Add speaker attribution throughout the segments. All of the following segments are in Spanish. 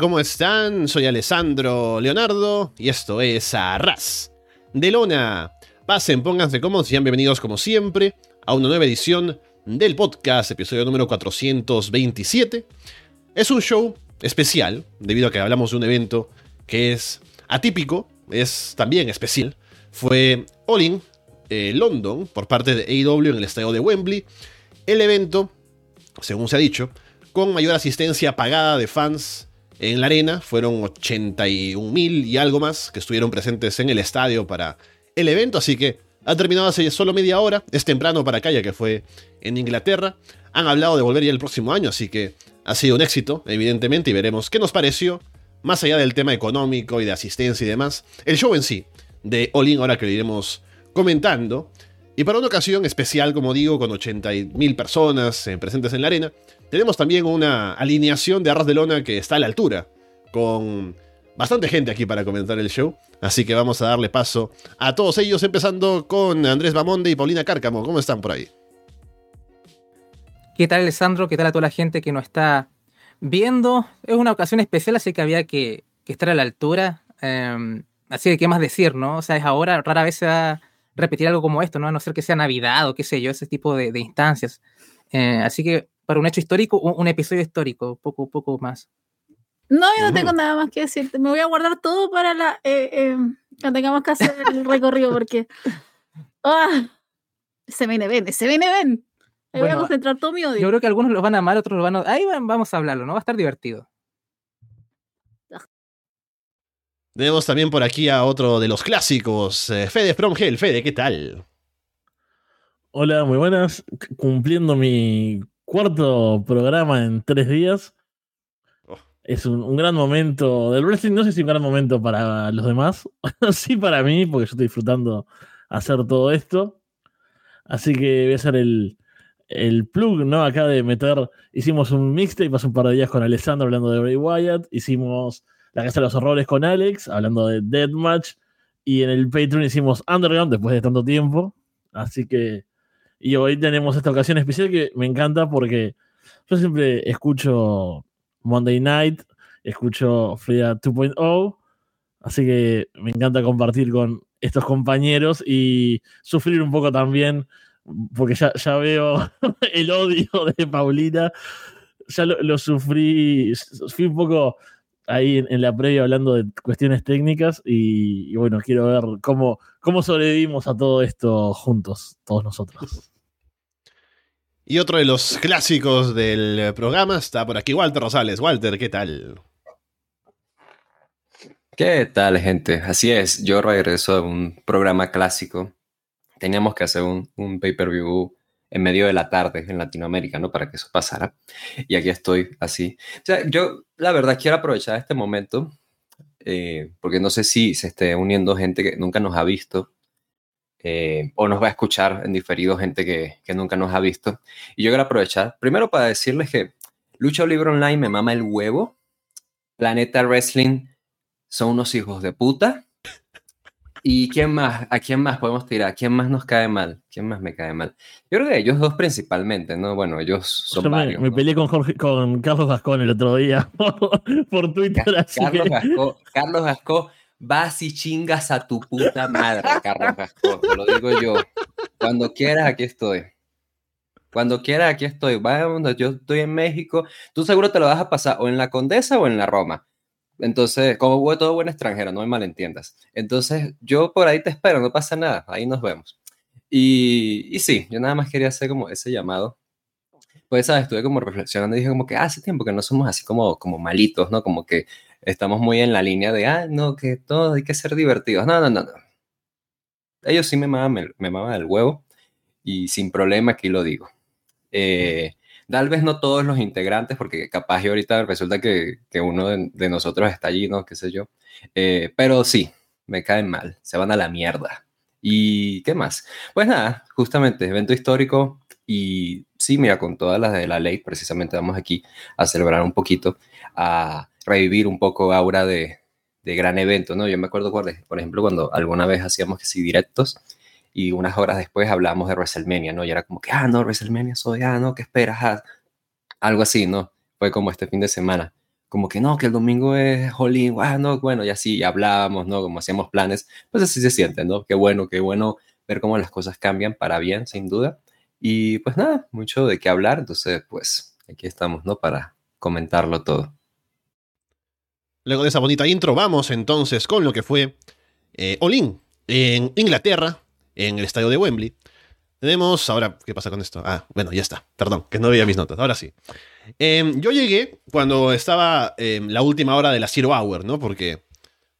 Speaker 1: ¿cómo están? Soy Alessandro Leonardo y esto es Arras de Lona. Pasen, pónganse cómodos sean bienvenidos como siempre a una nueva edición del podcast, episodio número 427. Es un show especial, debido a que hablamos de un evento que es atípico, es también especial. Fue All In eh, London por parte de AEW en el estadio de Wembley. El evento, según se ha dicho, con mayor asistencia pagada de fans en la arena. Fueron 81 mil y algo más que estuvieron presentes en el estadio para el evento, así que ha terminado hace solo media hora. Es temprano para acá, ya que fue en Inglaterra. Han hablado de volver ya el próximo año, así que ha sido un éxito, evidentemente, y veremos qué nos pareció, más allá del tema económico y de asistencia y demás, el show en sí, de All In, ahora que lo iremos comentando. Y para una ocasión especial, como digo, con 80.000 personas eh, presentes en la arena, tenemos también una alineación de Arras de Lona que está a la altura, con bastante gente aquí para comentar el show. Así que vamos a darle paso a todos ellos, empezando con Andrés Bamonde y Paulina Cárcamo. ¿Cómo están por ahí?
Speaker 2: ¿Qué tal, Alessandro? ¿Qué tal a toda la gente que nos está viendo? Es una ocasión especial, así que había que, estar a la altura. Em, así que, ¿qué más decir, no? O sea, es ahora, rara vez se va a repetir algo como esto, ¿no? A no ser que sea Navidad o qué sé yo, ese tipo de, instancias. Eh, así que para un hecho histórico, un, episodio histórico, poco, poco más.
Speaker 3: No, yo no tengo nada más que decirte. Me voy a guardar todo para la eh, eh, cuando tengamos que hacer el recorrido porque ¡ah! se viene ven, se viene ven. Ahí voy a concentrar todo mi odio.
Speaker 2: Yo creo que algunos los van a amar, otros los van a. Ahí vamos a hablarlo, ¿no? Va a estar divertido.
Speaker 1: Tenemos también por aquí a otro de los clásicos, eh, Fede From Hell. Fede, ¿qué tal?
Speaker 4: Hola, muy buenas. Cumpliendo mi cuarto programa en tres días. Oh. Es un, gran momento del wrestling. No sé si un gran momento para los demás. sí para mí, porque yo estoy disfrutando hacer todo esto. Así que voy a hacer el, el plug, ¿no? Acá de meter. Hicimos un mixtape hace un par de días con Alessandro hablando de Bray Wyatt. Hicimos La Casa de los Horrores con Alex, hablando de Deathmatch. Y en el Patreon hicimos Underground después de tanto tiempo. Así que y hoy tenemos esta ocasión especial que me encanta porque yo siempre escucho Monday Night, escucho Frida 2.0, así que me encanta compartir con estos compañeros y sufrir un poco también, porque ya, veo el odio de Paulina, ya lo, sufrí, fui un poco ahí en, la previa hablando de cuestiones técnicas y, bueno, quiero ver cómo, cómo sobrevivimos a todo esto juntos, todos nosotros.
Speaker 1: Y otro de los clásicos del programa está por aquí, Walter Rosales. Walter, ¿qué tal?
Speaker 5: ¿Qué tal, gente? Así es, yo regreso a un programa clásico. Teníamos que hacer un, pay-per-view en medio de la tarde en Latinoamérica, ¿no? Para que eso pasara. Y aquí estoy, así. O sea, yo, la verdad, quiero aprovechar este momento, eh, porque no sé si se esté uniendo gente que nunca nos ha visto eh, o nos va a escuchar en diferido gente que, que, nunca nos ha visto. Y yo quiero aprovechar, primero para decirles que Lucha Libre Online me mama el huevo, Planeta Wrestling son unos hijos de puta. ¿Y quién más? ¿A quién más podemos tirar? ¿Quién más nos cae mal? ¿Quién más me cae mal? Yo creo que ellos dos principalmente, ¿no? Bueno, ellos son
Speaker 4: me,
Speaker 5: varios.
Speaker 4: Me peleé con, con Carlos Gascón el otro día por, Twitter.
Speaker 5: Carlos, Gascón vas y chingas a tu puta madre, te lo digo yo. Cuando quieras, aquí estoy. Cuando quieras, aquí estoy. Vamos, yo estoy en México. Tú seguro te lo vas a pasar o en la Condesa o en la Roma. Entonces, como todo buen extranjero, no me malentiendas. Entonces, yo por ahí te espero, no pasa nada. Ahí nos vemos. Y, y sí, yo nada más quería hacer como ese llamado. Pues, ¿sabes? Estuve como reflexionando y dije como que hace tiempo que no somos así como, como malitos, ¿no? Como que estamos muy en la línea de, ah, no, que todo hay que ser divertidos. No, no, no, no. Ellos sí me maman, me maman el huevo y sin problema aquí lo digo. Eh, tal vez no todos los integrantes, porque capaz y ahorita resulta que, que uno de, nosotros está allí, ¿no? Qué sé yo. Eh, pero sí, me caen mal, se van a la mierda. ¿Y qué más? Pues nada, justamente, evento histórico y sí, mira, con todas las de la ley, precisamente vamos aquí a celebrar un poquito, a revivir un poco aura de, de gran evento, ¿no? Yo me acuerdo, por ejemplo, cuando alguna vez hacíamos que sí directos y unas horas después hablábamos de WrestleMania, ¿no? Y era como que, ah, no, WrestleMania soy, ah, no, ¿qué esperas? Ah, algo así, ¿no? Fue como este fin de semana como que no, que el domingo es Jolín, ah, no, bueno, y así hablábamos, ¿no? Como hacíamos planes, pues así se siente, ¿no? Qué bueno, qué bueno ver cómo las cosas cambian para bien, sin duda. Y pues nada, mucho de qué hablar, entonces pues aquí estamos, ¿no? Para comentarlo todo.
Speaker 1: Luego de esa bonita intro, vamos entonces con lo que fue eh, Olin en Inglaterra, en el estadio de Wembley. Tenemos, ahora, ¿qué pasa con esto? Ah, bueno, ya está, perdón, que no veía mis notas, ahora sí. Em, yo llegué cuando estaba em, la última hora de la Zero Hour, ¿no? Porque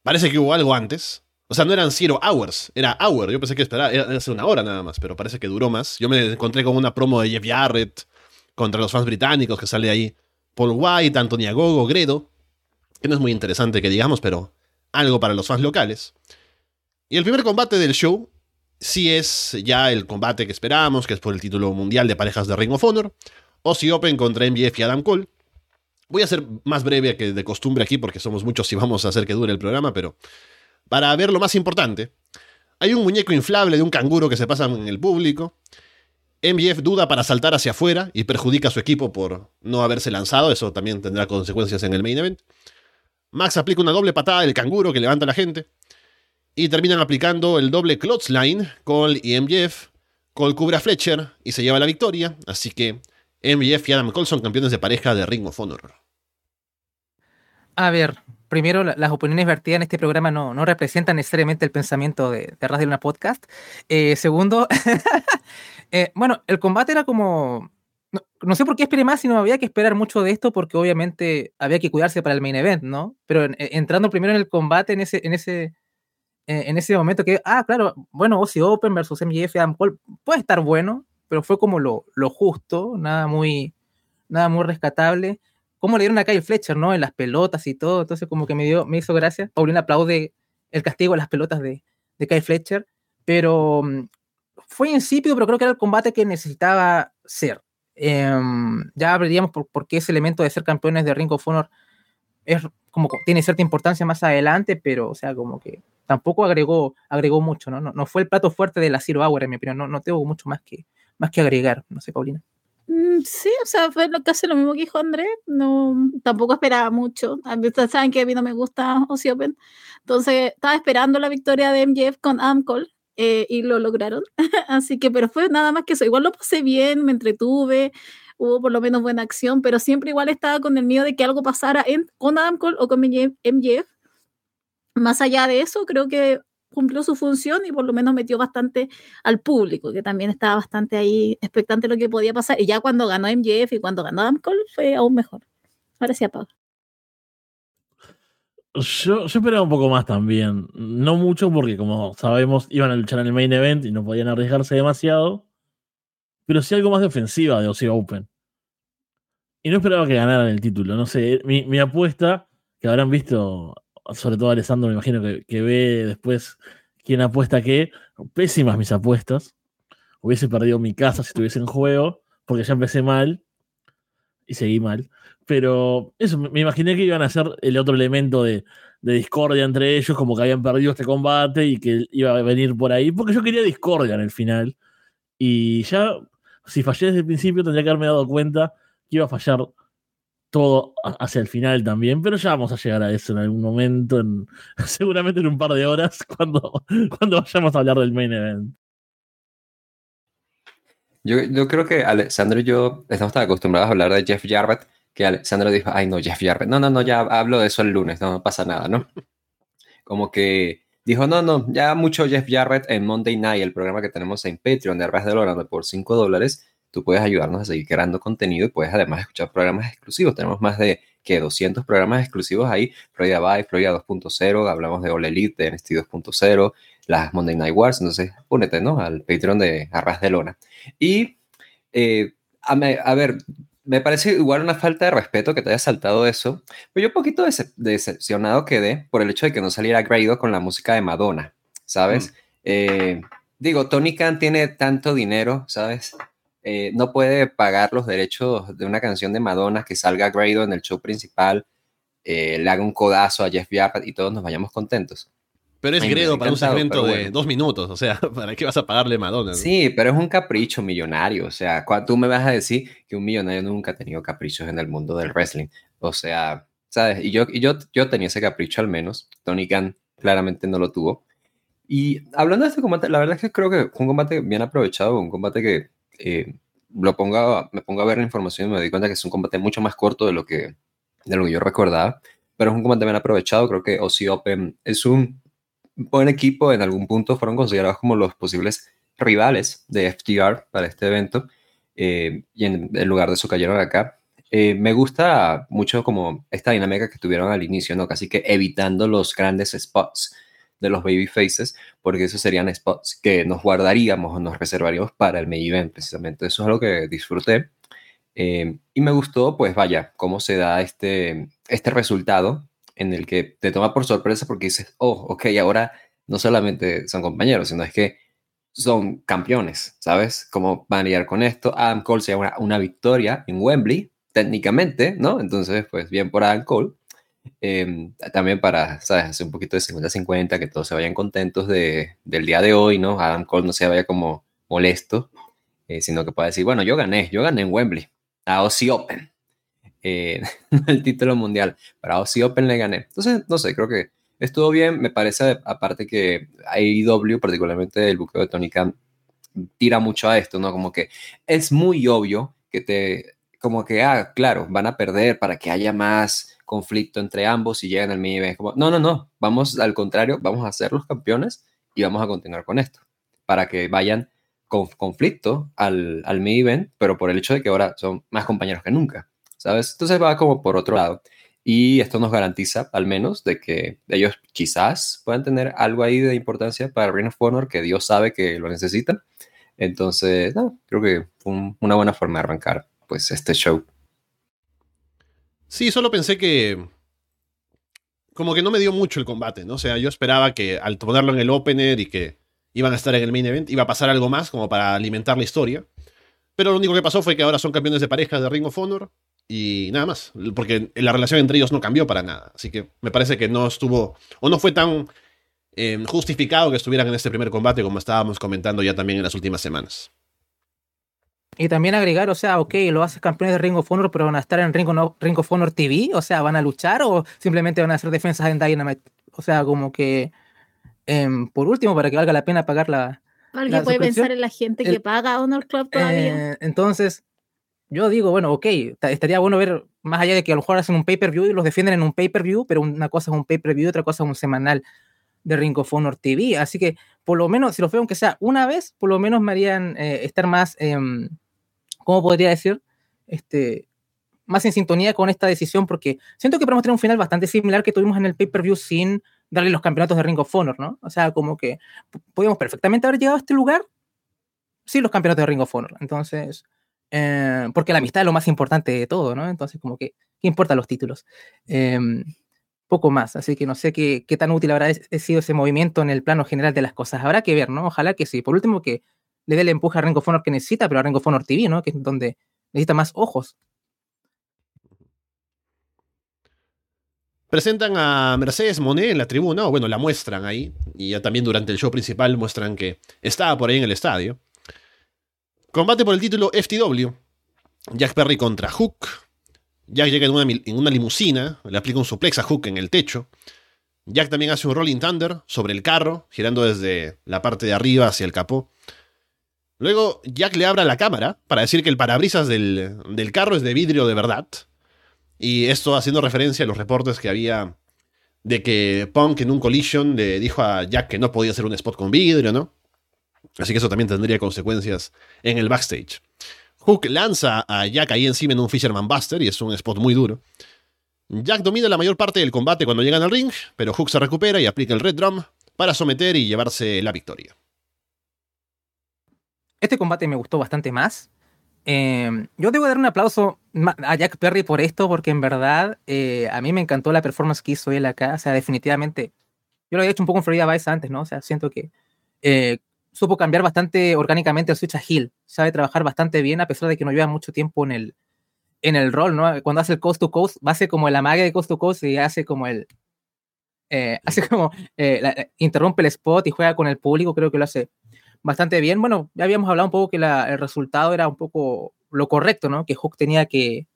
Speaker 1: parece que hubo algo antes. O sea, no eran Zero Hours, era Hour. Yo pensé que esperaba, era hace una hora nada más, pero parece que duró más. Yo me encontré con una promo de Jeff Jarrett contra los fans británicos que sale ahí. Paul White, Anthony Agogo, Gredo. Que no es muy interesante que digamos, pero algo para los fans locales. Y el primer combate del show sí es ya el combate que esperábamos, que es por el título mundial de parejas de Ring of Honor. Aussie Open contra MJF y Adam Cole. Voy a ser más breve que de costumbre aquí porque somos muchos y vamos a hacer que dure el programa, pero para ver lo más importante, hay un muñeco inflable de un canguro que se pasa en el público. MJF duda para saltar hacia afuera y perjudica a su equipo por no haberse lanzado, eso también tendrá consecuencias en el main event. Max aplica una doble patada del canguro que levanta a la gente. Y terminan aplicando el doble Clothesline, Cole y MJF. Cole cubre a Fletcher y se lleva la victoria, así que MJF y Adam Cole son campeones de pareja de Ring of Honor.
Speaker 2: A ver, primero, las opiniones vertidas en este programa no, no representan necesariamente el pensamiento de, de de una podcast. Eh, segundo, eh, bueno, el combate era como. No, sé por qué esperé más si no había que esperar mucho de esto, porque obviamente había que cuidarse para el main event, ¿no? Pero entrando primero en el combate, en ese, en ese, eh, en ese momento que, ah, claro, bueno, Ozzy Open versus MJF Adam puede estar bueno, pero fue como lo, lo justo, nada muy, nada muy rescatable. Cómo le dieron a Kyle Fletcher, ¿no? En las pelotas y todo, entonces como que me, dio, me hizo gracia. Paulina aplaude el castigo a las pelotas de, de Kyle Fletcher, pero mm, fue insípido, pero creo que era el combate que necesitaba ser. Em, ya veríamos por, por, qué ese elemento de ser campeones de Ring of Honor es como tiene cierta importancia más adelante, pero o sea, como que tampoco agregó, agregó mucho, ¿no? No, no fue el plato fuerte de la Zero Hour, en mi opinión, no, no tengo mucho más que, más que agregar, no sé, Paulina.
Speaker 3: Mm, sí, o sea, fue lo, casi lo mismo que dijo André. No, tampoco esperaba mucho. Ustedes saben que a mí no me gusta Ozzy Open. Entonces, estaba esperando la victoria de MJF con Amcol eh, y lo lograron. Así que, pero fue nada más que eso. Igual lo pasé bien, me entretuve, hubo por lo menos buena acción, pero siempre igual estaba con el miedo de que algo pasara en, con Adam Cole o con MJF. Más allá de eso, creo que cumplió su función y por lo menos metió bastante al público, que también estaba bastante ahí expectante de lo que podía pasar. Y ya cuando ganó MJF y cuando ganó Adam Cole fue aún mejor. Ahora sí apaga.
Speaker 4: Yo, yo, esperaba un poco más también. No mucho porque, como sabemos, iban a luchar en el main event y no podían arriesgarse demasiado. Pero sí algo más de ofensiva de Aussie Open. Y no esperaba que ganaran el título. No sé, mi, mi apuesta, que habrán visto sobre todo Alessandro, me imagino que, ve después quién apuesta qué. Pésimas mis apuestas. Hubiese perdido mi casa si estuviese en juego, porque ya empecé mal y seguí mal. Pero eso, me imaginé que iban a ser el otro elemento de, discordia entre ellos, como que habían perdido este combate y que iba a venir por ahí, porque yo quería discordia en el final. Y ya, si fallé desde el principio, tendría que haberme dado cuenta que iba a fallar todo hacia el final también, pero ya vamos a llegar a eso en algún momento, en, seguramente en un par de horas, cuando, cuando vayamos a hablar del main event.
Speaker 5: Yo, yo creo que Alessandro y yo estamos tan acostumbrados a hablar de Jeff Jarrett que Alessandro dijo, ay no, Jeff Jarrett, no, no, no, ya hablo de eso el lunes, no, pasa nada, ¿no? Como que dijo, no, no, ya mucho Jeff Jarrett en Monday Night, el programa que tenemos en Patreon de Arras de Lorando por 5 dólares, tú puedes ayudarnos a seguir creando contenido y puedes además escuchar programas exclusivos. Tenemos más de que 200 programas exclusivos ahí, Florida Vive, Florida 2.0, hablamos de All Elite, de NXT 2.0, las Monday Night Wars, entonces únete, ¿no? Al Patreon de Arras de Lona. Y, eh, a, a, ver, me parece igual una falta de respeto que te haya saltado eso, pero yo un poquito decepcionado quedé por el hecho de que no saliera Grado con la música de Madonna, ¿sabes? Mm. Eh, digo, Tony Khan tiene tanto dinero, ¿sabes? Eh, no puede pagar los derechos de una canción de Madonna que salga Grado en el show principal, eh, le haga un codazo a Jeff Jarrett y todos nos vayamos contentos.
Speaker 1: Pero es Grado para un segmento de dos minutos, o sea, ¿para qué vas a pagarle a Madonna?
Speaker 5: Sí, pero es un capricho millonario, o sea, tú me vas a decir que un millonario nunca ha tenido caprichos en el mundo del wrestling, o sea, ¿sabes? Y yo, y yo, yo tenía ese capricho al menos. Tony Khan claramente no lo tuvo. Y hablando de este combate, la verdad es que creo que fue un combate bien aprovechado, un combate que eh, lo ponga, me pongo a ver la información y me doy cuenta que es un combate mucho más corto de lo que, de lo que yo recordaba, pero es un combate bien aprovechado. Creo que OC Open es un buen equipo, en algún punto fueron considerados como los posibles rivales de FTR para este evento, eh, y en, lugar de eso cayeron acá. Eh, me gusta mucho como esta dinámica que tuvieron al inicio, ¿no? Casi que evitando los grandes spots de los baby faces, porque esos serían spots que nos guardaríamos o nos reservaríamos para el main event, precisamente. Eso es lo que disfruté. Eh, y me gustó, pues vaya, cómo se da este, este resultado en el que te toma por sorpresa porque dices, oh, ok, ahora no solamente son compañeros, sino es que son campeones, ¿sabes? ¿Cómo van a lidiar con esto? Adam Cole se una, una victoria en Wembley, técnicamente, ¿no? Entonces, pues bien por Adam Cole. Em, también para, ¿sabes? Hacer un poquito de 50-50, que todos se vayan contentos de, del día de hoy, ¿no? Adam Cole no se vaya como molesto, eh, sino que pueda decir, bueno, yo gané, yo gané en Wembley, a OC Open, eh, el título mundial, para OC Open le gané. Entonces, no sé, creo que estuvo bien, me parece, aparte que AEW, particularmente el buqueo de Tony Khan, tira mucho a esto, ¿no? Como que es muy obvio que te, como que, ah, claro, van a perder para que haya más conflicto entre ambos y llegan al main event. No, no, no, vamos al contrario, vamos a ser los campeones y vamos a continuar con esto, para que vayan con conflicto al, al main event, pero por el hecho de que ahora son más compañeros que nunca, ¿sabes? Entonces va como por otro lado. Y esto nos garantiza, al menos, de que ellos quizás puedan tener algo ahí de importancia para Ring of Honor, que Dios sabe que lo necesitan. Entonces, no, creo que fue una buena forma de arrancar pues este show.
Speaker 1: Sí, solo pensé que. Como que no me dio mucho el combate, ¿no? O sea, yo esperaba que al ponerlo en el opener y que iban a estar en el main event, iba a pasar algo más como para alimentar la historia. Pero lo único que pasó fue que ahora son campeones de pareja de Ring of Honor y nada más. Porque la relación entre ellos no cambió para nada. Así que me parece que no estuvo. o no fue tan eh, justificado que estuvieran en este primer combate como estábamos comentando ya también en las últimas semanas.
Speaker 2: Y también agregar, o sea, ok, lo haces campeones de Ring of Honor, pero van a estar en Ring of, Ring of Honor TV, o sea, van a luchar o simplemente van a hacer defensas en Dynamite. O sea, como que, em, por último, para que valga la pena pagar la.
Speaker 3: Alguien puede pensar en la gente que paga Honor Club todavía.
Speaker 2: Eh, entonces, yo digo, bueno, ok, estaría bueno ver, más allá de que a lo mejor hacen un pay-per-view y los defienden en un pay-per-view, pero una cosa es un pay-per-view y otra cosa es un semanal de Ring of Honor TV. Así que, por lo menos, si los veo aunque sea una vez, por lo menos me harían eh, estar más. Em, ¿cómo podría decir? Este, más en sintonía con esta decisión, porque siento que podemos tener un final bastante similar que tuvimos en el pay-per-view sin darle los campeonatos de Ring of Honor, ¿no? O sea, como que podíamos perfectamente haber llegado a este lugar sin los campeonatos de Ring of Honor. Entonces, eh, porque la amistad es lo más importante de todo, ¿no? Entonces, como que, ¿qué importan los títulos? Em, poco más, así que no sé qué, tan útil habrá sido ese movimiento en el plano general de las cosas. Habrá que ver, ¿no? Ojalá que sí. Por último, que le dé el empuje a Ring of Honor que necesita, pero a Ring of Honor TV, ¿no? Que es donde necesita más ojos.
Speaker 1: Presentan a Mercedes Monet en la tribuna, o bueno, la muestran ahí, y ya también durante el show principal muestran que estaba por ahí en el estadio. Combate por el título FTW. Jack Perry contra Hook. Jack llega en una, limusina, le aplica un suplex a Hook en el techo. Jack también hace un Rolling Thunder sobre el carro, girando desde la parte de arriba hacia el capó. Luego Jack le abre la cámara para decir que el parabrisas del, carro es de vidrio de verdad. Y esto haciendo referencia a los reportes que había de que Punk en un collision le dijo a Jack que no podía hacer un spot con vidrio, ¿no? Así que eso también tendría consecuencias en el backstage. Hook lanza a Jack ahí encima en un Fisherman Buster y es un spot muy duro. Jack domina la mayor parte del combate cuando llegan al ring, pero Hook se recupera y aplica el Red Drum para someter y llevarse la victoria.
Speaker 2: Este combate me gustó bastante más. Em, yo debo dar un aplauso a Jack Perry por esto, porque en verdad eh, a mí me encantó la performance que hizo él acá. O sea, definitivamente. Yo lo había hecho un poco en Florida Vice antes, ¿no? O sea, siento que eh, supo cambiar bastante orgánicamente el switch a Hill. Sabe trabajar bastante bien, a pesar de que no lleva mucho tiempo en el, en el rol, ¿no? Cuando hace el coast to coast, hace como la magia de coast to coast y hace como el. Eh, hace como. interrumpe el spot y juega con el público, creo que lo hace bastante bien. Bueno, ya habíamos hablado un poco que el resultado era un poco lo correcto, ¿no? Que Hook tenía que,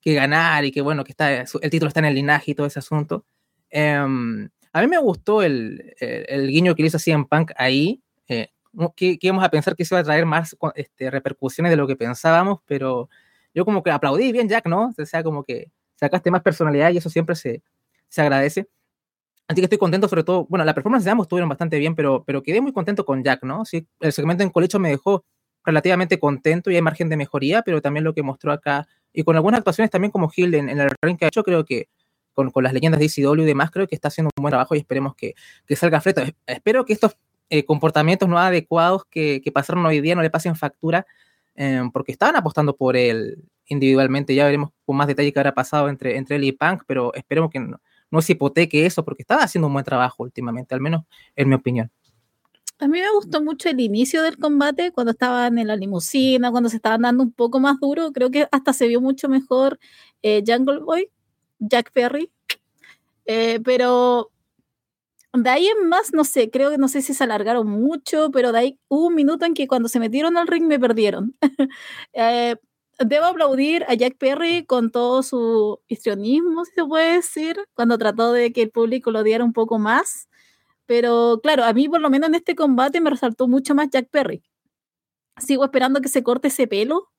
Speaker 2: que ganar y que bueno, que está, el título está en el linaje y todo ese asunto. Em, a mí me gustó el, el, guiño que le hizo CM Punk ahí, eh, que, que, íbamos a pensar que se iba a traer más este, repercusiones de lo que pensábamos, pero yo como que aplaudí bien Jack, ¿no? O sea, como que sacaste más personalidad y eso siempre se, se agradece. Así que estoy contento, sobre todo, bueno, la performance de ambos estuvieron bastante bien, pero, pero quedé muy contento con Jack, ¿no? Sí, el segmento en colecho me dejó relativamente contento y hay margen de mejoría, pero también lo que mostró acá, y con algunas actuaciones también como Hill en, el ring que ha hecho, creo que con, con, las leyendas de ECW y demás, creo que está haciendo un buen trabajo y esperemos que, que salga fleto. Espero que estos eh, comportamientos no adecuados que, que, pasaron hoy día no le pasen factura, eh, porque estaban apostando por él individualmente. Ya veremos con más detalle qué habrá pasado entre, entre él y Punk, pero esperemos que no, no se hipoteque eso, porque estaba haciendo un buen trabajo últimamente, al menos en mi opinión.
Speaker 3: A mí me gustó mucho el inicio del combate, cuando estaban en la limusina, cuando se estaban dando un poco más duro. Creo que hasta se vio mucho mejor eh, Jungle Boy, Jack Perry. Eh, pero de ahí en más, no sé, creo que no sé si se alargaron mucho, pero de ahí hubo un minuto en que cuando se metieron al ring me perdieron. eh, debo aplaudir a Jack Perry con todo su histrionismo, si se puede decir, cuando trató de que el público lo diera un poco más. Pero claro, a mí por lo menos en este combate me resaltó mucho más Jack Perry. Sigo esperando que se corte ese pelo,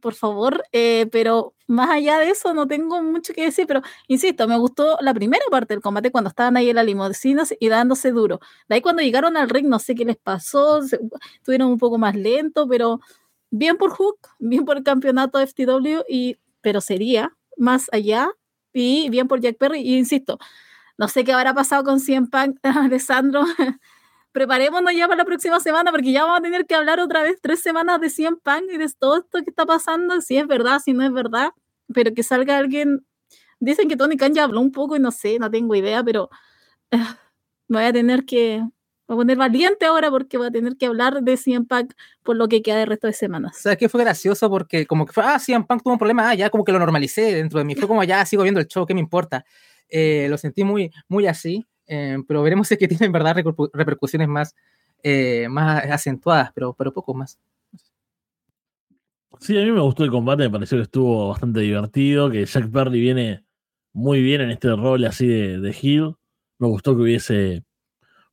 Speaker 3: por favor, eh, pero más allá de eso no tengo mucho que decir, pero insisto, me gustó la primera parte del combate cuando estaban ahí en la limusina y dándose duro. De ahí cuando llegaron al ring, no sé qué les pasó, estuvieron un poco más lento, pero bien por Hook, bien por el campeonato de FTW, y, pero sería más allá, y bien por Jack Perry, y insisto, no sé qué habrá pasado con Cien Punk, Alessandro. Preparémonos ya para la próxima semana porque ya vamos a tener que hablar otra vez tres semanas de Cien Punk y de todo esto que está pasando, si es verdad, si no es verdad, pero que salga alguien. Dicen que Tony Khan ya habló un poco y no sé, no tengo idea, pero uh, voy a tener que Voy a poner valiente ahora porque voy a tener que hablar de CM Punk por lo que queda de resto de semanas.
Speaker 2: Sea, que fue gracioso porque como que fue, ah, CM Punk tuvo un problema, ah, ya como que lo normalicé dentro de mí. Fue como, ya sigo viendo el show, ¿qué me importa? Eh, lo sentí muy, muy así, eh, pero veremos si es que tiene en verdad repercusiones más, eh, más acentuadas, pero, pero poco más.
Speaker 4: Sí, a mí me gustó el combate, me pareció que estuvo bastante divertido, que Jack Perry viene muy bien en este rol así de, de heel. Me gustó que hubiese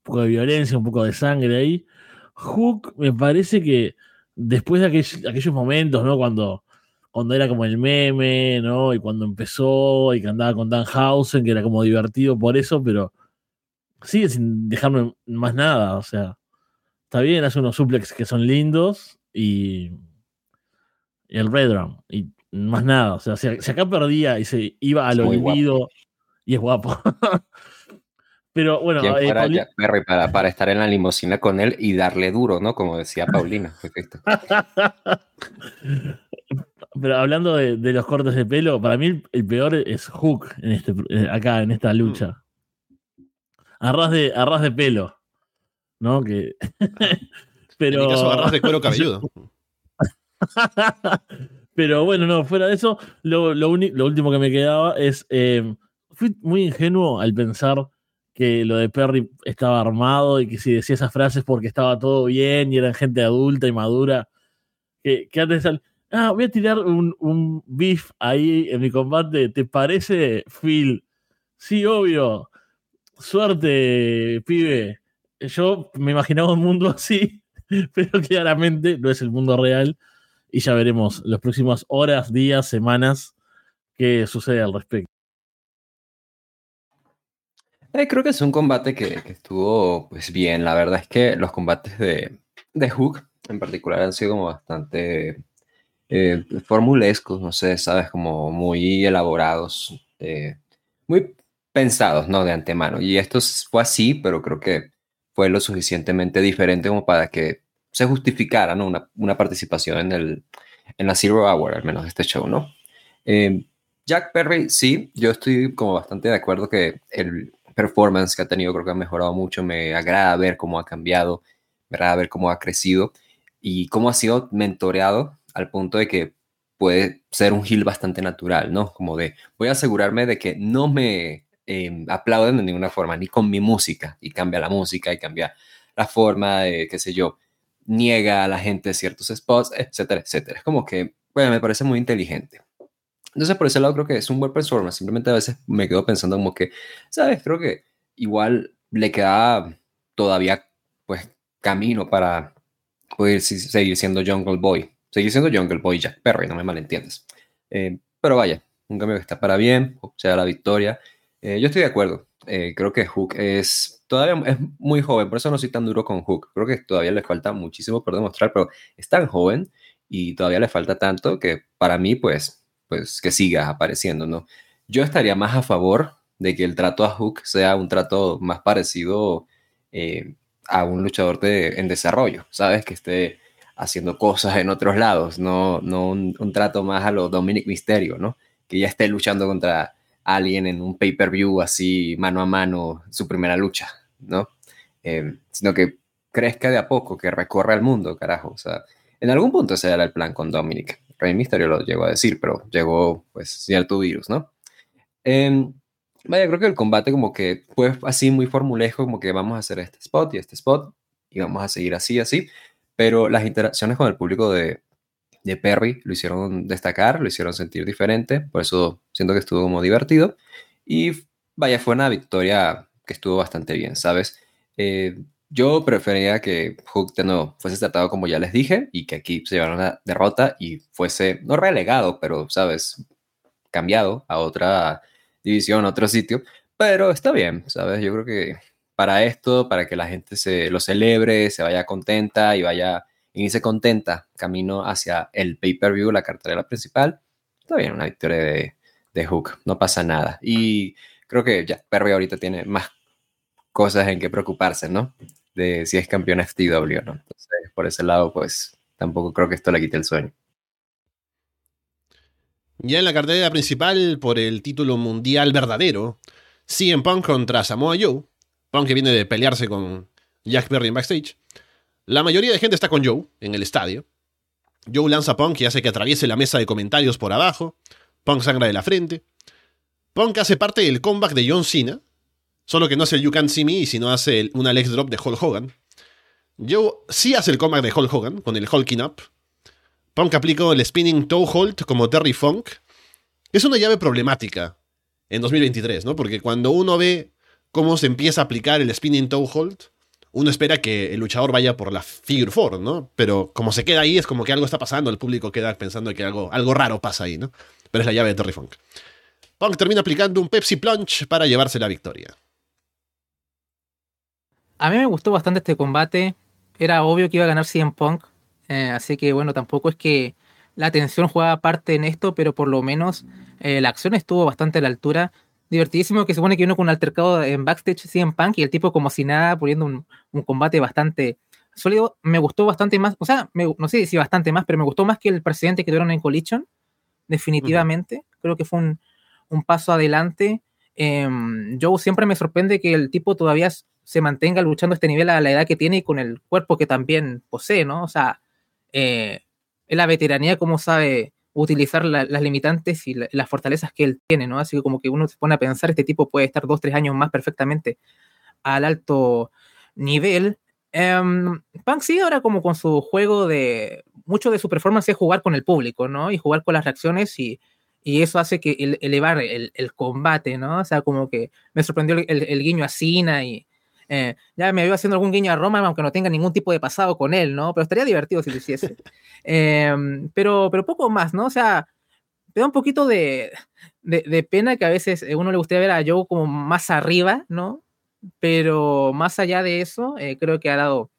Speaker 4: poco de violencia, un poco de sangre ahí. Hook me parece que después de aquellos, momentos, ¿no? Cuando, cuando era como el meme, ¿no? Y cuando empezó y que andaba con Dan Hausen, que era como divertido por eso, pero sigue sin dejarme más nada. O sea, está bien, hace unos suplex que son lindos y, el Red Drum y más nada. O sea, si, acá perdía y se iba al olvido y es guapo. Pero bueno,
Speaker 5: eh, para, para, estar en la limusina con él y darle duro, ¿no? Como decía Paulina.
Speaker 4: Pero hablando de, los cortes de pelo, para mí el peor es Hook en este, eh, acá en esta lucha. Arras de, arras de pelo. ¿No? Que.
Speaker 1: Pero. En mi caso, arras de cuero cabelludo.
Speaker 4: Pero bueno, no, fuera de eso, lo, lo, último que me quedaba es. Eh, fui muy ingenuo al pensar que lo de Perry estaba armado y que si decía esas frases porque estaba todo bien y eran gente adulta y madura, que, que antes ah, voy a tirar un, un beef ahí en mi combate, ¿te parece, Phil? Sí, obvio. Suerte, pibe. Yo me imaginaba un mundo así, pero claramente no es el mundo real y ya veremos las próximas horas, días, semanas qué sucede al respecto.
Speaker 5: Eh, creo que es un combate que, estuvo pues bien. La verdad es que los combates de, de Hook en particular han sido como bastante eh, formulescos, no sé, sabes, como muy elaborados, eh, muy pensados, ¿no? De antemano. Y esto fue así, pero creo que fue lo suficientemente diferente como para que se justificara, ¿no? Una, una participación en, el, en la Zero Hour, al menos de este show, ¿no? Eh, Jack Perry, sí, yo estoy como bastante de acuerdo que el, performance que ha tenido creo que ha mejorado mucho, me agrada ver cómo ha cambiado, me agrada ver cómo ha crecido y cómo ha sido mentoreado al punto de que puede ser un heel bastante natural, ¿no? Como de, voy a asegurarme de que no me eh, aplauden de ninguna forma, ni con mi música, y cambia la música y cambia la forma de, qué sé yo, niega a la gente ciertos spots, etcétera, etcétera. Es como que, bueno, me parece muy inteligente. Entonces, por ese lado creo que es un buen performance. Simplemente a veces me quedo pensando como que, ¿sabes? Creo que igual le queda todavía, pues, camino para poder seguir siendo Jungle Boy. Seguir siendo Jungle Boy Jack Perry, no me malentiendes. Eh, pero vaya, un cambio que está para bien, o sea, la victoria. Eh, yo estoy de acuerdo. Eh, creo que Hook es todavía es muy joven, por eso no soy tan duro con Hook. Creo que todavía le falta muchísimo por demostrar, pero es tan joven y todavía le falta tanto que para mí, pues, pues que siga apareciendo, ¿no? Yo estaría más a favor de que el trato a Hook sea un trato más parecido eh, a un luchador de, en desarrollo, ¿sabes? Que esté haciendo cosas en otros lados, no, no un, un trato más a lo Dominic Mysterio, ¿no? Que ya esté luchando contra alguien en un pay-per-view así mano a mano su primera lucha, ¿no? Eh, sino que crezca de a poco, que recorra el mundo, carajo. O sea, en algún punto ese era el plan con Dominic. Rey Mysterio lo llegó a decir, pero llegó pues cierto virus, ¿no? Em, vaya, creo que el combate como que fue así muy formulesco, como que vamos a hacer este spot y este spot y vamos a seguir así, así, pero las interacciones con el público de, de Perry lo hicieron destacar, lo hicieron sentir diferente, por eso siento que estuvo como divertido. Y vaya, fue una victoria que estuvo bastante bien, ¿sabes? Eh, yo prefería que Hook de nuevo fuese tratado como ya les dije y que aquí se llevara una derrota y fuese, no relegado, pero, ¿sabes? Cambiado a otra división, a otro sitio. Pero está bien, ¿sabes? Yo creo que para esto, para que la gente se lo celebre, se vaya contenta y vaya y se contenta camino hacia el pay-per-view, la cartelera principal. Está bien, una victoria de, de Hook, no pasa nada. Y creo que ya Perry ahorita tiene más cosas en que preocuparse, ¿no? De si es campeón FTW o no. Entonces, por ese lado, pues tampoco creo que esto le quite el sueño.
Speaker 1: Ya en la cartelera principal, por el título mundial verdadero, CM Punk contra Samoa Joe. Punk que viene de pelearse con Jack Perry en backstage. La mayoría de gente está con Joe en el estadio. Joe lanza Punk y hace que atraviese la mesa de comentarios por abajo. Punk sangra de la frente. Punk hace parte del comeback de John Cena, solo que no hace el You Can't See Me, sino hace una leg drop de Hulk Hogan. Joe sí hace el comeback de Hulk Hogan con el Hulking Up. Punk aplicó el Spinning Toe Hold como Terry Funk. Es una llave problemática en 2023, ¿no? Porque cuando uno ve cómo se empieza a aplicar el Spinning Toe Hold, uno espera que el luchador vaya por la figure four, ¿no? Pero como se queda ahí, es como que algo está pasando, el público queda pensando que algo, algo raro pasa ahí, ¿no? Pero es la llave de Terry Funk. Punk termina aplicando un Pepsi Plunge para llevarse la victoria.
Speaker 2: A mí me gustó bastante este combate. Era obvio que iba a ganar CM Punk. Eh, así que bueno, tampoco es que la tensión jugaba parte en esto, pero por lo menos eh, la acción estuvo bastante a la altura divertidísimo que se supone que uno con un altercado en backstage en Punk y el tipo como si nada poniendo un, combate bastante sólido. Me gustó bastante más, o sea, no sé si bastante más, pero me gustó más que el presidente que tuvieron en Collision, definitivamente. Creo que fue un, paso adelante. Eh, Joe siempre me sorprende que el tipo todavía se mantenga luchando a este nivel a la edad que tiene y con el cuerpo que también posee, ¿no? O sea, eh, es la veteranía como sabe utilizar las limitantes y las fortalezas que él tiene, ¿no? Así que como que uno se pone a pensar, este tipo puede estar dos, tres años más perfectamente al alto nivel. Um, Punk sigue ahora como con su juego de... Mucho de su performance es jugar con el público, ¿no? Y jugar con las reacciones y, y eso hace que elevar el, el, combate, ¿no? O sea, como que me sorprendió el, el guiño a Cena y, eh, ya me iba haciendo algún guiño a Roma, aunque no tenga ningún tipo de pasado con él, ¿no? Pero estaría divertido si lo hiciese. Em, pero, pero poco más, ¿no? O sea, te da un poquito de, de, pena que a veces a uno le gustaría ver a Joe como más arriba, ¿no? Pero más allá de eso, eh, creo que ha dado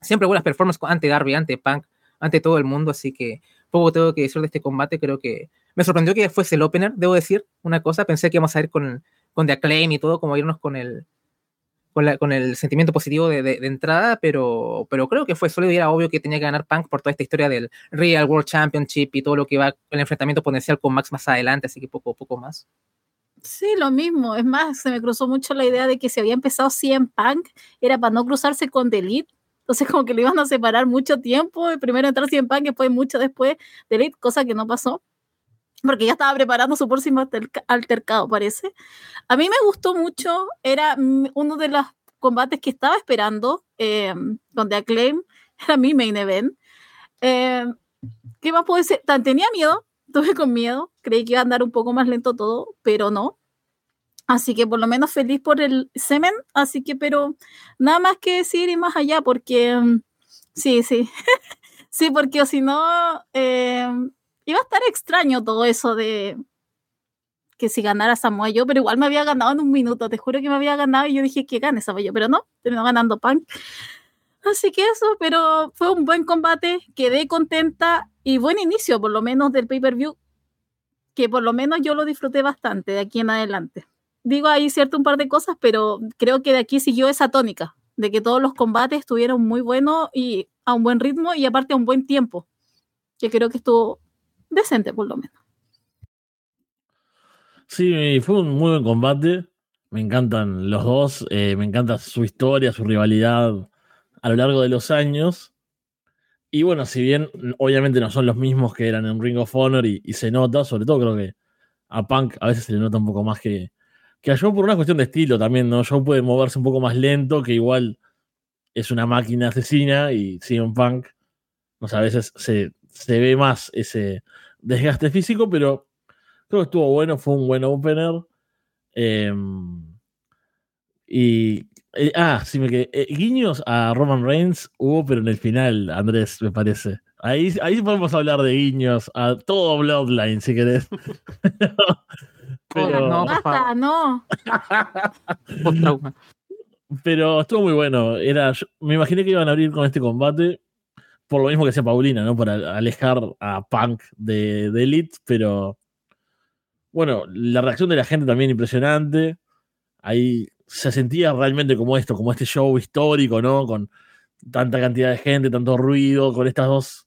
Speaker 2: siempre buenas performances ante Darby, ante Punk, ante todo el mundo, así que poco tengo que decir de este combate, creo que me sorprendió que fuese el opener, debo decir una cosa, pensé que íbamos a ir con, con The Acclaim y todo, como irnos con el, con, el sentimiento positivo de, entrada, pero, creo que fue sólido y era obvio que tenía que ganar Punk por toda esta historia del Real World Championship y todo lo que va el enfrentamiento potencial con Max más adelante, así que poco, poco más.
Speaker 3: Sí, lo mismo. Es más, se me cruzó mucho la idea de que si había empezado 100 Punk era para no cruzarse con The Elite. Entonces, como que lo iban a separar mucho tiempo. Primero entrar 100 Punk, después mucho después de Elite, cosa que no pasó porque ya estaba preparando su próximo altercado, parece. A mí me gustó mucho, era uno de los combates que estaba esperando, eh, donde Acclaim era mi main event. Eh, ¿Qué más puedo decir? Tenía miedo, Tuve con miedo, creí que iba a andar un poco más lento todo, pero no. Así que por lo menos feliz por el semen, así que pero nada más que decir y más allá, porque mm, sí, sí, sí, porque si no, eh, iba a estar extraño todo eso de que si ganara Samoa yo, pero igual me había ganado en un minuto, te juro que me había ganado y yo dije que gane Samoa yo, pero no, terminó ganando Punk. Así que eso, pero fue un buen combate, quedé contenta y buen inicio, por lo menos del pay-per-view, que por lo menos yo lo disfruté bastante de aquí en adelante. Digo ahí cierto un par de cosas, pero creo que de aquí siguió esa tónica, de que todos los combates estuvieron muy buenos y a un buen ritmo y aparte a un buen tiempo, que creo que estuvo decente por lo menos.
Speaker 4: Sí, fue un muy buen combate. Me encantan los dos, eh, me encanta su historia, su rivalidad a lo largo de los años. Y bueno, si bien obviamente no son los mismos que eran en Ring of Honor y, se nota, sobre todo creo que a Punk a veces se le nota un poco más que, que a Joe por una cuestión de estilo también, ¿no? Joe puede moverse un poco más lento, que igual es una máquina asesina y un Punk, sé, a veces se, se ve más ese desgaste físico, pero creo que estuvo bueno, fue un buen opener. Em, y eh, ah, sí, me quedé. Eh, guiños a Roman Reigns hubo, pero en el final, Andrés, me parece. Ahí, ahí podemos hablar de guiños a todo Bloodline, si querés.
Speaker 3: pero... No, Basta, no.
Speaker 4: pero estuvo muy bueno. Era, me imaginé que iban a abrir con este combate, por lo mismo que decía Paulina, ¿no? Para alejar a Punk de, de Elite, pero bueno, la reacción de la gente también impresionante. Ahí se sentía realmente como esto, como este show histórico, ¿no? Con tanta cantidad de gente, tanto ruido, con estas dos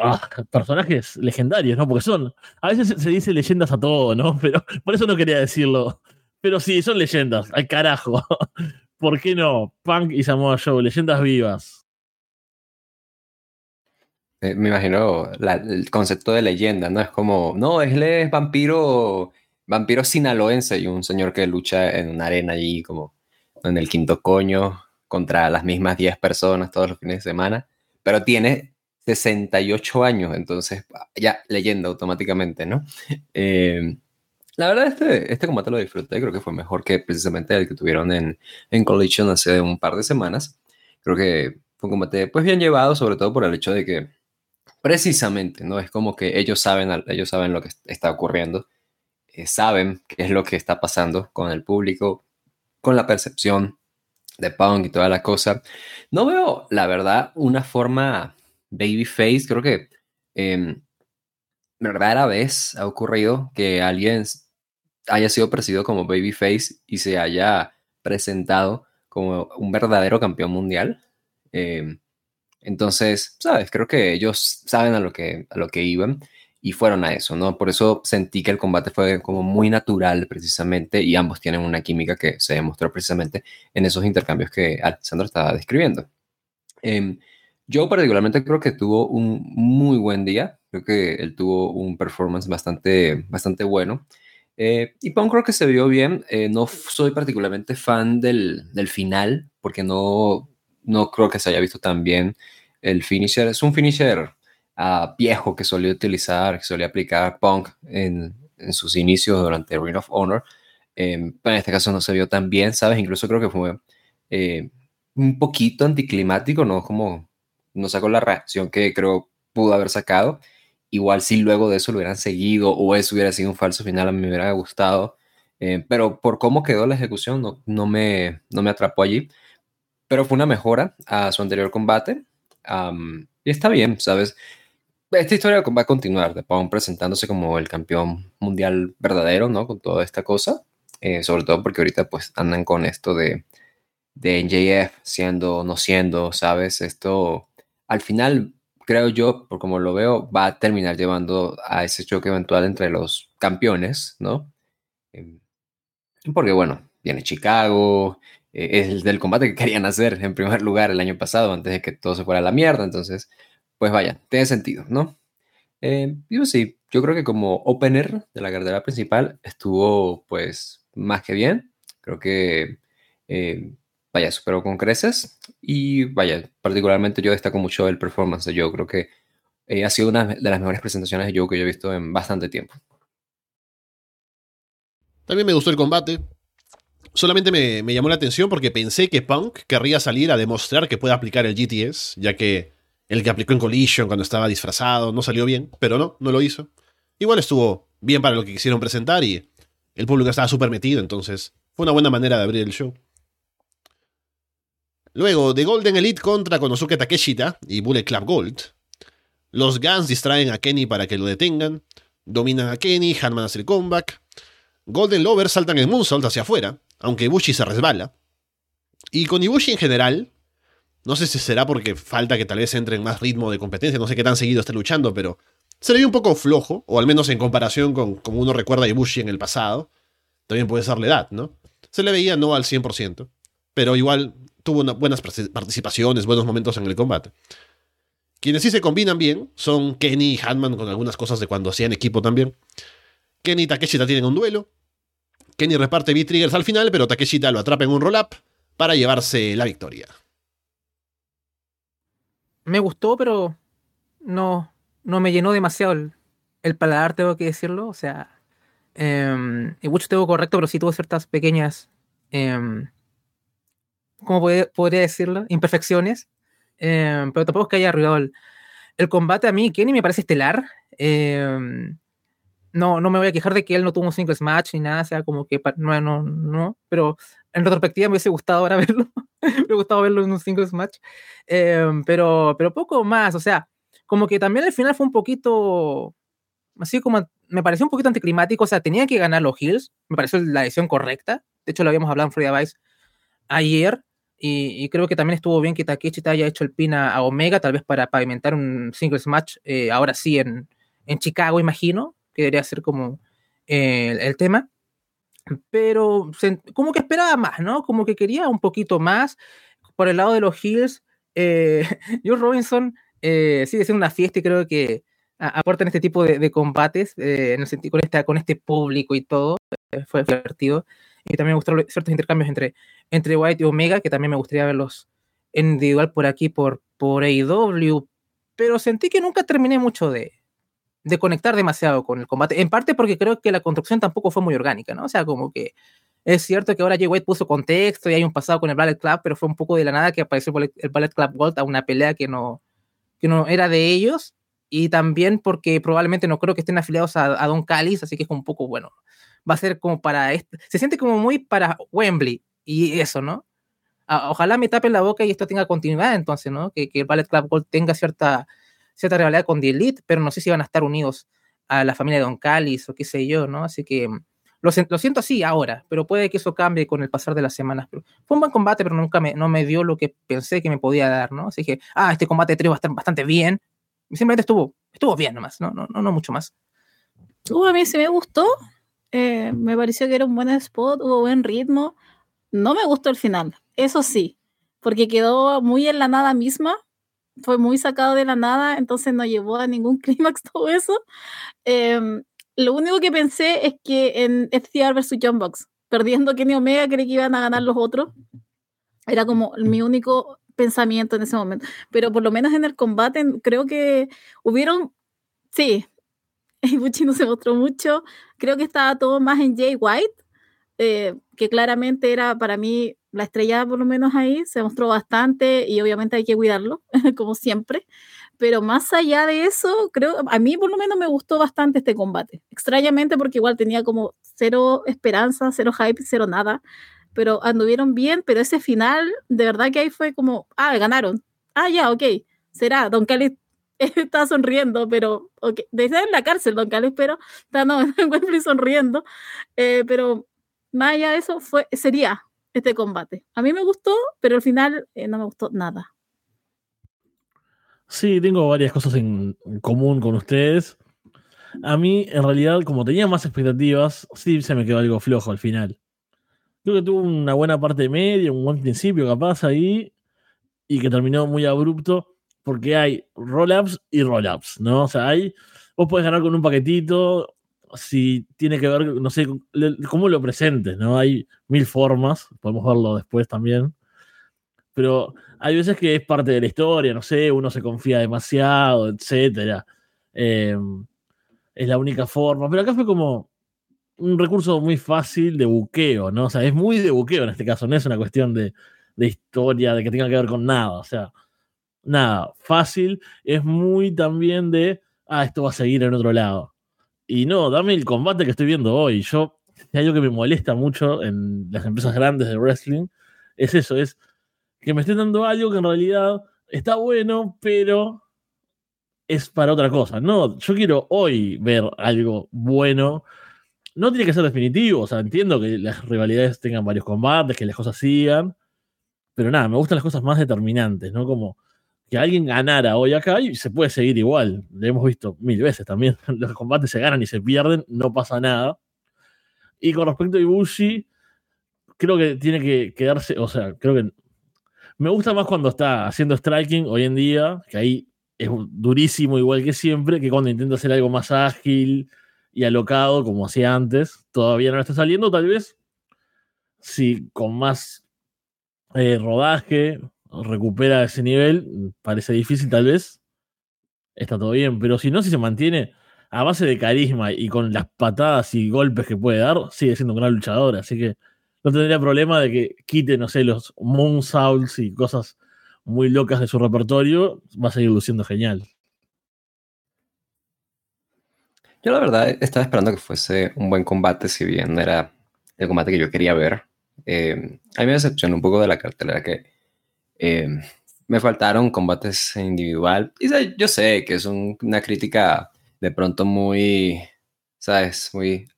Speaker 4: ah, personajes legendarios, ¿no? Porque son, a veces se dice leyendas a todo, ¿no? Pero por eso no quería decirlo. Pero sí, son leyendas, al carajo. ¿Por qué no? Punk y Samoa Joe, leyendas vivas.
Speaker 5: Me imagino el concepto de leyenda, ¿no? Es como, no, él es vampiro vampiro sinaloense y un señor que lucha en una arena allí como en el quinto coño contra las mismas 10 personas todos los fines de semana, pero tiene 68 años, entonces ya leyenda automáticamente, ¿no? Eh, la verdad, este, este combate lo disfruté, creo que fue mejor que precisamente el que tuvieron en, en Collision hace un par de semanas. Creo que fue un combate pues bien llevado, sobre todo por el hecho de que precisamente, ¿no? Es como que ellos saben, ellos saben lo que está ocurriendo eh, saben qué es lo que está pasando con el público, con la percepción de Punk y toda la cosa. No veo, la verdad, una forma babyface. Creo que eh, rara vez ha ocurrido que alguien haya sido percibido como babyface y se haya presentado como un verdadero campeón mundial. Em, entonces, sabes, creo que ellos saben a lo que, a lo que iban y fueron a eso, ¿no? Por eso sentí que el combate fue como muy natural precisamente y ambos tienen una química que se demostró precisamente en esos intercambios que Alessandro estaba describiendo. Em, yo particularmente creo que tuvo un muy buen día, creo que él tuvo un performance bastante, bastante bueno. Eh, y Punk creo que se vio bien, eh, no soy particularmente fan del, del final, porque no, no creo que se haya visto tan bien el finisher. Es un finisher viejo que solía utilizar, que solía aplicar Punk en, en sus inicios durante Ring of Honor. Eh, pero en este caso no se vio tan bien, ¿sabes? Incluso creo que fue eh, un poquito anticlimático, ¿no? Como no sacó la reacción que creo pudo haber sacado. Igual si luego de eso lo hubieran seguido o eso hubiera sido un falso final, a mí me hubiera gustado. Eh, pero por cómo quedó la ejecución, no, no, me, no me atrapó allí. Pero fue una mejora a su anterior combate. y está bien, ¿sabes? esta historia va a continuar, de Pong presentándose como el campeón mundial verdadero, ¿no? Con toda esta cosa. Eh, sobre todo porque ahorita pues andan con esto de, de NJF siendo, no siendo, ¿sabes? Esto al final, creo yo, por como lo veo, va a terminar llevando a ese choque eventual entre los campeones, ¿no? Em, porque bueno, viene Chicago, eh, es el del combate que querían hacer en primer lugar el año pasado, antes de que todo se fuera a la mierda, entonces pues vaya, tiene sentido, ¿no? Eh, yo sí, yo creo que como opener de la cartera principal estuvo pues más que bien. Creo que eh, vaya, superó con creces y vaya, particularmente yo destaco mucho el performance. Yo creo que ha sido una de las mejores presentaciones de Joe que yo he visto en bastante tiempo.
Speaker 1: También me gustó el combate. Solamente me, me, llamó la atención porque pensé que Punk querría salir a demostrar que puede aplicar el GTS, ya que el que aplicó en Collision cuando estaba disfrazado no salió bien, pero no, no lo hizo. Igual estuvo bien para lo que quisieron presentar y el público estaba súper metido, entonces fue una buena manera de abrir el show. Luego, de Golden Elite contra Konosuke Takeshita y Bullet Club Gold. Los Guns distraen a Kenny para que lo detengan. Dominan a Kenny, Hanman hace el comeback. Golden Lovers saltan el moonsault hacia afuera, aunque Ibushi se resbala. Y con Ibushi en general, no sé si será porque falta que tal vez entre en más ritmo de competencia, no sé qué tan seguido esté luchando, pero se le vio un poco flojo, o al menos en comparación con como uno recuerda a Ibushi en el pasado. También puede ser la edad, ¿no? Se le veía no al 100%, pero igual tuvo buenas participaciones, buenos momentos en el combate. Quienes sí se combinan bien son Kenny y Hanman con algunas cosas de cuando hacían equipo también. Kenny y Takeshita tienen un duelo. Kenny reparte B-Triggers al final, pero Takeshita lo atrapa en un roll-up para llevarse la victoria.
Speaker 2: Me gustó, pero no, no me llenó demasiado el, paladar, tengo que decirlo. O sea, eh, mucho tengo correcto, pero sí tuvo ciertas pequeñas em, ¿cómo podría decirlo? Imperfecciones. Em, pero tampoco es que haya arruinado el, combate. A mí, Kenny me parece estelar. Em, no, no me voy a quejar de que él no tuvo un singles match ni nada, o sea, como que no, no, no, pero en retrospectiva me hubiese gustado ahora verlo, me hubiese gustado verlo en un singles match, em, pero, pero poco más, o sea, como que también al final fue un poquito, así como, me pareció un poquito anticlimático, o sea, tenía que ganar los Hills, me pareció la decisión correcta, de hecho lo habíamos hablado en Free Vice ayer, y, creo que también estuvo bien que Takechi te haya hecho el pin a, Omega, tal vez para pavimentar un singles match, eh, ahora sí en, en, Chicago, imagino, que debería ser como eh, el, tema. Pero como que esperaba más, ¿no? Como que quería un poquito más. Por el lado de los Hills, eh, George Robinson eh, sigue siendo una fiesta y creo que aporta en este tipo de, combates, en el sentido, con, con este público y todo. fue divertido. Y también me gustaron ciertos intercambios entre, entre White y Omega, que también me gustaría verlos en individual por aquí, por, por AEW. Pero sentí que nunca terminé mucho de, de conectar demasiado con el combate. En parte porque creo que la construcción tampoco fue muy orgánica, ¿no? O sea, como que es cierto que ahora Jay White puso contexto y hay un pasado con el Ballet Club, pero fue un poco de la nada que apareció el Ballet Club Gold a una pelea que no, que no era de ellos. Y también porque probablemente no creo que estén afiliados a, a Don Callis, así que es un poco, bueno, va a ser como para... Este, se siente como muy para Wembley y eso, ¿no? ojalá me tapen la boca y esto tenga continuidad entonces, ¿no? Que, que el Ballet Club Gold tenga cierta, cierta rivalidad con The Elite, pero no sé si van a estar unidos a la familia de Don Callis o qué sé yo, ¿no? Así que mm, lo, lo, siento así ahora, pero puede que eso cambie con el pasar de las semanas. Pero fue un buen combate, pero nunca me, no me dio lo que pensé que me podía dar, ¿no? Así que, ah, este combate de trío va a estar bastante bien. simplemente estuvo, estuvo bien nomás, ¿no? No, no, no mucho más.
Speaker 3: Uh, a mí sí me gustó. Eh, me pareció que era un buen spot, hubo buen ritmo. No me gustó el final, eso sí, porque quedó muy en la nada misma, fue muy sacado de la nada, entonces no llevó a ningún clímax todo eso. Em, lo único que pensé es que en FTR vs. John Box, perdiendo Kenny Omega, creí que iban a ganar los otros. Era como mi único pensamiento en ese momento. Pero por lo menos en el combate creo que hubieron, sí, Ibuchi no se mostró mucho. Creo que estaba todo más en Jay White, eh, que claramente era para mí la estrella, por lo menos ahí. Se mostró bastante y obviamente hay que cuidarlo, como siempre. Pero más allá de eso, creo, a mí por lo menos me gustó bastante este combate. Extrañamente, porque igual tenía como cero esperanza, cero hype, cero nada. Pero anduvieron bien, pero ese final, de verdad que ahí fue como, ah, ganaron. Ah, ya, ok. Será. Don Kelly está sonriendo, pero okay. de en la cárcel, don Carlos, pero está no, en Wembley sonriendo, eh, pero más eso fue, sería este combate. A mí me gustó, pero al final eh, no me gustó nada.
Speaker 4: Sí, tengo varias cosas en común con ustedes. A mí, en realidad, como tenía más expectativas, sí se me quedó algo flojo al final. Creo que tuvo una buena parte media, un buen principio capaz ahí, y que terminó muy abrupto porque hay roll-ups y roll-ups, ¿no? O sea, hay, vos podés ganar con un paquetito, si tiene que ver, no sé, cómo lo presentes, ¿no? Hay mil formas, podemos verlo después también. Pero hay veces que es parte de la historia, no sé, uno se confía demasiado, etcétera. Eh, es la única forma. Pero acá fue como un recurso muy fácil de buqueo, ¿no? O sea, es muy de buqueo en este caso, no es una cuestión de, de historia, de que tenga que ver con nada. O sea, nada, fácil. Es muy también de, ah, esto va a seguir en otro lado. Y no, dame el combate que estoy viendo hoy. Yo, hay algo que me molesta mucho en las empresas grandes de wrestling, es eso, es que me estén dando algo que en realidad está bueno, pero es para otra cosa. No, yo quiero hoy ver algo bueno. No tiene que ser definitivo, o sea, entiendo que las rivalidades tengan varios combates, que las cosas sigan, pero nada, me gustan las cosas más determinantes, ¿no? Como que alguien ganara hoy acá y se puede seguir igual. Lo hemos visto mil veces también. Los combates se ganan y se pierden, no pasa nada. Y con respecto a Ibushi, creo que tiene que quedarse, o sea, creo que me gusta más cuando está haciendo striking hoy en día, que ahí es durísimo igual que siempre, que cuando intenta hacer algo más ágil y alocado como hacía antes. Todavía no está saliendo, tal vez. Si con más eh, rodaje recupera ese nivel, parece difícil tal vez. Está todo bien, pero si no, si se mantiene a base de carisma y con las patadas y golpes que puede dar, sigue siendo un gran luchador. Así que no tendría problema de que quite, no sé, los Moonsaults y cosas muy locas de su repertorio. Va a seguir luciendo genial.
Speaker 5: Yo la verdad estaba esperando que fuese un buen combate, si bien era el combate que yo quería ver. Eh, a mí me decepcionó un poco de la cartelera que eh, me faltaron combates individual. Y yo sé que es una crítica de pronto muy, ¿sabes? Muy,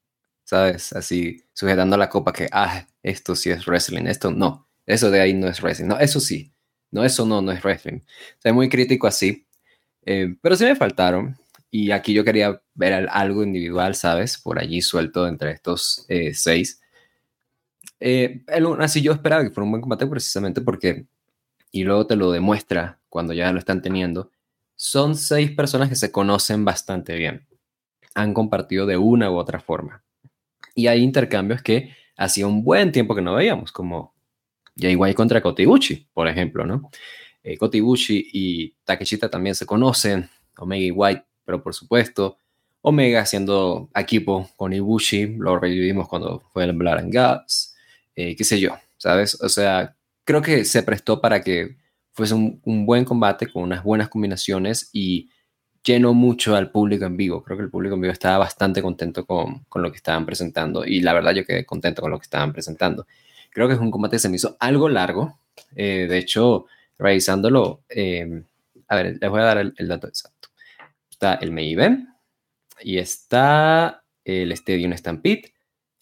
Speaker 5: ¿sabes? Así, sujetando la copa que, ah, esto sí es wrestling, esto no, eso de ahí no es wrestling, no, eso sí, no, eso no, no es wrestling. O muy crítico así. Eh, pero sí me faltaron. Y aquí yo quería ver algo individual, ¿sabes? Por allí suelto entre estos eh, seis. así yo esperaba que fuera un buen combate precisamente porque y luego te lo demuestra cuando ya lo están teniendo, son seis personas que se conocen bastante bien. Han compartido de una u otra forma. Y hay intercambios que hacía un buen tiempo que no veíamos, como Jay contra Kotibuchi, por ejemplo, ¿no? Eh, Kotibuchi y Takeshita también se conocen, Omega y White, pero por supuesto, Omega haciendo equipo con Ibushi, lo revivimos cuando fue el Blood and Guts, eh, qué sé yo, ¿sabes? O sea, creo que se prestó para que fuese un, buen combate con unas buenas combinaciones y llenó mucho al público en vivo. Creo que el público en vivo estaba bastante contento con, lo que estaban presentando y la verdad yo quedé contento con lo que estaban presentando. Creo que es un combate que se me hizo algo largo. Eh, de hecho, revisándolo, em, a ver, les voy a dar el, el, dato exacto. Está el main y está el Stadium Stampede,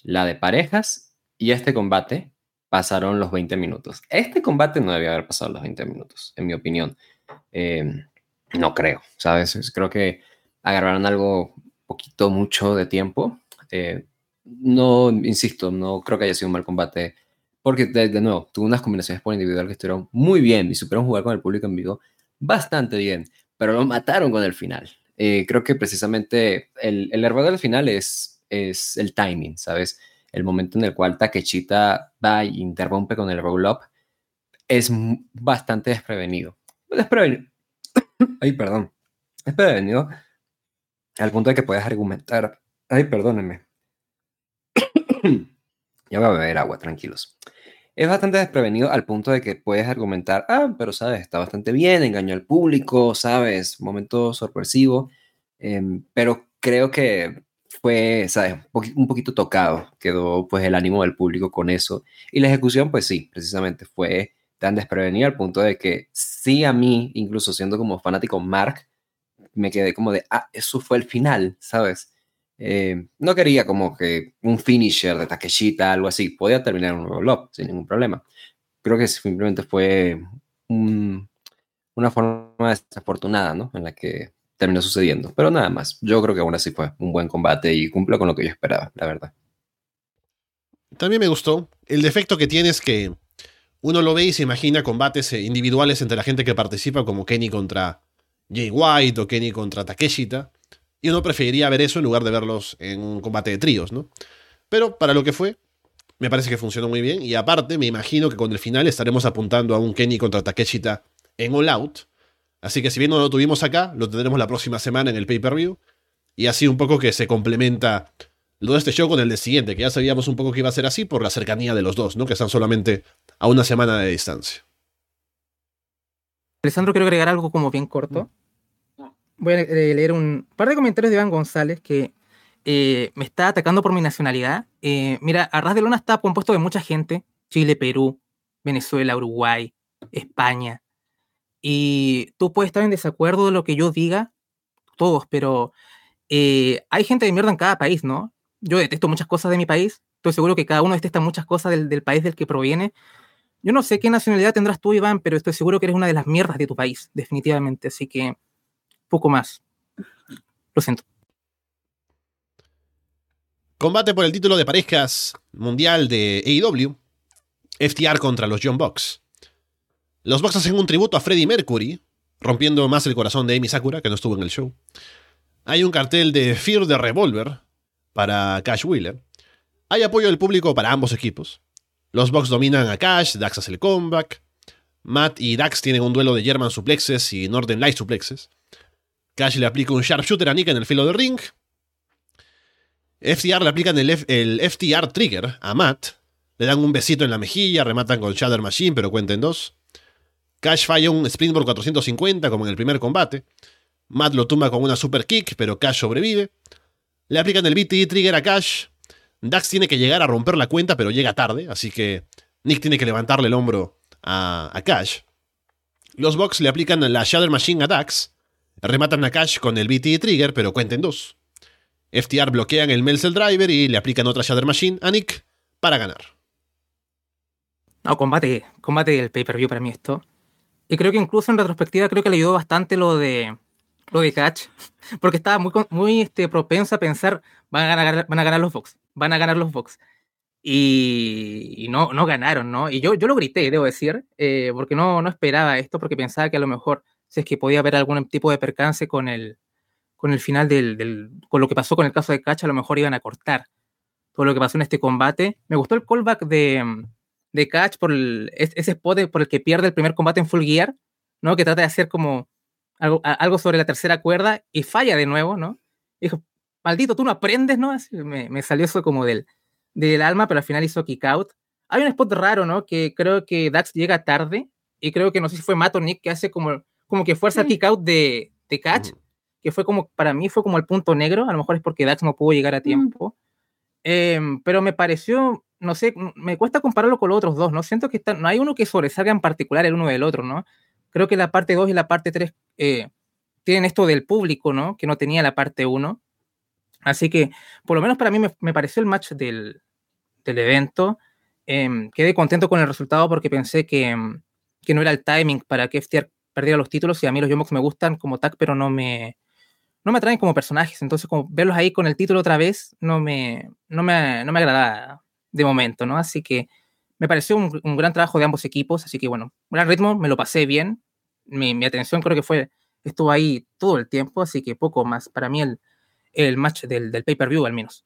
Speaker 5: la de parejas y este combate pasaron los 20 minutos. Este combate no debía haber pasado los 20 minutos, en mi opinión. Em, no creo, ¿sabes? Creo que agarraron algo poquito, mucho de tiempo. Eh, no, insisto, no creo que haya sido un mal combate, porque de, nuevo, tuvo unas combinaciones por individual que estuvieron muy bien y supieron jugar con el público en vivo bastante bien, pero lo mataron con el final. Eh, creo que precisamente el, el error del final es, es el timing, ¿sabes? El momento en el cual Takechita va y interrumpe con el roll-up, es bastante desprevenido. Desprevenido. Ay, perdón. Desprevenido al punto de que puedes argumentar. Ay, perdónenme. ya voy a beber agua, tranquilos. Es bastante desprevenido al punto de que puedes argumentar, ah, pero sabes, está bastante bien, engañó al público, sabes, momento sorpresivo. Em, pero creo que fue, ¿sabes? Un poquito tocado, quedó pues el ánimo del público con eso. Y la ejecución, pues sí, precisamente fue tan desprevenida al punto de que sí a mí, incluso siendo como fanático Mark, me quedé como de, ah, eso fue el final, ¿sabes? Eh, no quería como que un finisher de Takeshita, algo así, podía terminar un roll-up sin ningún problema. Creo que simplemente fue una forma desafortunada, ¿no? En la que terminó sucediendo. Pero nada más, yo creo que aún así fue un buen combate y cumple con lo que yo esperaba, la verdad.
Speaker 1: También me gustó. El defecto que tiene es que uno lo ve y se imagina combates individuales entre la gente que participa, como Kenny contra Jay White o Kenny contra Takeshita. Y uno preferiría ver eso en lugar de verlos en un combate de tríos, ¿no? Pero para lo que fue, Me parece que funcionó muy bien. Y aparte, me imagino que con el final estaremos apuntando a un Kenny contra Takeshita en All Out. Así que si bien no lo tuvimos acá, lo tendremos la próxima semana en el pay-per-view. Y así un poco que se complementa lo de este show con el de siguiente, que ya sabíamos un poco que iba a ser así por la cercanía de los dos, ¿no? Que están solamente a una semana de distancia.
Speaker 2: Alessandro, quiero agregar algo como bien corto. Voy a eh, leer un par de comentarios de Iván González que eh, me está atacando por mi nacionalidad. Eh, mira, Arras de Lona está compuesto de mucha gente. Chile, Perú, Venezuela, Uruguay, España. Y tú puedes estar en desacuerdo de lo que yo diga, todos, pero hay gente de mierda en cada país, ¿no? Yo detesto muchas cosas de mi país. Estoy seguro que cada uno detesta muchas cosas del, del país del que proviene. Yo no sé qué nacionalidad tendrás tú, Iván, pero estoy seguro que eres una de las mierdas de tu país, definitivamente. Así que, poco más. Lo siento.
Speaker 1: Combate por el título de parejas mundial de AEW. FTR contra los John Box. Los Box hacen un tributo a Freddie Mercury, rompiendo más el corazón de Amy Sakura, que no estuvo en el show. Hay un cartel de Fear the Revolver para Cash Wheeler. Hay apoyo del público para ambos equipos. Los Bucks dominan a Cash, Dax hace el comeback. Matt y Dax tienen un duelo de German suplexes y Northern Light suplexes. Cash le aplica un sharpshooter a Nick en el filo del ring. FTR le aplican el, el, FTR Trigger a Matt. Le dan un besito en la mejilla, rematan con Shadow Machine, pero cuenten dos. Cash falla un Springboard 450 como en el primer combate. Matt lo tumba con una super kick, pero Cash sobrevive. Le aplican el BTE Trigger a Cash. Dax tiene que llegar a romper la cuenta, pero llega tarde, así que Nick tiene que levantarle el hombro a, Cash. Los Bucks le aplican la Shadow Machine a Dax, rematan a Cash con el BT Trigger, pero cuenten dos. FTR bloquean el Melzel Driver y le aplican otra Shadow Machine a Nick para ganar.
Speaker 2: No, combate, combate el pay-per-view para mí esto. Y creo que incluso en retrospectiva creo que le ayudó bastante lo de lo de Catch, porque estaba muy, muy este, propenso a pensar, van a ganar, van a ganar los Bucks, van a ganar los Bucks. Y, no, no ganaron, ¿no? Y yo, yo lo grité, debo decir, eh, porque no, no esperaba esto, porque pensaba que a lo mejor, si es que podía haber algún tipo de percance con el, con el final del, con lo que pasó con el caso de Catch, a lo mejor iban a cortar todo lo que pasó en este combate. Me gustó el callback de, de Catch por ese spot por el que pierde el primer combate en Full Gear, ¿no? Que trata de hacer como algo, sobre la tercera cuerda y falla de nuevo, ¿no? dijo, maldito, tú no aprendes, ¿no? me, salió eso como del, del alma, pero al final hizo kick out. Hay un spot raro, ¿no? Que creo que Dax llega tarde y creo que no sé si fue Matt o Nick que hace como, como que fuerza kick out de, de Catch, que fue como, para mí fue como el punto negro, a lo mejor es porque Dax no pudo llegar a tiempo. Em, pero me pareció, no sé, me cuesta compararlo con los otros dos, ¿no? Siento que no hay uno que sobresalga en particular el uno del otro, ¿no? Creo que la parte 2 y la parte 3 eh, tienen esto del público, ¿no? Que no tenía la parte 1. Así que, por lo menos para mí me, pareció el match del, del evento. Em, quedé contento con el resultado porque pensé que, em, que, no era el timing para que FTR perdiera los títulos y a mí los Young me gustan como tag, pero no me, no me atraen como personajes. Entonces, como verlos ahí con el título otra vez no me, no me, no me agrada de momento, ¿no? Así que me pareció un, gran trabajo de ambos equipos, así que bueno, gran ritmo, me lo pasé bien. Mi, atención creo que fue, estuvo ahí todo el tiempo, así que poco más. Para mí el, el match del, del pay-per-view al menos.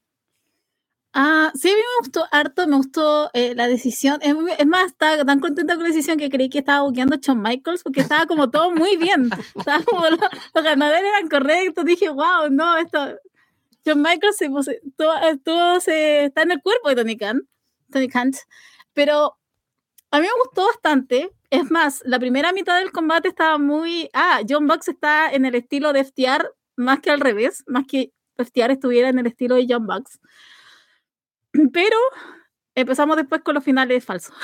Speaker 3: Ah, sí, a mí me gustó harto, me gustó eh, la decisión. Es, más, estaba tan contenta con la decisión que creí que estaba buqueando a Shawn Michaels porque estaba como todo muy bien. Estaba como los, ganadores eran correctos. Dije, wow, no, esto. Shawn Michaels estuvo, se, está en el cuerpo de Tony Khan. Tony Khan. Pero a mí me gustó bastante. Es más, la primera mitad del combate estaba muy. Ah, John Box está en el estilo de FTR más que al revés, más que FTR estuviera en el estilo de John Box. Pero empezamos después con los finales falsos.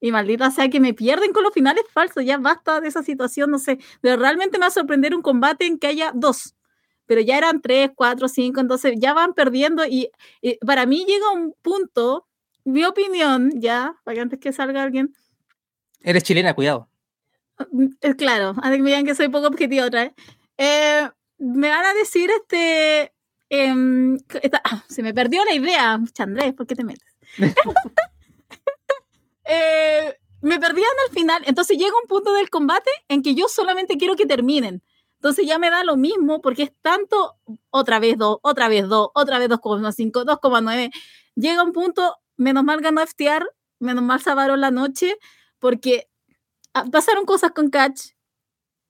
Speaker 3: Y maldita sea que me pierden con los finales falsos. Ya basta de esa situación, no sé. De realmente me va a sorprender un combate en que haya dos. Pero ya eran tres, cuatro, cinco, entonces ya van perdiendo. Y, y para mí llega un punto mi opinión, ya, para que antes que salga alguien.
Speaker 2: Eres chilena, cuidado.
Speaker 3: Mm, es claro, a que me digan que soy poco objetiva otra vez. Eh, me van a decir este. Em, ah, se me perdió la idea. Andrés, ¿por qué te metes? eh, me perdían al final. Entonces llega un punto del combate en que yo solamente quiero que terminen. Entonces ya me da lo mismo porque es tanto otra vez 2, otra vez 2, otra vez 2,5, 2,9. Llega un punto menos mal ganó FTR, menos mal salvaron la noche, porque ah, pasaron cosas con Catch.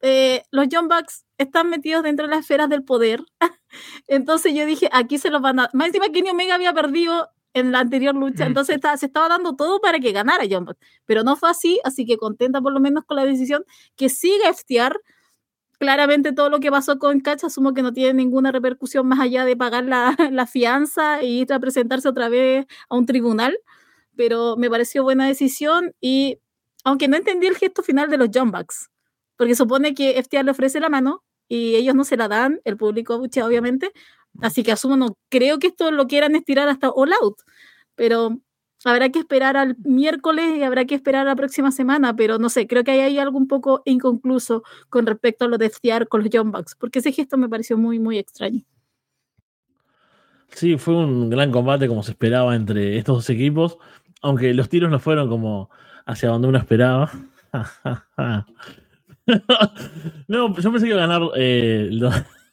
Speaker 3: Eh, los John Bucks están metidos dentro de las esferas del poder. Entonces yo dije, aquí se los van a... Más encima Kenny Omega había perdido en la anterior lucha, entonces se estaba dando todo para que ganara John Bucks. Pero no fue así, así que contenta por lo menos con la decisión que siga FTR claramente todo lo que pasó con Catch asumo que no tiene ninguna repercusión más allá de pagar la, fianza y ir a presentarse otra vez a un tribunal, pero me pareció buena decisión y aunque no entendí el gesto final de los John Bucks, porque supone que FTR le ofrece la mano y ellos no se la dan, el público obviamente, así que asumo, no creo que esto lo quieran estirar hasta All Out, pero habrá que esperar al miércoles y habrá que esperar la próxima semana, pero no sé, creo que hay algo un poco inconcluso con respecto a lo de FTR con los John Bucks, porque ese gesto me pareció muy, muy extraño.
Speaker 4: Sí, fue un gran combate como se esperaba entre estos dos equipos, aunque los tiros no fueron como hacia donde uno esperaba. no, yo pensé que iba a ganar eh,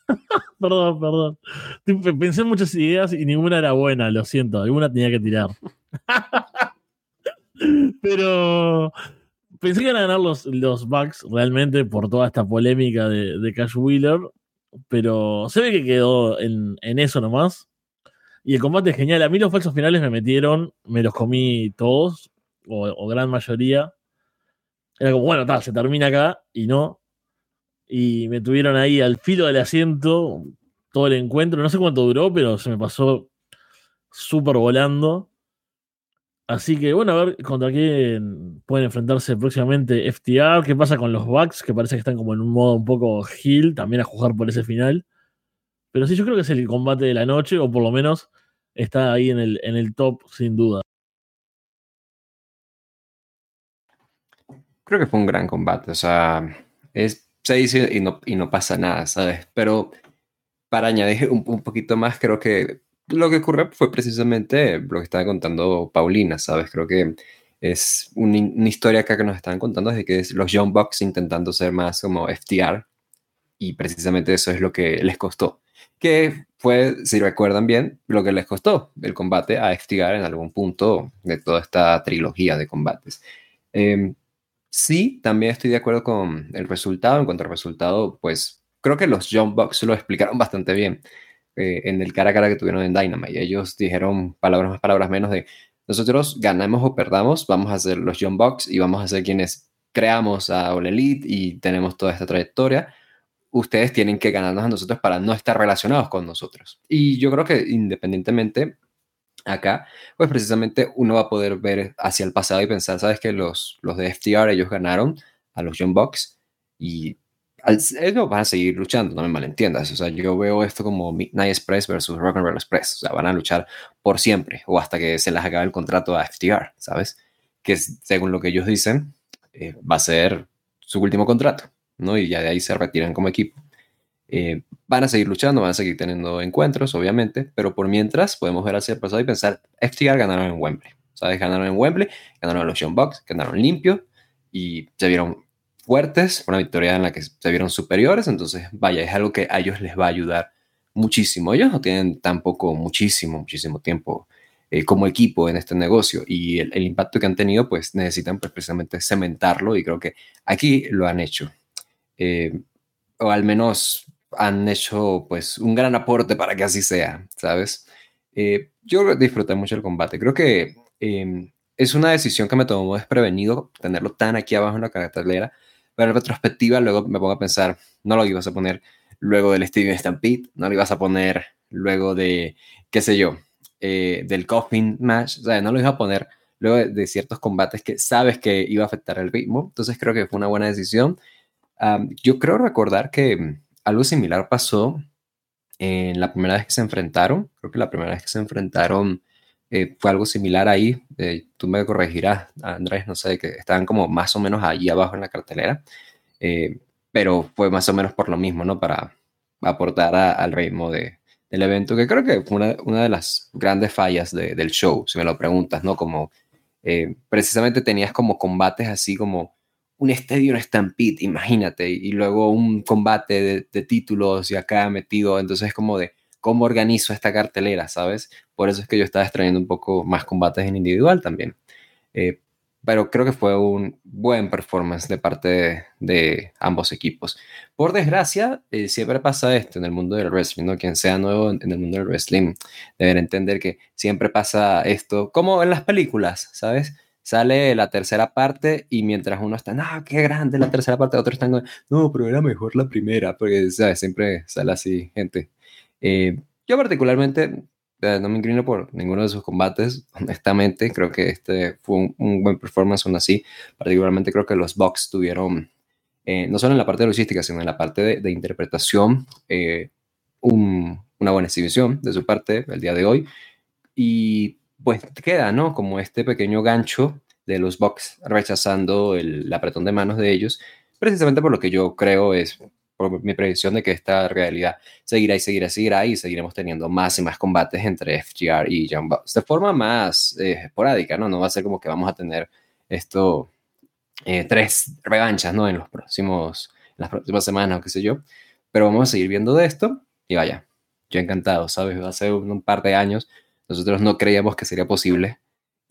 Speaker 4: perdón, perdón. Pensé en muchas ideas y ninguna era buena, lo siento. Alguna tenía que tirar. Pero pensé que iban a ganar los, los Bucks realmente por toda esta polémica de, Cash Wheeler. Pero se ve que quedó en, eso nomás. Y el combate es genial. A mí los falsos finales me metieron, me los comí todos, o, gran mayoría. Era como, bueno, tal, se termina acá, y no. Y me tuvieron ahí al filo del asiento todo el encuentro. No sé cuánto duró, pero se me pasó súper volando. Así que bueno, a ver contra quién pueden enfrentarse próximamente FTR. ¿Qué pasa con los Bucks? Que parece que están como en un modo un poco heel, también a jugar por ese final. Pero sí, yo creo que es el combate de la noche, o por lo menos está ahí en el, en el top, sin duda.
Speaker 5: Creo que fue un gran combate. O sea, es, se dice y no, y no pasa nada, ¿sabes? Pero para añadir un, un poquito más, creo que lo que ocurre fue precisamente lo que estaba contando Paulina, ¿sabes? Creo que es una, historia acá que nos estaban contando desde que es los Young Bucks intentando ser más como FTR y precisamente eso es lo que les costó. Que fue, si recuerdan bien, lo que les costó el combate a FTR en algún punto de toda esta trilogía de combates. Em, sí, también estoy de acuerdo con el resultado. En cuanto al resultado, pues creo que los Young Bucks lo explicaron bastante bien. Eh, en el cara a cara que tuvieron en Dynamite. Ellos dijeron palabras más, palabras menos de nosotros ganamos o perdamos, vamos a ser los John Box y vamos a ser quienes creamos a All Elite y tenemos toda esta trayectoria. Ustedes tienen que ganarnos a nosotros para no estar relacionados con nosotros. Y yo creo que independientemente acá, pues precisamente uno va a poder ver hacia el pasado y pensar, sabes que los, los de FTR ellos ganaron a los John Box y ellos van a seguir luchando, no me malentiendas. O sea, yo veo esto como Midnight Express versus Rock and Roll Express. O sea, van a luchar por siempre o hasta que se les acabe el contrato a FTR, ¿sabes? Que según lo que ellos dicen, eh, va a ser su último contrato, ¿no? Y ya de ahí se retiran como equipo. Eh, van a seguir luchando, van a seguir teniendo encuentros, obviamente, pero por mientras podemos ver hacia el pasado y pensar, FTR ganaron en Wembley, ¿sabes? Ganaron en Wembley, ganaron los Young Bucks, ganaron limpio y se vieron fuertes, una victoria en la que se vieron superiores, entonces vaya, es algo que a ellos les va a ayudar muchísimo. Ellos no tienen tampoco muchísimo, muchísimo tiempo eh, como equipo en este negocio y el, impacto que han tenido pues necesitan pues, precisamente cementarlo y creo que aquí lo han hecho. Eh, o al menos han hecho pues un gran aporte para que así sea, ¿sabes? Eh, yo disfruté mucho el combate. Creo que em, es una decisión que me tomó desprevenido tenerlo tan aquí abajo en la cartelera pero en retrospectiva luego me pongo a pensar, no lo ibas a poner luego del Steven Stampede, no lo ibas a poner luego de, qué sé yo, eh, del Coffin Match, o sea, no lo ibas a poner luego de, ciertos combates que sabes que iba a afectar el ritmo, entonces creo que fue una buena decisión. yo creo recordar que algo similar pasó en la primera vez que se enfrentaron, creo que la primera vez que se enfrentaron eh, fue algo similar ahí. Eh, tú me corregirás, Andrés, no sé, que estaban como más o menos ahí abajo en la cartelera, eh, pero fue más o menos por lo mismo, ¿no? Para aportar al ritmo de, del evento, que creo que fue una, una de las grandes fallas del show, si me lo preguntas, ¿no? Como precisamente tenías como combates así como un estadio, un stampede, imagínate, y, luego un combate de, de títulos y acá metido, entonces como de cómo organizo esta cartelera, ¿sabes? Por eso es que yo estaba extrayendo un poco más combates en individual también. Eh, pero creo que fue un buen performance de parte de, ambos equipos. Por desgracia, eh, siempre pasa esto en el mundo del wrestling, ¿no? Quien sea nuevo en el mundo del wrestling deberá entender que siempre pasa esto, como en las películas, ¿sabes? Sale la tercera parte y mientras uno está, no, qué grande la tercera parte, otros están, no, pero era mejor la primera, porque, ¿sabes? Siempre sale así, gente. Eh, yo particularmente no me inclino por ninguno de sus combates, honestamente. Creo que este fue un, buen performance aún así. Particularmente creo que los Bucks tuvieron, eh, no solo en la parte de logística, sino en la parte de, interpretación, eh, una buena exhibición de su parte el día de hoy. Y pues queda, ¿no? Como este pequeño gancho de los Bucks rechazando el apretón de manos de ellos, precisamente por lo que yo creo es por mi predicción de que esta realidad seguirá y seguirá y seguirá y seguiremos teniendo más y más combates entre FGR y Young Bucks de forma más eh, esporádica, ¿no? No va a ser como que vamos a tener esto, eh, tres revanchas, ¿no? En los próximos, en las próximas semanas o qué sé yo, pero vamos a seguir viendo de esto y vaya, yo encantado, ¿sabes? Hace un par de años nosotros no creíamos que sería posible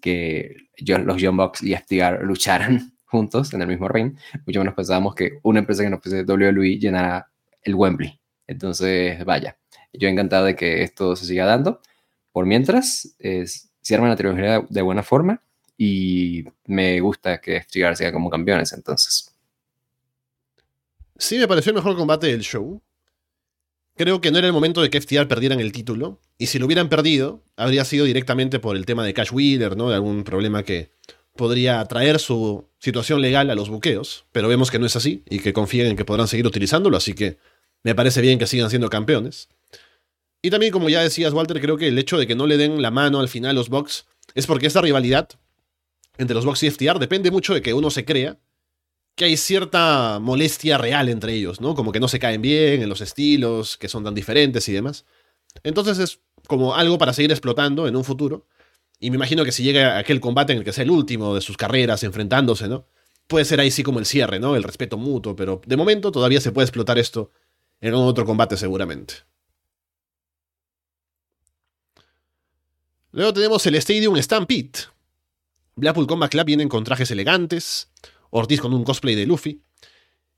Speaker 5: que los Young Bucks y FTR lucharan juntos en el mismo ring, mucho menos pensábamos que una empresa que nos pese WWE llenara el Wembley. Entonces, vaya, yo encantado de que esto se siga dando. Por mientras, es, arma la trilogía de buena forma y me gusta que FTR siga como campeones, entonces.
Speaker 1: Sí, me pareció el mejor combate del show. Creo que no era el momento de que FTR perdieran el título. Y si lo hubieran perdido, habría sido directamente por el tema de Cash Wheeler, ¿no? De algún problema que podría traer su situación legal a los buqueos, pero vemos que no es así y que confían en que podrán seguir utilizándolo, así que me parece bien que sigan siendo campeones. Y también, como ya decías, Walter, creo que el hecho de que no le den la mano al final los Bucks es porque esta rivalidad entre los Bucks y FTR depende mucho de que uno se crea que hay cierta molestia real entre ellos, ¿no? Como que no se caen bien en los estilos, que son tan diferentes y demás. Entonces es como algo para seguir explotando en un futuro. Y me imagino que si llega aquel combate en el que sea el último de sus carreras enfrentándose, ¿no? Puede ser ahí sí como el cierre, ¿no? El respeto mutuo, pero de momento todavía se puede explotar esto en otro combate seguramente. Luego tenemos el Stadium Stampede. Blackpool Combat Club vienen con trajes elegantes, Ortiz con un cosplay de Luffy.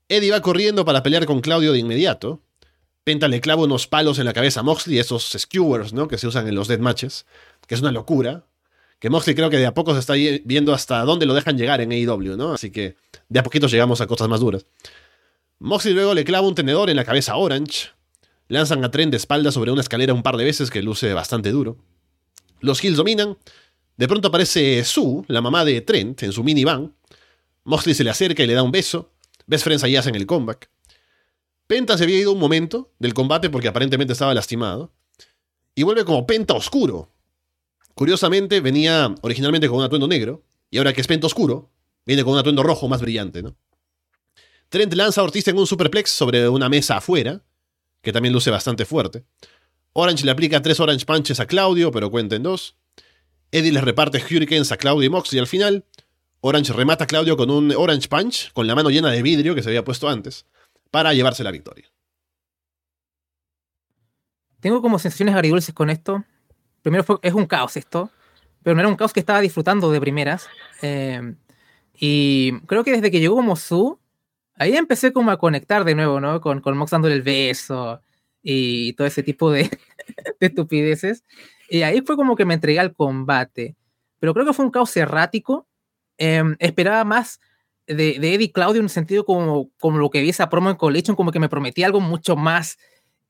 Speaker 1: Eddie va corriendo para pelear con Claudio de inmediato. Penta le clava unos palos en la cabeza a Moxley, esos skewers, ¿no? Que se usan en los deathmatches, que es una locura que Moxley creo que de a poco se está viendo hasta dónde lo dejan llegar en AEW, ¿no? Así que de a poquito llegamos a cosas más duras. Moxley luego le clava un tenedor en la cabeza a Orange. Lanzan a Trent de espalda sobre una escalera un par de veces que luce bastante duro. Los Hills dominan. De pronto aparece Sue, la mamá de Trent, en su minivan. Moxley se le acerca y le da un beso. Best Friends ahí hacen el comeback. Penta se había ido un momento del combate porque aparentemente estaba lastimado. Y vuelve como Penta oscuro, Curiosamente, venía originalmente con un atuendo negro, y ahora que es pento oscuro, viene con un atuendo rojo más brillante. Trent lanza a Ortiz en un superplex sobre una mesa afuera, que también luce bastante fuerte. Orange le aplica tres Orange Punches a Claudio, pero cuenta en dos. Eddie les reparte Hurricanes a Claudio y Mox, y al final, Orange remata a Claudio con un Orange Punch, con la mano llena de vidrio que se había puesto antes, para llevarse la victoria.
Speaker 2: Tengo como sensaciones agridulces con esto, primero fue, es un caos esto, pero no era un caos que estaba disfrutando de primeras. Eh, y creo que desde que llegó como Su, ahí empecé como a conectar de nuevo, ¿no? Con, con Mox dándole el beso y todo ese tipo de, estupideces. Y ahí fue como que me entregué al combate. Pero creo que fue un caos errático. Em, esperaba más de, de Eddie Claudio en un sentido como, como lo que vi esa promo en Collection, como que me prometía algo mucho más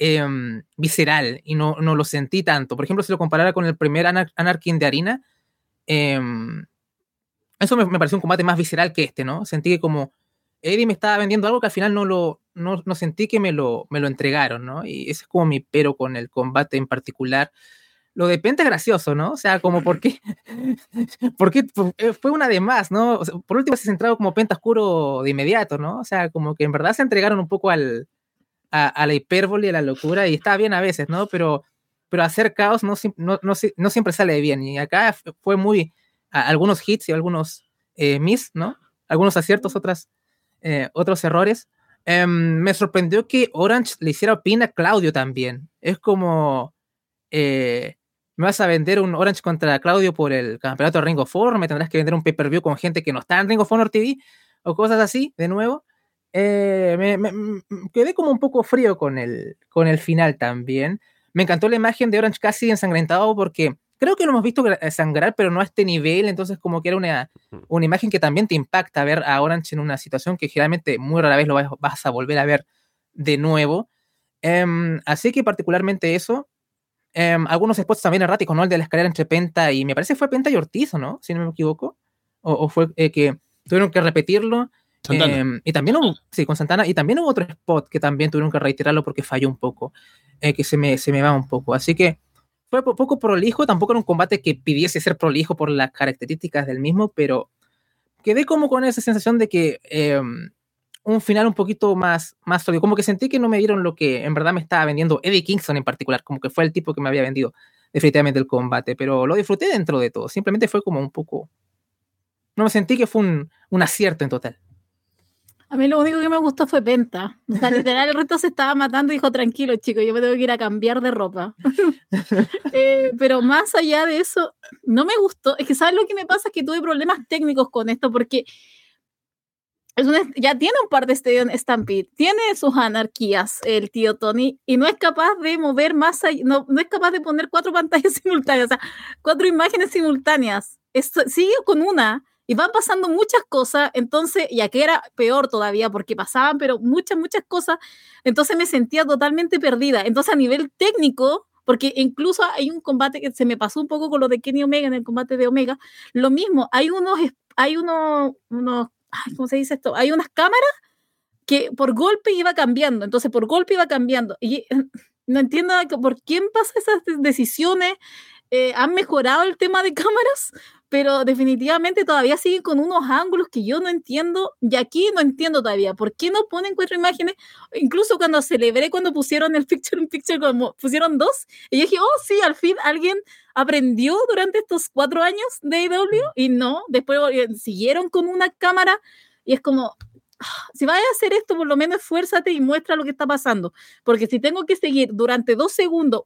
Speaker 2: Em, visceral y no, no, lo sentí tanto. Por ejemplo, si lo comparara con el primer Anar Anarchy de Harina, em, eso me, pareció un combate más visceral que este, ¿no? Sentí que como Eddie me estaba vendiendo algo que al final no lo no, no, sentí que me lo, me lo entregaron, ¿no? Y ese es como mi pero con el combate en particular. Lo de Penta es gracioso, ¿no? O sea, como por qué, porque eh, fue una de más, ¿no? por último se centrado como Penta oscuro de inmediato, ¿no? O sea, como que en verdad se entregaron un poco al, a, la hipérbole, a la locura, y está bien a veces, ¿no? Pero, pero hacer caos no, no, no, siempre sale bien. Y acá fue muy, algunos hits y algunos eh, miss, ¿no? Algunos aciertos, otras, eh, otros errores. Em, me sorprendió que Orange le hiciera pin a Claudio también. Es como. Eh, me vas a vender un Orange contra Claudio por el campeonato de Ring of Honor, me tendrás que vender un pay-per-view con gente que no está en Ring of Honor TV o cosas así, de nuevo. Eh, me, quedé como un poco frío con el, con el final también. Me encantó la imagen de Orange casi ensangrentado porque creo que lo hemos visto sangrar, pero no a este nivel, entonces como que era una, una imagen que también te impacta ver a Orange en una situación que generalmente muy rara vez lo vas, a volver a ver de nuevo. Em, así que particularmente eso. Em, algunos spots también erráticos, ¿no? El de la escalera entre Penta y me parece que fue Penta y Ortiz, ¿no? Si no me equivoco. O, fue eh, que tuvieron que repetirlo. Em, y también hubo, sí, con Santana. Y también hubo otro spot que también tuvieron que reiterarlo porque falló un poco. Eh, que se me, se me va un poco. Así que fue poco prolijo, tampoco era un combate que pidiese ser prolijo por las características del mismo, pero quedé como con esa sensación de que em, un final un poquito más, más sólido, como que sentí que no me dieron lo que en verdad me estaba vendiendo Eddie Kingston en particular, como que fue el tipo que me había vendido definitivamente el combate, pero lo disfruté dentro de todo, simplemente fue como un poco... No me sentí que fue un, un acierto en total.
Speaker 3: A mí lo único que me gustó fue Penta. O sea, literal, el resto se estaba matando y dijo, tranquilo, chico, yo me tengo que ir a cambiar de ropa. Eh, pero más allá de eso, no me gustó. Es que, ¿sabes lo que me pasa? Es que tuve problemas técnicos con esto porque es ya tiene un par de Stadium Stampede, tiene sus anarquías el tío Tony y no es capaz de mover más allá, no, no es capaz de poner cuatro pantallas simultáneas, o sea, cuatro imágenes simultáneas. Esto, sigue con una y van pasando muchas cosas, entonces, y aquí era peor todavía porque pasaban, pero muchas, muchas cosas, entonces me sentía totalmente perdida. Entonces, a nivel técnico, porque incluso hay un combate que se me pasó un poco con lo de Kenny Omega en el combate de Omega, lo mismo, hay unos, hay unos, unos ¿cómo se dice esto? Hay unas cámaras que por golpe iba cambiando, entonces por golpe iba cambiando. Y no entiendo por quién pasa esas decisiones. Eh, han mejorado el tema de cámaras, pero definitivamente todavía siguen con unos ángulos que yo no entiendo, y aquí no entiendo todavía, ¿por qué no ponen cuatro imágenes? Incluso cuando celebré, cuando pusieron el picture in picture, como pusieron dos, y yo dije, oh sí, al fin alguien aprendió durante estos cuatro años de AW, y no, después eh, siguieron con una cámara, y es como, ah, si vas a hacer esto, por lo menos esfuérzate y muestra lo que está pasando, porque si tengo que seguir durante dos segundos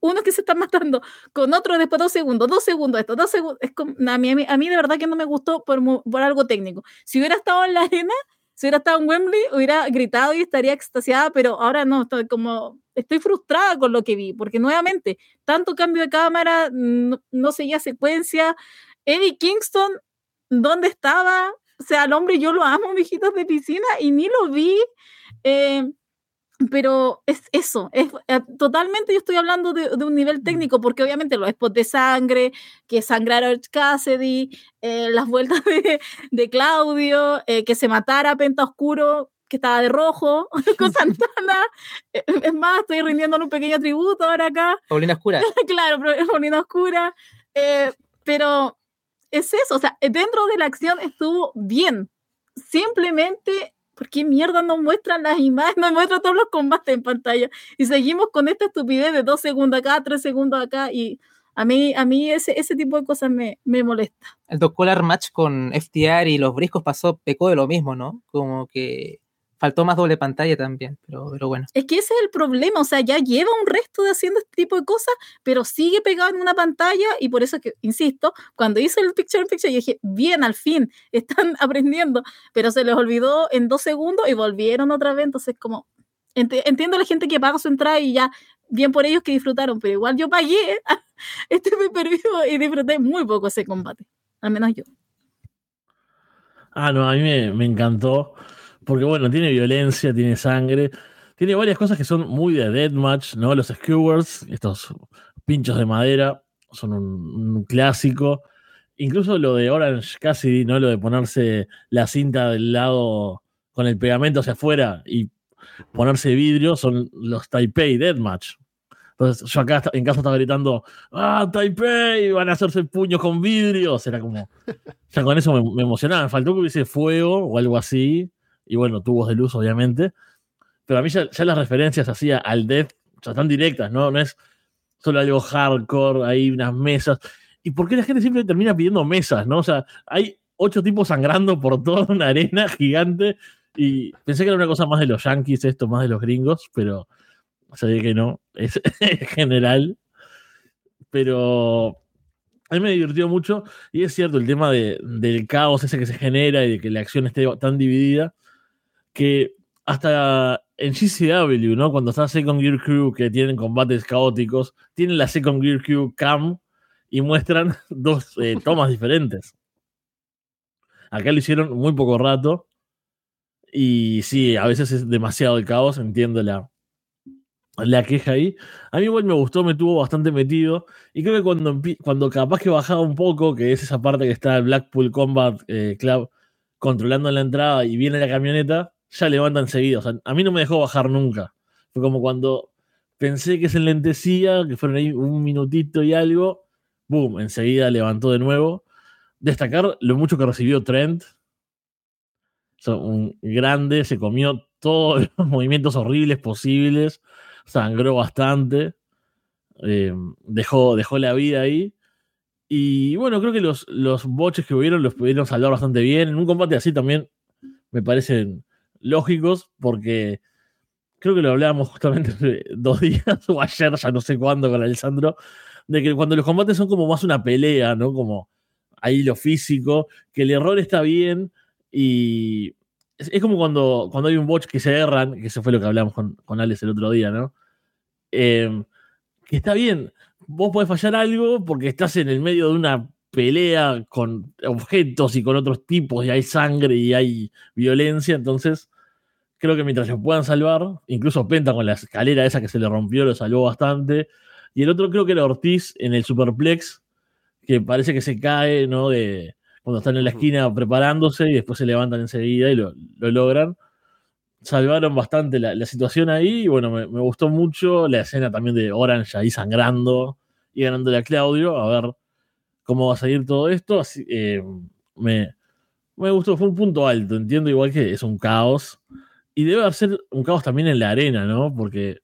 Speaker 3: uno que se está matando con otro después dos segundos, dos segundos, esto, dos segundos. Es como, a, mí, a, mí, de verdad que no me gustó por, por algo técnico. Si hubiera estado en la arena, si hubiera estado en Wembley, hubiera gritado y estaría extasiada, pero ahora no, estoy como, estoy frustrada con lo que vi, porque nuevamente, tanto cambio de cámara, no, no seguía secuencia. Eddie Kingston, ¿dónde estaba? O sea, al hombre yo lo amo, viejitos de piscina, y ni lo vi. Eh, pero es eso, es, eh, totalmente yo estoy hablando de, un nivel técnico, porque obviamente los spots de sangre, que sangrara Cassidy, eh, las vueltas de, Claudio, eh, que se matara Penta Oscuro, que estaba de rojo, con Santana. es más, estoy rindiéndole un pequeño tributo ahora acá.
Speaker 2: Paulina Oscura.
Speaker 3: claro, Paulina Oscura. pero es eso, o sea, dentro de la acción estuvo bien. Simplemente ¿por qué mierda no muestran las imágenes, no muestran todos los combates en pantalla? Y seguimos con esta estupidez de dos segundos acá, tres segundos acá, y a mí, a mí ese, ese tipo de cosas me, me molesta.
Speaker 2: El Dog Collar Match con FTR y los briscos pasó, pecó de lo mismo, ¿no? Como que faltó más doble pantalla también, pero, pero bueno.
Speaker 3: Es que ese es el problema, o sea, ya lleva un resto de haciendo este tipo de cosas, pero sigue pegado en una pantalla y por eso que, insisto, cuando hice el picture in picture, yo dije, bien, al fin, están aprendiendo, pero se les olvidó en dos segundos y volvieron otra vez, entonces como, entiendo a la gente que paga su entrada y ya, bien por ellos que disfrutaron, pero igual yo pagué este me perdió y disfruté muy poco ese combate, al menos yo.
Speaker 4: Ah, no, a mí me, me encantó. Porque bueno, tiene violencia, tiene sangre, tiene varias cosas que son muy de deathmatch, ¿no? Los skewers, estos pinchos de madera, son un, clásico. Incluso lo de Orange Cassidy, ¿no? Lo de ponerse la cinta del lado con el pegamento hacia afuera y ponerse vidrio son los Taipei Deathmatch. Entonces yo acá en casa estaba gritando, ¡ah, Taipei! Van a hacerse puños con vidrios. Era como, ya con eso me, emocionaba. Faltó que hubiese fuego o algo así y bueno, tubos de luz, obviamente. Pero a mí ya, las referencias así al death ya están directas, ¿no? No es solo algo hardcore, hay unas mesas. ¿Y por qué la gente siempre termina pidiendo mesas, no? O sea, hay ocho tipos sangrando por toda una arena gigante Y pensé que era una cosa más de los yankees, esto más de los gringos, pero sabía que no, es general. Pero a mí me divirtió mucho y es cierto el tema del caos ese que se genera y de que la acción esté tan dividida que hasta en GCW, ¿no? Cuando está Second Gear Crew que tienen combates caóticos, tienen la Second Gear Crew Cam y muestran dos eh, tomas diferentes. Acá lo hicieron muy poco rato y sí, a veces es demasiado el caos, entiendo la, la queja ahí. A mí igual me gustó, me tuvo bastante metido. Y creo que cuando, cuando capaz que bajaba un poco, que es esa parte que está Blackpool Combat eh, Club controlando la entrada y viene la camioneta, ya levanta enseguida. O sea, a mí no me dejó bajar nunca. Fue como cuando pensé que se enlentecía, que fueron ahí un minutito y algo, boom, enseguida levantó de nuevo. Destacar lo mucho que recibió Trent. un grande, se comió todos los movimientos horribles posibles sangró bastante, eh, dejó, dejó la vida ahí. Y bueno, creo que los, los boches que hubieron los pudieron salvar bastante bien. En un combate así también me parecen lógicos porque creo que lo hablábamos justamente dos días o ayer, ya no sé cuándo con Alessandro, de que cuando los combates son como más una pelea, ¿no? Como ahí lo físico, que el error está bien y es, como cuando, cuando hay un botch que se erran, que eso fue lo que hablamos con, con Alex el otro día, ¿no? Em, que está bien, vos podés fallar algo porque estás en el medio de una pelea con objetos y con otros tipos y hay sangre y hay violencia, entonces creo que mientras lo puedan salvar, incluso Penta con la escalera esa que se le rompió lo salvó bastante, y el otro creo que era Ortiz en el Superplex, que parece que se cae, ¿no? De cuando están en la esquina preparándose y después se levantan enseguida y lo, lo logran salvaron bastante la, situación ahí. Y bueno, me, gustó mucho la escena también de Orange ahí sangrando y ganándole a Claudio. A ver cómo va a salir todo esto. Así, eh, me, me gustó, fue un punto alto. Entiendo igual que es un caos. Y debe ser un caos también en la arena, ¿no? Porque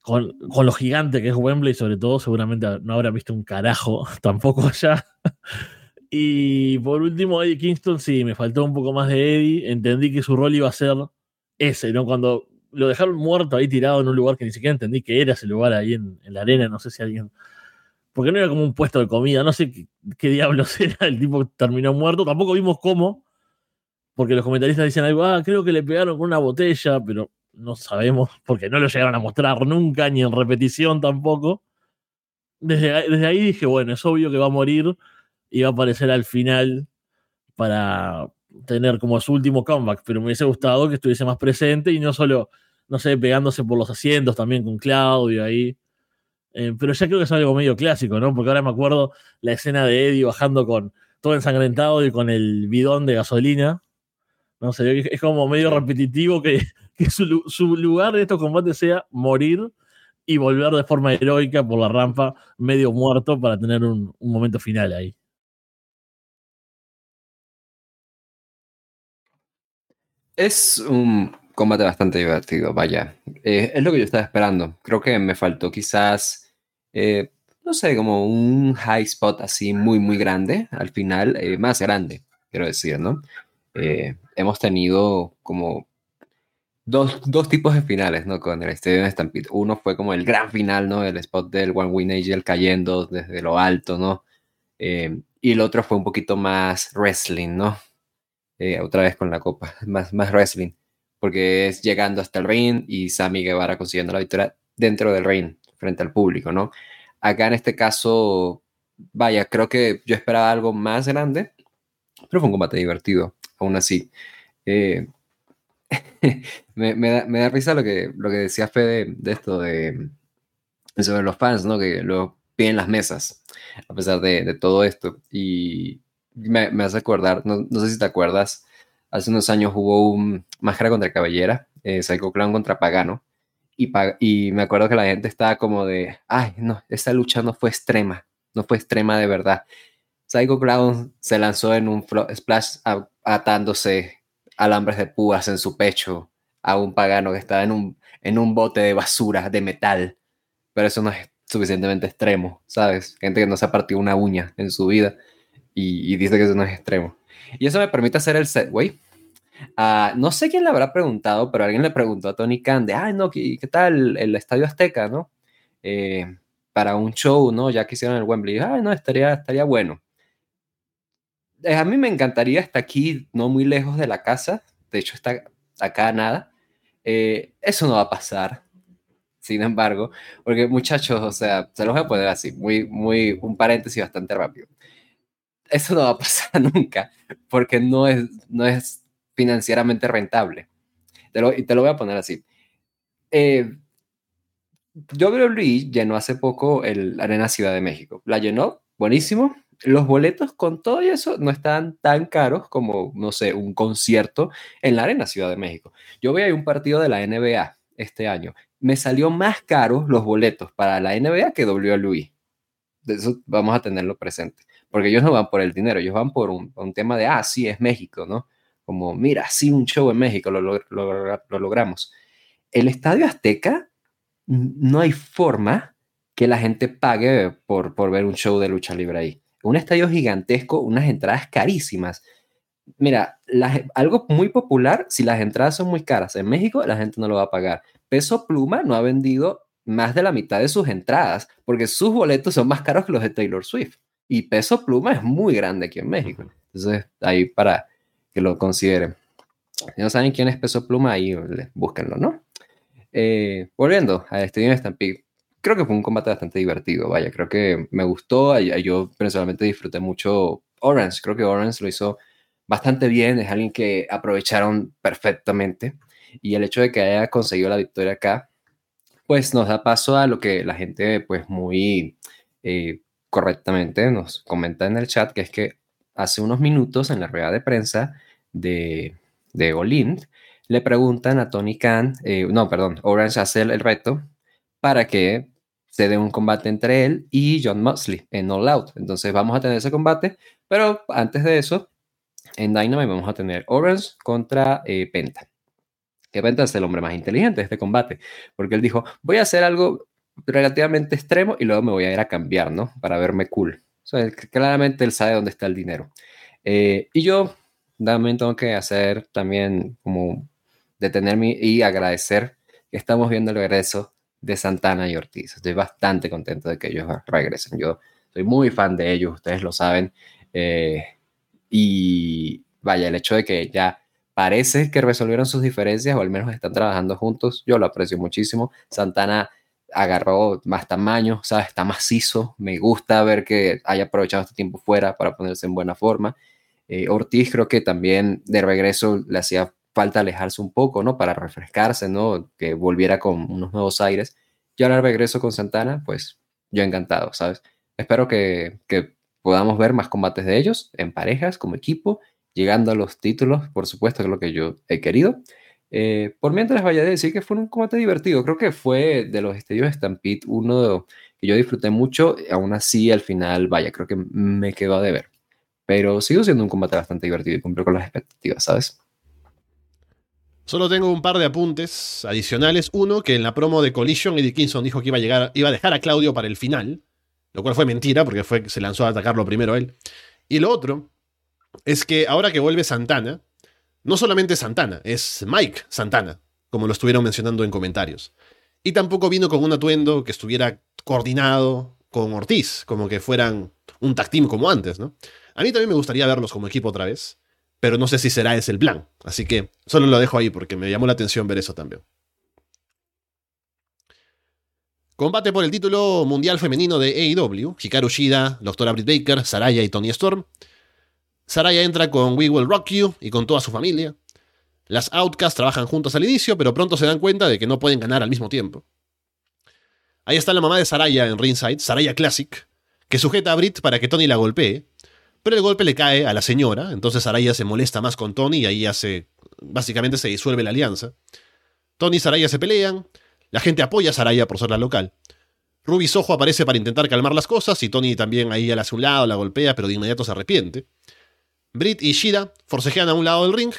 Speaker 4: con, con, lo gigante que es Wembley, sobre todo, seguramente no habrá visto un carajo tampoco allá. y por último, Eddie Kingston, sí, me faltó un poco más de Eddie. Entendí que su rol iba a ser ese, ¿no? Cuando lo dejaron muerto ahí tirado en un lugar que ni siquiera entendí que era ese lugar ahí en, la arena, no sé si alguien... Porque no era como un puesto de comida, no sé qué, diablos era, el tipo terminó muerto, tampoco vimos cómo, porque los comentaristas dicen algo, ah, creo que le pegaron con una botella, pero no sabemos, porque no lo llegaron a mostrar nunca, ni en repetición tampoco. Desde, desde ahí dije, bueno, es obvio que va a morir y va a aparecer al final para, tener como su último comeback, pero me hubiese gustado que estuviese más presente y no solo, no sé, pegándose por los asientos también con Claudio ahí. Eh, pero ya creo que es algo medio clásico, ¿no? Porque ahora me acuerdo la escena de Eddie bajando con todo ensangrentado y con el bidón de gasolina. No sé, es como medio repetitivo que, su, lugar en estos combates sea morir y volver de forma heroica por la rampa medio muerto para tener un momento final ahí.
Speaker 5: Es un combate bastante divertido, vaya. Eh, es lo que yo estaba esperando. Creo que me faltó quizás, eh, no sé, como un high spot así muy, muy grande al final, eh, más grande, quiero decir, ¿no? Hemos tenido como dos, dos, tipos de finales, ¿no? Con el Estadio Stampede. Uno fue como el gran final, ¿no? El spot del One Win Angel cayendo desde lo alto, ¿no? y el otro fue un poquito más wrestling, ¿no? Eh, otra vez con la copa, más, más wrestling, porque es llegando hasta el ring y Sammy Guevara consiguiendo la victoria dentro del ring, frente al público, ¿no? Acá en este caso, vaya, creo que yo esperaba algo más grande, pero fue un combate divertido, aún así. Eh, me, da, risa lo que, lo que decía Fede de esto de sobre los fans, ¿no? Que lo piden las mesas, a pesar de, todo esto. Y me, me hace acordar, no, no, sé si te acuerdas, hace unos años hubo un Máscara contra Cabellera, eh, Psycho Clown contra Pagano, y, y me acuerdo que la gente estaba como de, ay, no, esta lucha no fue extrema, no fue extrema de verdad. Psycho Clown se lanzó en un splash atándose alambres de púas en su pecho a un pagano que estaba en un, en un bote de basura de metal. Pero eso no es suficientemente extremo, ¿sabes? Gente que no se ha partido una uña en su vida y, dice que eso no es extremo. Y eso me permite hacer el way Ah, no sé quién le habrá preguntado, pero alguien le preguntó a Tony Khan de, ay, no, ¿qué, qué tal el Estadio Azteca, no? Eh, para un show, ¿no? Ya que hicieron el Wembley. Ay, no, estaría, estaría bueno. Eh, a mí me encantaría estar aquí, no muy lejos de la casa. De hecho, está acá nada. Eh, eso no va a pasar. Sin embargo, porque muchachos, o sea, se los voy a poner así, muy, muy, un paréntesis bastante rápido. Eso no va a pasar nunca, porque no es, no es financieramente rentable. Te lo, y te lo voy a poner así. Eh, WWE llenó hace poco el Arena Ciudad de México. La llenó, buenísimo. Los boletos con todo eso no están tan caros como, no sé, un concierto en la Arena Ciudad de México. Yo voy a un partido de la NBA este año me salió más caro los boletos para la NBA que WWE. De eso vamos a tenerlo presente. Porque ellos no van por el dinero, ellos van por un, tema de, ah, sí, es México, ¿no? Como, mira, sí, un show en México, lo, lo logramos. El Estadio Azteca, no hay forma que la gente pague por, por ver un show de lucha libre ahí. Un estadio gigantesco, unas entradas carísimas. Mira, algo muy popular, si las entradas son muy caras en México, la gente no lo va a pagar. Peso Pluma no ha vendido más de la mitad de sus entradas porque sus boletos son más caros que los de Taylor Swift. Y Peso Pluma es muy grande aquí en México. Entonces, ahí para que lo consideren. Si no saben quién es Peso Pluma, ahí búsquenlo, ¿no? Eh, volviendo a Stadium Stampede, creo que fue un combate bastante divertido, vaya, creo que me gustó, yo personalmente disfruté mucho Orange, creo que Orange lo hizo bastante bien, es alguien que aprovecharon perfectamente y el hecho de que haya conseguido la victoria acá, pues nos da paso a lo que la gente pues muy eh, correctamente nos comenta en el chat, que es que hace unos minutos en la rueda de prensa de, de Olind, le preguntan a Tony Khan, eh, no, perdón, Orange hace el, reto para que se dé un combate entre él y John Moxley en All Out. Entonces vamos a tener ese combate, pero antes de eso, en Dynamite vamos a tener Orange contra eh, Penta. Que Penta es el hombre más inteligente de este combate, porque él dijo, voy a hacer algo relativamente extremo y luego me voy a ir a cambiar, ¿no? Para verme cool. claramente él sabe dónde está el dinero. Eh, y yo también tengo que hacer también como detenerme y agradecer que estamos viendo el regreso de Santana y Ortiz. Estoy bastante contento de que ellos regresen. Yo soy muy fan de ellos, ustedes lo saben. Eh, y vaya, el hecho de que ya parece que resolvieron sus diferencias o al menos están trabajando juntos, yo lo aprecio muchísimo. Santana agarró más tamaño, ¿sabes? Está macizo. Me gusta ver que haya aprovechado este tiempo fuera para ponerse en buena forma. Eh, Ortiz creo que también de regreso le hacía falta alejarse un poco, ¿no? Para refrescarse, ¿no? Que volviera con unos nuevos aires. Y ahora regreso con Santana, pues yo encantado, ¿sabes? Espero que, que podamos ver más combates de ellos en parejas, como equipo, llegando a los títulos, por supuesto, que es lo que yo he querido. Eh, por mientras vaya a decir que fue un combate divertido, creo que fue de los estadios Stampede uno que yo disfruté mucho, aún así al final, vaya, creo que me quedó a deber. Pero sigo siendo un combate bastante divertido y cumplió con las expectativas, ¿sabes?
Speaker 1: Solo tengo un par de apuntes adicionales. Uno, que en la promo de Collision, Eddie Kingston dijo que iba a, llegar, iba a dejar a Claudio para el final, lo cual fue mentira porque fue, se lanzó a atacarlo primero él. Y lo otro es que ahora que vuelve Santana, no solamente Santana, es Mike Santana, como lo estuvieron mencionando en comentarios. Y tampoco vino con un atuendo que estuviera coordinado con Ortiz, como que fueran un tag team como antes, ¿no? A mí también me gustaría verlos como equipo otra vez, pero no sé si será ese el plan. Así que solo lo dejo ahí porque me llamó la atención ver eso también. Combate por el título mundial femenino de AEW, Hikaru Shida, Doctora Britt Baker, Saraya y Tony Storm. Saraya entra con We Will Rock You y con toda su familia. Las Outcasts trabajan juntos al inicio, pero pronto se dan cuenta de que no pueden ganar al mismo tiempo. Ahí está la mamá de Saraya en ringside, Saraya Classic, que sujeta a Britt para que Tony la golpee, pero el golpe le cae a la señora, entonces Saraya se molesta más con Tony y ahí hace, básicamente se disuelve la alianza. Tony y Saraya se pelean, la gente apoya a Saraya por ser la local. Ruby Soho aparece para intentar calmar las cosas y Tony también ahí la hace un lado, la golpea, pero de inmediato se arrepiente. Britt y Shida forcejean a un lado del ring.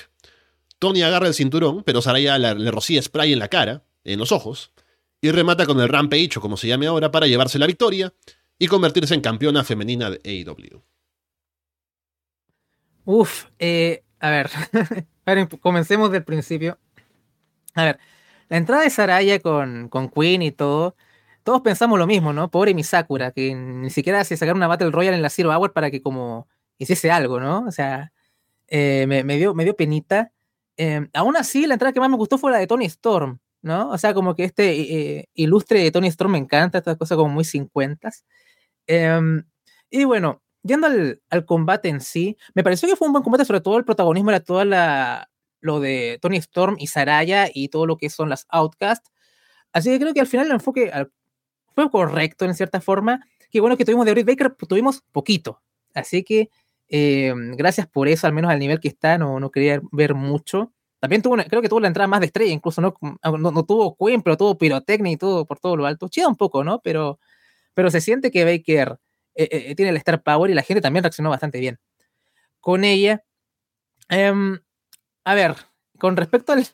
Speaker 1: Tony agarra el cinturón, pero Saraya le, rocía spray en la cara, en los ojos, y remata con el Rampage, o como se llame ahora, para llevarse la victoria y convertirse en campeona femenina de AEW.
Speaker 2: Uf, eh, a ver. Comencemos del principio. A ver, la entrada de Saraya con, con Queen y todo, todos pensamos lo mismo, ¿no? Pobre Misakura, que ni siquiera se sacaron una Battle Royale en la Zero Hour para que como hiciese algo, ¿no? O sea, eh, me, dio, me dio penita. Em, aún así, la entrada que más me gustó fue la de Tony Storm, ¿no? O sea, como que este eh, ilustre de Tony Storm me encanta, esta cosa como muy 50 em, y bueno, yendo al, al, combate en sí, me pareció que fue un buen combate, sobre todo el protagonismo era toda la, lo de Tony Storm y Saraya y todo lo que son las Outcasts. Así que creo que al final el enfoque fue correcto en cierta forma. Qué bueno que tuvimos de Britt Baker, pues, tuvimos poquito. Así que eh, gracias por eso, al menos al nivel que está, no, no quería ver mucho. También tuvo, creo que tuvo la entrada más de estrella, incluso no, no, tuvo Queen, pero tuvo pirotecnia y todo por todo lo alto. Chida un poco, ¿no? Pero, pero se siente que Baker eh, eh, tiene el Star Power y la gente también reaccionó bastante bien con ella. Em, a ver, con respecto al,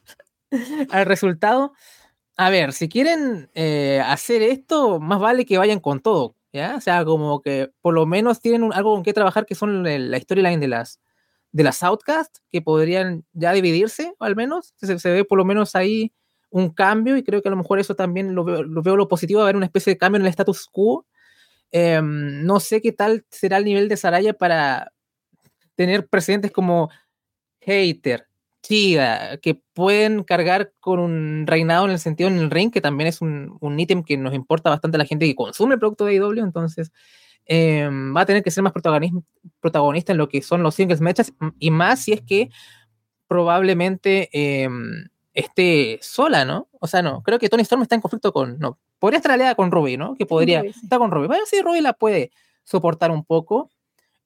Speaker 2: al resultado, a ver, si quieren hacer esto, más vale que vayan con todo. ¿ya? O sea, como que por lo menos tienen algo con qué trabajar que son la storyline de las, de las Outcast, que podrían ya dividirse, al menos. Se, se, ve por lo menos ahí un cambio y creo que a lo mejor eso también lo veo lo, veo lo positivo, haber una especie de cambio en el status quo. Em, no sé qué tal será el nivel de Saraya para tener presidentes como Hater, chida, que pueden cargar con un reinado en el sentido en el ring, que también es un, un ítem que nos importa bastante a la gente que consume el producto de AEW, entonces eh, va a tener que ser más protagonista en lo que son los singles matches, y más si es que probablemente eh, esté sola, ¿no? O sea, no, creo que Tony Storm está en conflicto con, no, podría estar aliada con Ruby, ¿no? Que podría estar con Ruby. Bueno, sí, Ruby la puede soportar un poco.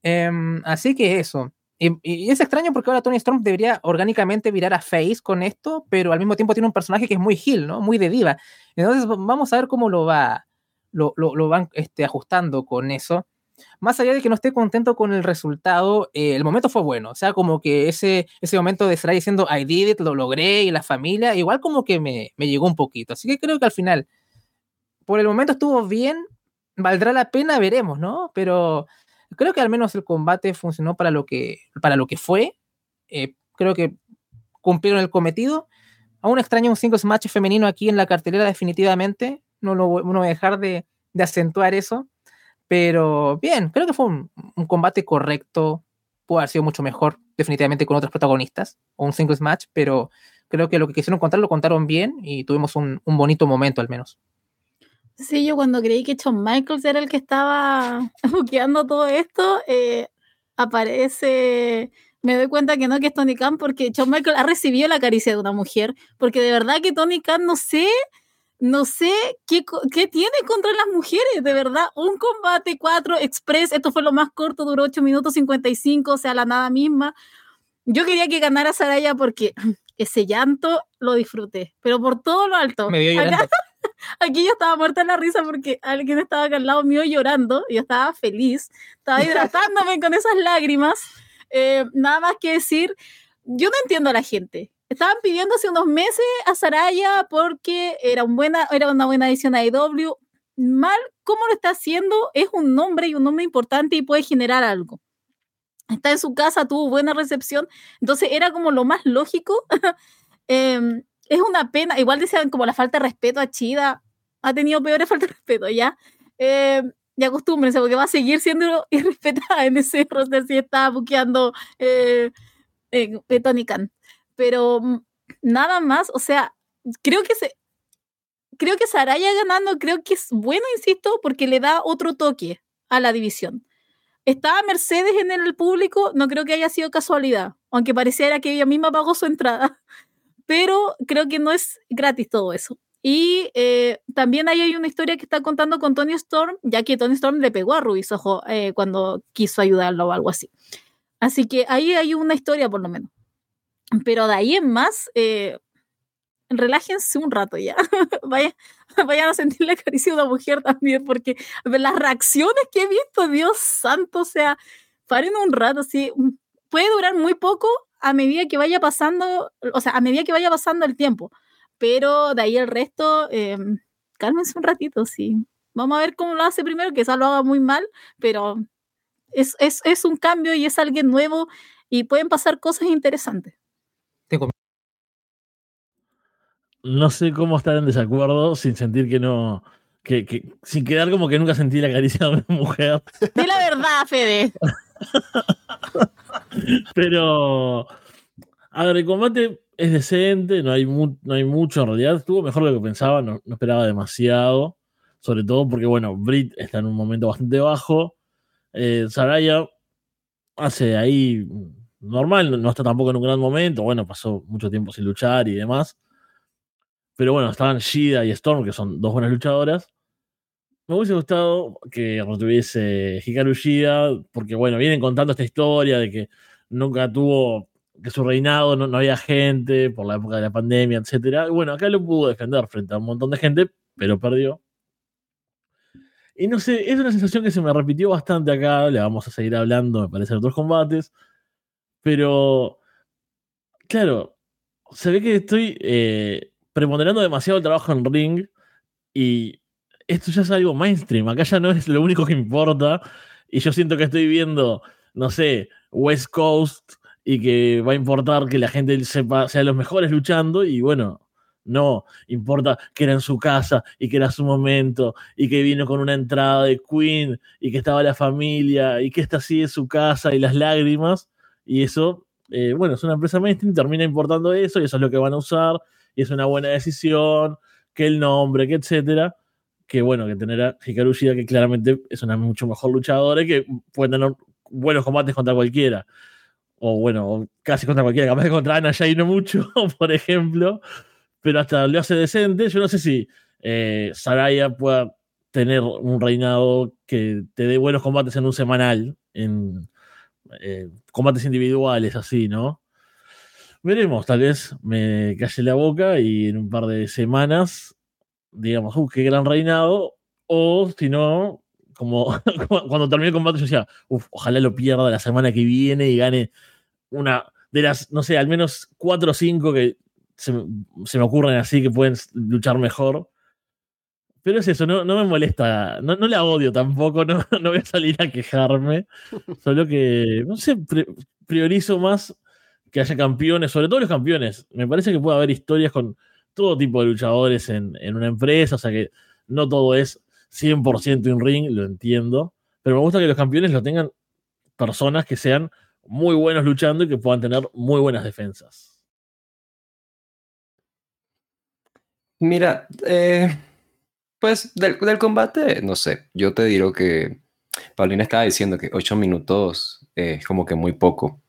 Speaker 2: Eh, así que eso. Y, es extraño porque ahora Tony Storm debería orgánicamente virar a Face con esto, pero al mismo tiempo tiene un personaje que es muy heel, ¿no? Muy de diva. Entonces vamos a ver cómo lo va, lo, lo, van este, ajustando con eso. Más allá de que no esté contento con el resultado, eh, el momento fue bueno. O sea, como que ese, ese momento de estar diciendo I did it, lo logré, y la familia, igual como que me, me llegó un poquito. Así que creo que al final, por el momento estuvo bien, valdrá la pena, veremos, ¿no? Pero Creo que al menos el combate funcionó para lo que, para lo que fue. Eh, creo que cumplieron el cometido. Aún extraño un singles match femenino aquí en la cartelera definitivamente. No, lo, voy a dejar de, de, acentuar eso. Pero bien, creo que fue un, combate correcto. Pudo haber sido mucho mejor definitivamente con otros protagonistas. O un singles match. Pero creo que lo que quisieron contar lo contaron bien y tuvimos un, un bonito momento al menos.
Speaker 3: Sí, yo cuando creí que Shawn Michaels era el que estaba buqueando todo esto, eh, aparece, me doy cuenta que no, que es Tony Khan, porque Shawn Michaels ha recibido la caricia de una mujer, porque de verdad que Tony Khan no sé, no sé qué, qué tiene contra las mujeres, de verdad, un combate 4 express, esto fue lo más corto, duró 8 minutos 55, o sea, la nada misma. Yo quería que ganara Saraya porque ese llanto lo disfruté, pero por todo lo alto.
Speaker 2: Me dio llorando.
Speaker 3: Aquí yo estaba muerta en la risa porque alguien estaba acá al lado mío llorando. Yo estaba feliz. Estaba hidratándome con esas lágrimas. Eh, nada más que decir, yo no entiendo a la gente. Estaban pidiendo hace unos meses a Saraya porque era, un buena, era una buena edición a IW. Mal, ¿cómo lo está haciendo? Es un nombre y un nombre importante y puede generar algo. Está en su casa, tuvo buena recepción. Entonces era como lo más lógico. eh, es una pena, igual decían como la falta de respeto a Chida, ha tenido peores falta de respeto, ¿ya? Eh, y acostúmbrense, porque va a seguir siendo irrespetada en ese roster si está buqueando eh, eh, Tony Khan. Pero mm, nada más, o sea, creo que se. Creo que Saraya ganando, creo que es bueno, insisto, porque le da otro toque a la división. Estaba Mercedes en el público, no creo que haya sido casualidad, aunque pareciera que ella misma pagó su entrada pero creo que no es gratis todo eso. Y eh, también ahí hay una historia que está contando con Tony Storm, ya que Tony Storm le pegó a Ruby Soho eh, cuando quiso ayudarlo o algo así. Así que ahí hay una historia por lo menos. Pero de ahí en más, eh, relájense un rato ya. vayan, vayan a sentir la caricia de una mujer también, porque las reacciones que he visto, Dios santo, o sea, paren un rato, así, puede durar muy poco, a medida que vaya pasando, o sea, a medida que vaya pasando el tiempo. Pero de ahí el resto, eh, cálmense un ratito, sí. Vamos a ver cómo lo hace primero, que quizás lo haga muy mal, pero es, es, es un cambio y es alguien nuevo y pueden pasar cosas interesantes.
Speaker 4: no sé cómo estar en desacuerdo sin sentir que no. Que, sin quedar como que nunca sentí la caricia de una mujer.
Speaker 3: Di la verdad, Fede.
Speaker 4: Pero. A ver, el combate es decente, no hay, no hay mucho en realidad. Estuvo mejor de lo que pensaba, no, esperaba demasiado. Sobre todo porque, bueno, Brit está en un momento bastante bajo. Eh, Saraya hace ahí normal, no está tampoco en un gran momento. Bueno, pasó mucho tiempo sin luchar y demás. Pero bueno, estaban Shida y Storm, que son dos buenas luchadoras. Me hubiese gustado que retuviese Hikaru Shida, porque bueno, vienen contando esta historia de que nunca tuvo, que su reinado no, había gente por la época de la pandemia, etc. Bueno, acá lo pudo defender frente a un montón de gente, pero perdió. Y no sé, es una sensación que se me repitió bastante acá, le vamos a seguir hablando, me parece, en otros combates. Pero, claro, se ve que estoy eh, preponderando demasiado el trabajo en ring y esto ya es algo mainstream, acá ya no es lo único que importa y yo siento que estoy viendo, no sé, West Coast y que va a importar que la gente sepa, sea los mejores luchando y bueno, no, importa que era en su casa y que era su momento y que vino con una entrada de Queen y que estaba la familia y que está así en su casa y las lágrimas y eso, eh, bueno, es una empresa mainstream, termina importando eso y eso es lo que van a usar y es una buena decisión, que el nombre, que etcétera que bueno, que tener a Hikaru Shida, que claramente es una mucho mejor luchadora y que puede tener buenos combates contra cualquiera. O bueno, casi contra cualquiera, capaz de contra Ana Jay no mucho, por ejemplo, pero hasta lo hace decente. Yo no sé si eh, Saraya pueda tener un reinado que te dé buenos combates en un semanal, en eh, combates individuales, así, ¿no? Veremos, tal vez me calle la boca y en un par de semanas digamos, uh, qué gran reinado, o si no, como cuando terminé el combate yo decía, ojalá lo pierda la semana que viene y gane una de las, no sé, al menos cuatro o cinco que se, me ocurren así que pueden luchar mejor. Pero es eso, no, no me molesta, no, no, la odio tampoco, no, no voy a salir a quejarme, solo que, no sé, priorizo más que haya campeones, sobre todo los campeones. Me parece que puede haber historias con todo tipo de luchadores en, una empresa, o sea que no todo es 100% in ring, lo entiendo, pero me gusta que los campeones lo tengan personas que sean muy buenos luchando y que puedan tener muy buenas defensas.
Speaker 5: Mira, eh, pues del, combate, no sé, yo te digo que Paulina estaba diciendo que 8 minutos es como que muy poco.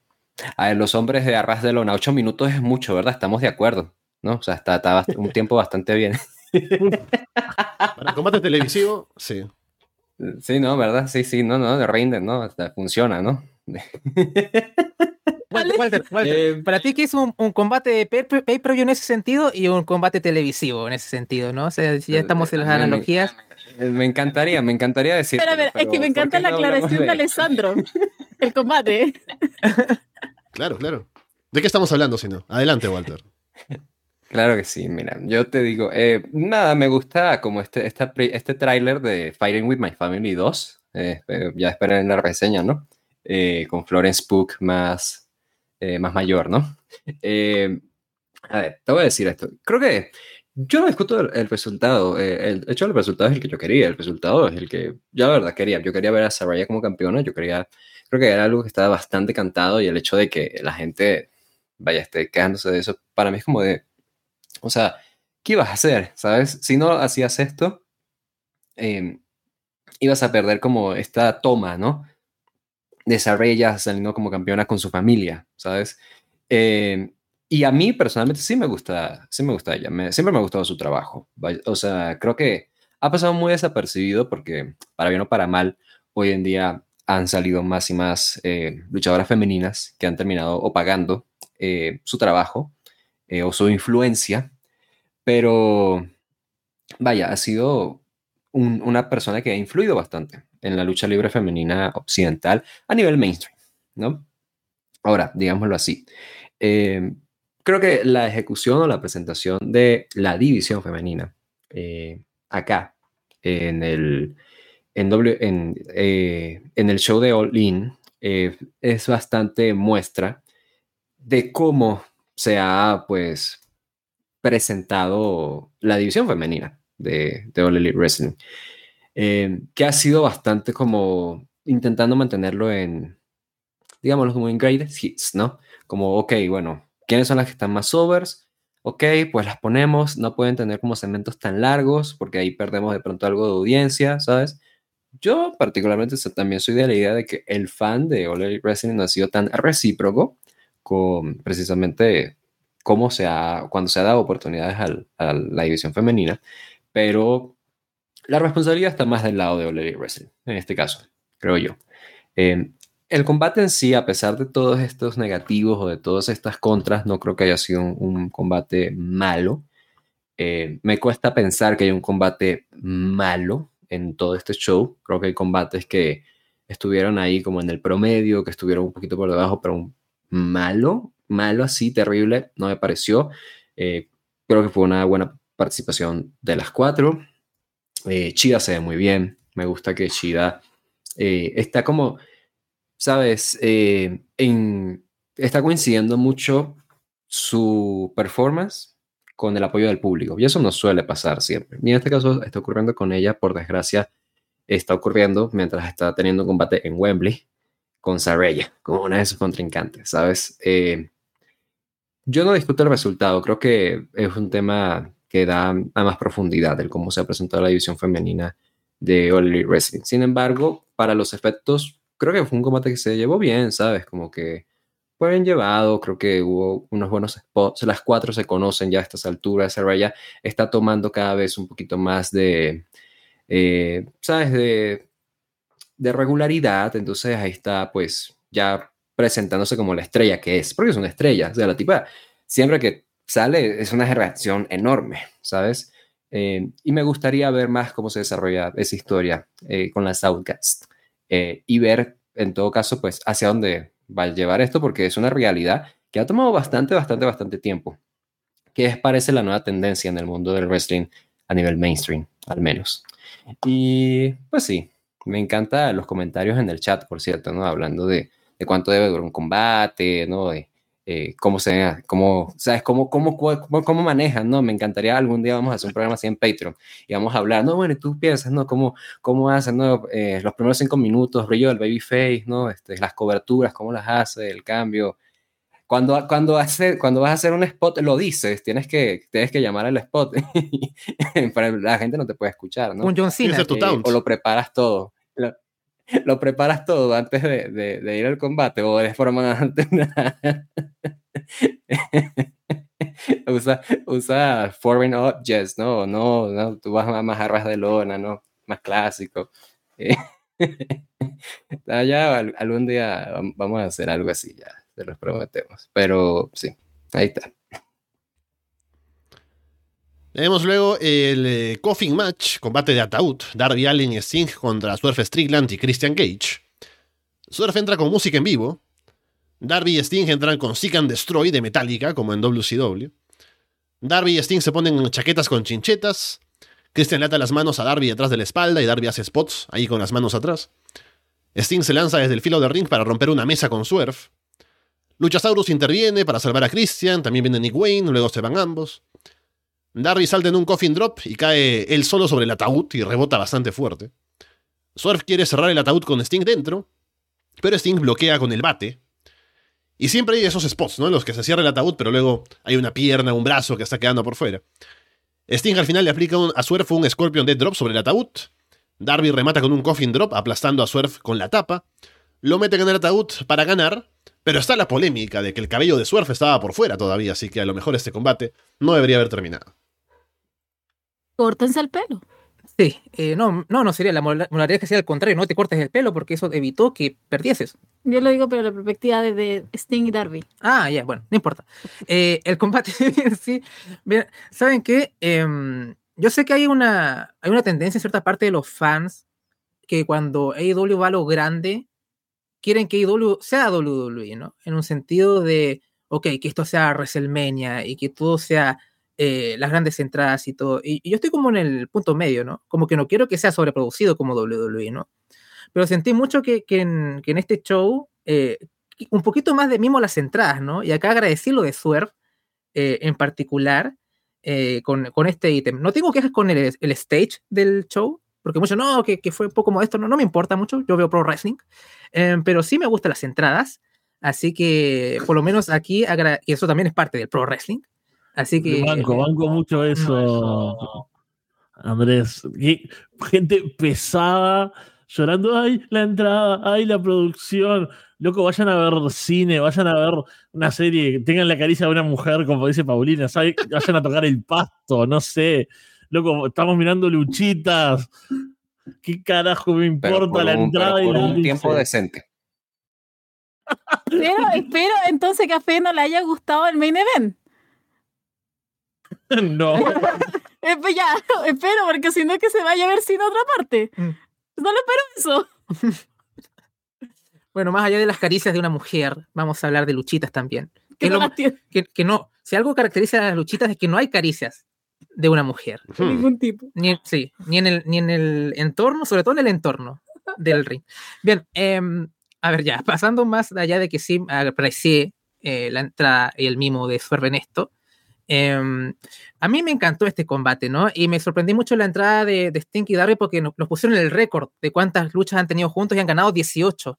Speaker 5: A ver, los hombres de Arras de Lona, 8 minutos es mucho, ¿verdad? Estamos de acuerdo. ¿No? O sea, está, un tiempo bastante bien.
Speaker 1: Para combate televisivo, sí.
Speaker 5: Sí, no, ¿verdad? Sí, sí, no, no, de Reinder, ¿no? funciona, ¿no?
Speaker 2: Walter, eh, para ti, ¿qué es un, combate de pay-per-view en ese sentido y un combate televisivo en ese sentido, ¿no? O sea, si ya estamos en las analogías.
Speaker 5: Me, encantaría, me encantaría decir.
Speaker 3: Pero a ver, es que me encanta la aclaración de... Alessandro. El combate.
Speaker 1: Claro, claro. ¿De qué estamos hablando, si no? Adelante, Walter.
Speaker 5: Claro que sí, mira, yo te digo, eh, nada, me gusta como este, este, este tráiler de Fighting With My Family 2, eh, ya esperen la reseña, ¿no? Eh, con Florence Pugh más, más mayor, ¿no? a ver, te voy a decir esto, creo que yo no discuto el, resultado, el hecho el resultado es el que yo quería, el resultado es el que yo la verdad quería, yo quería ver a Saraya como campeona, yo quería, creo que era algo que estaba bastante cantado y el hecho de que la gente vaya, esté quejándose de eso, para mí es como de o sea, ¿qué ibas a hacer? ¿Sabes? Si no hacías esto, em, ibas a perder como esta toma, ¿no? De ella saliendo como campeona con su familia, ¿sabes? Em, y a mí personalmente sí me gusta, sí me gusta ella, siempre me ha gustado su trabajo. O sea, creo que ha pasado muy desapercibido porque, para bien o para mal, hoy en día han salido más y más eh, luchadoras femeninas que han terminado o pagando eh, su trabajo eh, o su influencia, pero vaya, ha sido una persona que ha influido bastante en la lucha libre femenina occidental a nivel mainstream, ¿no? Ahora, digámoslo así. Eh, creo que la ejecución o la presentación de la división femenina eh, acá en el, en, en el show de All In es bastante muestra de cómo se ha pues presentado la división femenina de, de All Wrestling, eh, que ha sido bastante como intentando mantenerlo en, digamos, como en greatest hits, ¿no? Como, ok, bueno, ¿quiénes son las que están más overs? Ok, pues las ponemos, no pueden tener como segmentos tan largos, porque ahí perdemos de pronto algo de audiencia, ¿sabes? Yo particularmente también soy de la idea de que el fan de All Wrestling no ha sido tan recíproco con precisamente cómo se ha, cuando se ha dado oportunidades al, a la división femenina, pero la responsabilidad está más del lado de Elite Wrestling, en este caso, creo yo. Eh, el combate en sí, a pesar de todos estos negativos o de todas estas contras, no creo que haya sido un, un combate malo. Eh, me cuesta pensar que haya un combate malo en todo este show. Creo que hay combates que estuvieron ahí como en el promedio, que estuvieron un poquito por debajo, pero un malo, malo así, terrible, no me pareció. Eh, creo que fue una buena participación de las cuatro. Eh, Chida se ve muy bien. Me gusta que Chida eh, está como, sabes, eh, está coincidiendo mucho su performance con el apoyo del público. Y eso no suele pasar siempre. Y en este caso está ocurriendo con ella, por desgracia, está ocurriendo mientras está teniendo un combate en Wembley con Saraya, como una de sus contrincantes, ¿sabes? Eh, yo no discuto el resultado, creo que es un tema que da a más profundidad del cómo se ha presentado la división femenina de All Wrestling. Sin embargo, para los efectos, creo que fue un combate que se llevó bien, ¿sabes? Como que fue bien llevado, creo que hubo unos buenos spots, las cuatro se conocen ya a estas alturas, Saraya está tomando cada vez un poquito más de, eh, ¿sabes? De, de regularidad, entonces ahí está pues ya presentándose como la estrella que es, porque es una estrella, o sea, la tipa siempre que sale es una reacción enorme, ¿sabes? Eh, y me gustaría ver más cómo se desarrolla esa historia eh, con las Outcast eh, y ver en todo caso pues hacia dónde va a llevar esto porque es una realidad que ha tomado bastante, bastante, bastante tiempo, que es parece la nueva tendencia en el mundo del wrestling a nivel mainstream, al menos. Y pues sí, me encantan los comentarios en el chat, por cierto, ¿no? Hablando de, de cuánto debe durar un combate, ¿no? De eh, cómo se, cómo, ¿sabes? Cómo, cómo, cómo, cómo, manejan, ¿no? Me encantaría algún día vamos a hacer un programa así en Patreon y vamos a hablar, ¿no? Bueno, y tú piensas, ¿no? ¿Cómo, cómo hacen, ¿no? Eh, los primeros cinco minutos, brillo del babyface, ¿no? Este, las coberturas, cómo las hace, el cambio. Cuando, cuando, hace, cuando vas a hacer un spot, lo dices, tienes que, tienes que llamar al spot. Para la gente no te puede escuchar, ¿no?
Speaker 2: Un John Cena.
Speaker 5: Eh, o lo preparas todo. Lo, preparas todo antes de, de, de, ir al combate o de forma antes. usa, usa foreign objects, ¿no? No, no, tú vas más a ras de lona, ¿no? Más clásico. ya algún día vamos a hacer algo así, ya, se los prometemos. Pero sí, ahí está.
Speaker 1: Tenemos luego el eh, Coffin Match, combate de ataúd, Darby Allin y Sting contra Swerve Strickland y Christian Cage. Swerve entra con música en vivo. Darby y Sting entran con Seek and Destroy de Metallica, como en WCW. Darby y Sting se ponen chaquetas con chinchetas. Christian le ata las manos a Darby detrás de la espalda y Darby hace spots ahí con las manos atrás. Sting se lanza desde el filo del ring para romper una mesa con Swerve. Luchasaurus interviene para salvar a Christian, también viene Nick Wayne, luego se van ambos. Darby salta en un coffin drop y cae él solo sobre el ataúd y rebota bastante fuerte. Swerve quiere cerrar el ataúd con Sting dentro, pero Sting bloquea con el bate. Y siempre hay esos spots, ¿no? En los que se cierra el ataúd, pero luego hay una pierna, un brazo que está quedando por fuera. Sting al final le aplica un, a Swerve un Scorpion Dead Drop sobre el ataúd. Darby remata con un Coffin Drop, aplastando a Swerve con la tapa. Lo meten en el ataúd para ganar, pero está la polémica de que el cabello de Swerve estaba por fuera todavía, así que a lo mejor este combate no debería haber terminado.
Speaker 3: Córtense el pelo.
Speaker 2: Sí, eh, no, no, no sería la modalidad que sea al contrario, no te cortes el pelo porque eso evitó que perdieses.
Speaker 3: Yo lo digo, pero la perspectiva de, de Sting y Darby.
Speaker 2: Ah, ya, bueno, no importa. Eh, el combate sí, ¿saben qué? Eh, yo sé que hay una, hay una tendencia en cierta parte de los fans que cuando AEW va a lo grande, quieren que AEW sea WWE, ¿no? En un sentido de, ok, que esto sea WrestleMania y que todo sea eh, las grandes entradas y todo. Y, y, yo estoy como en el punto medio, ¿no? Como que no quiero que sea sobreproducido como WWE, ¿no? Pero sentí mucho que, que, en, que en, este show, eh, un poquito más de mimo las entradas, ¿no? Y acá agradecí lo de Swerve eh, en particular, eh, con, con, este ítem. No tengo quejas con el, el, stage del show, porque mucho no, que, que fue un poco modesto, no, no me importa mucho, yo veo pro wrestling, eh, pero sí me gustan las entradas, así que por lo menos aquí, y eso también es parte del pro wrestling, así que...
Speaker 4: Banco, banco mucho eso, Andrés. Gente pesada llorando, ay, la entrada, ay, la producción. Loco, vayan a ver cine, vayan a ver una serie, tengan la caricia de una mujer, como dice Paulina, vayan a tocar el pasto, no sé. Loco, estamos mirando luchitas. ¿Qué carajo me importa la entrada
Speaker 5: y un tiempo decente.
Speaker 3: Pero espero entonces que a Fe no le haya gustado el main event.
Speaker 4: no.
Speaker 3: ya, espero, porque si no es que se vaya a ver sin otra parte. Mm. No lo espero eso.
Speaker 2: bueno, más allá de las caricias de una mujer, vamos a hablar de luchitas también. Que, no, que, no, si algo caracteriza a las luchitas es que no hay caricias de una mujer.
Speaker 3: De ningún tipo.
Speaker 2: Ni, sí, ni en, el, ni en el entorno, sobre todo en el entorno del ring. Bien, em, a ver, ya, pasando más allá de que sí aprecié eh, la entrada y el mimo de Swerve Em, a mí me encantó este combate, ¿no? Y me sorprendí mucho la entrada de, de Sting y Darby porque nos, pusieron el récord de cuántas luchas han tenido juntos y han ganado 18.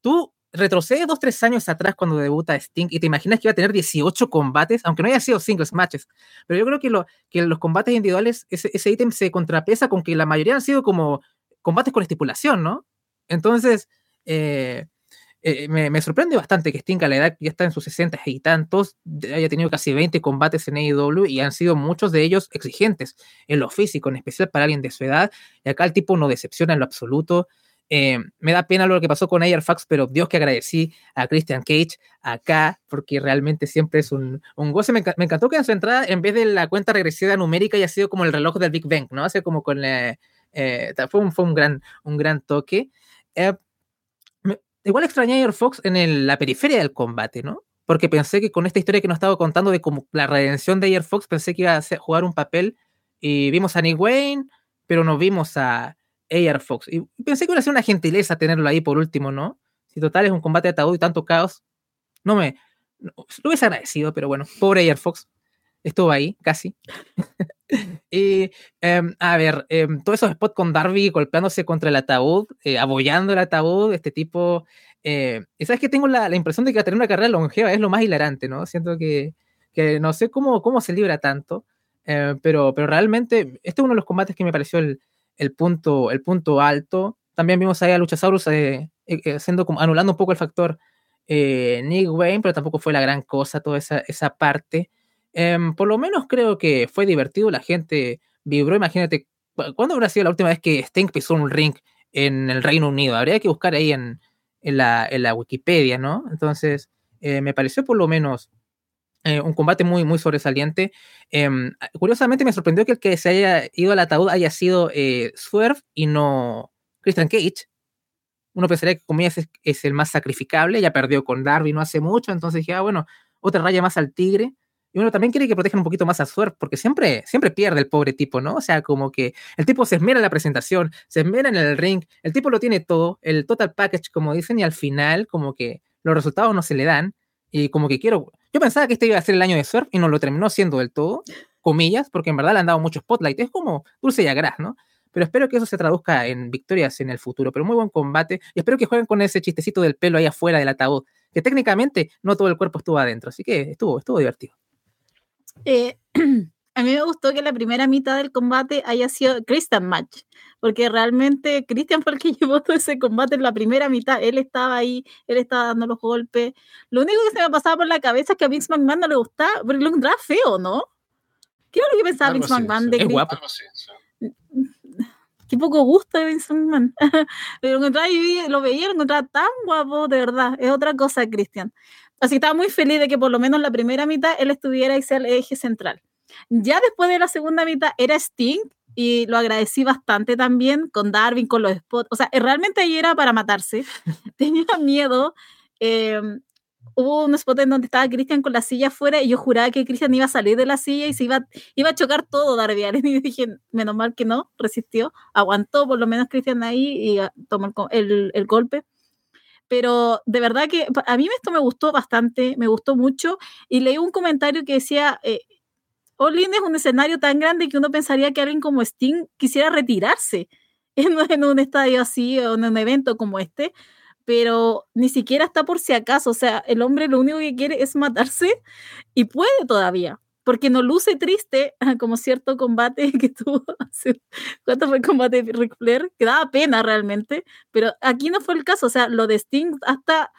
Speaker 2: Tú retrocedes dos, tres años atrás cuando debuta Sting y te imaginas que iba a tener 18 combates, aunque no haya sido singles matches. Pero yo creo que, lo, los combates individuales, ese ítem se contrapesa con que la mayoría han sido como combates con estipulación, ¿no? Entonces, eh, eh, me, sorprende bastante que Sting a la edad ya está en sus 60 y tantos, haya tenido casi 20 combates en AEW y han sido muchos de ellos exigentes en lo físico, en especial para alguien de su edad. Y acá el tipo no decepciona en lo absoluto. Eh, me da pena lo que pasó con Ayer Fax, pero Dios que agradecí a Christian Cage acá, porque realmente siempre es un, un goce. Me, encantó que en su entrada, en vez de la cuenta regresiva numérica, haya sido como el reloj del Big Bang, ¿no? Hace como con. Eh, fue un, fue un, gran, un gran toque igual extrañé a Air Fox en la periferia del combate, ¿no? Porque pensé que con esta historia que nos estaba contando de como la redención de Air Fox, pensé que iba a jugar un papel y vimos a Nick Wayne, pero no vimos a Air Fox. Y pensé que iba a ser una gentileza tenerlo ahí por último, ¿no? Si total es un combate de ataúd y tanto caos, no me... lo hubiese agradecido, pero bueno, pobre Air Fox estuvo ahí, casi. Y, em, a ver, em, todos esos spots con Darby golpeándose contra el ataúd, eh, abollando el ataúd, este tipo. Eh, y sabes que tengo la, impresión de que a tener una carrera longeva es lo más hilarante, ¿no? Siento que, que no sé cómo, cómo se libra tanto, eh, pero, pero realmente este es uno de los combates que me pareció el, el punto, el punto alto. También vimos ahí a Luchasaurus como, anulando un poco el factor Nick Wayne, pero tampoco fue la gran cosa toda esa, esa parte. Em, por lo menos creo que fue divertido, la gente vibró. Imagínate, ¿cuándo habrá sido la última vez que Sting pisó un ring en el Reino Unido? Habría que buscar ahí en, en, la, Wikipedia, ¿no? Entonces, eh, me pareció por lo menos eh, un combate muy, muy sobresaliente. Em, curiosamente, me sorprendió que el que se haya ido al ataúd haya sido eh, Swerve y no Christian Cage. Uno pensaría que como es, es el más sacrificable, ya perdió con Darby no hace mucho, entonces dije, ah, bueno, otra raya más al tigre. Y uno también quiere que protejan un poquito más a Swerve, porque siempre, siempre pierde el pobre tipo, ¿no? O sea, como que el tipo se esmera en la presentación, se esmera en el ring, el tipo lo tiene todo, el total package, como dicen, y al final, como que los resultados no se le dan. Y como que quiero. Yo pensaba que este iba a ser el año de Swerve y no lo terminó siendo del todo, comillas, porque en verdad le han dado mucho spotlight. Es como dulce y agraz, ¿no? Pero espero que eso se traduzca en victorias en el futuro. Pero muy buen combate. Y espero que jueguen con ese chistecito del pelo ahí afuera del ataúd. Que técnicamente no todo el cuerpo estuvo adentro. Así que estuvo, estuvo divertido.
Speaker 3: Eh, a mí me gustó que la primera mitad del combate haya sido Christian Match, porque realmente Christian fue el que llevó todo ese combate en la primera mitad. Él estaba ahí, él estaba dando los golpes. Lo único que se me pasaba por la cabeza es que a Vince McMahon no le gustaba, porque lo encontraba feo, ¿no? ¿Qué era lo que pensaba Vince McMahon de
Speaker 2: Es guapo.
Speaker 3: Qué poco gusto de Vince McMahon. Pero lo encontraba y lo veía, lo encontraba tan guapo, de verdad. Es otra cosa, Christian. Así que estaba muy feliz de que por lo menos en la primera mitad él estuviera y sea el eje central. Ya después de la segunda mitad era Sting y lo agradecí bastante también con Darwin, con los spots. O sea, realmente ahí era para matarse. Tenía miedo. Em, hubo un spot en donde estaba Christian con la silla afuera y yo juraba que Christian iba a salir de la silla y se iba, iba a chocar todo Darby Allin. Y dije, menos mal que no, resistió, aguantó por lo menos Christian ahí y ah, tomó el, el golpe pero de verdad que a mí esto me gustó bastante, me gustó mucho y leí un comentario que decía, eh, All In es un escenario tan grande que uno pensaría que alguien como Sting quisiera retirarse en, en un estadio así o en un evento como este, pero ni siquiera está por si acaso. O sea, el hombre lo único que quiere es matarse y puede todavía porque no luce triste como cierto combate que tuvo hace, ¿cuánto fue el combate de Ric Flair? Que daba pena realmente, pero aquí no fue el caso, o sea, lo de Sting hasta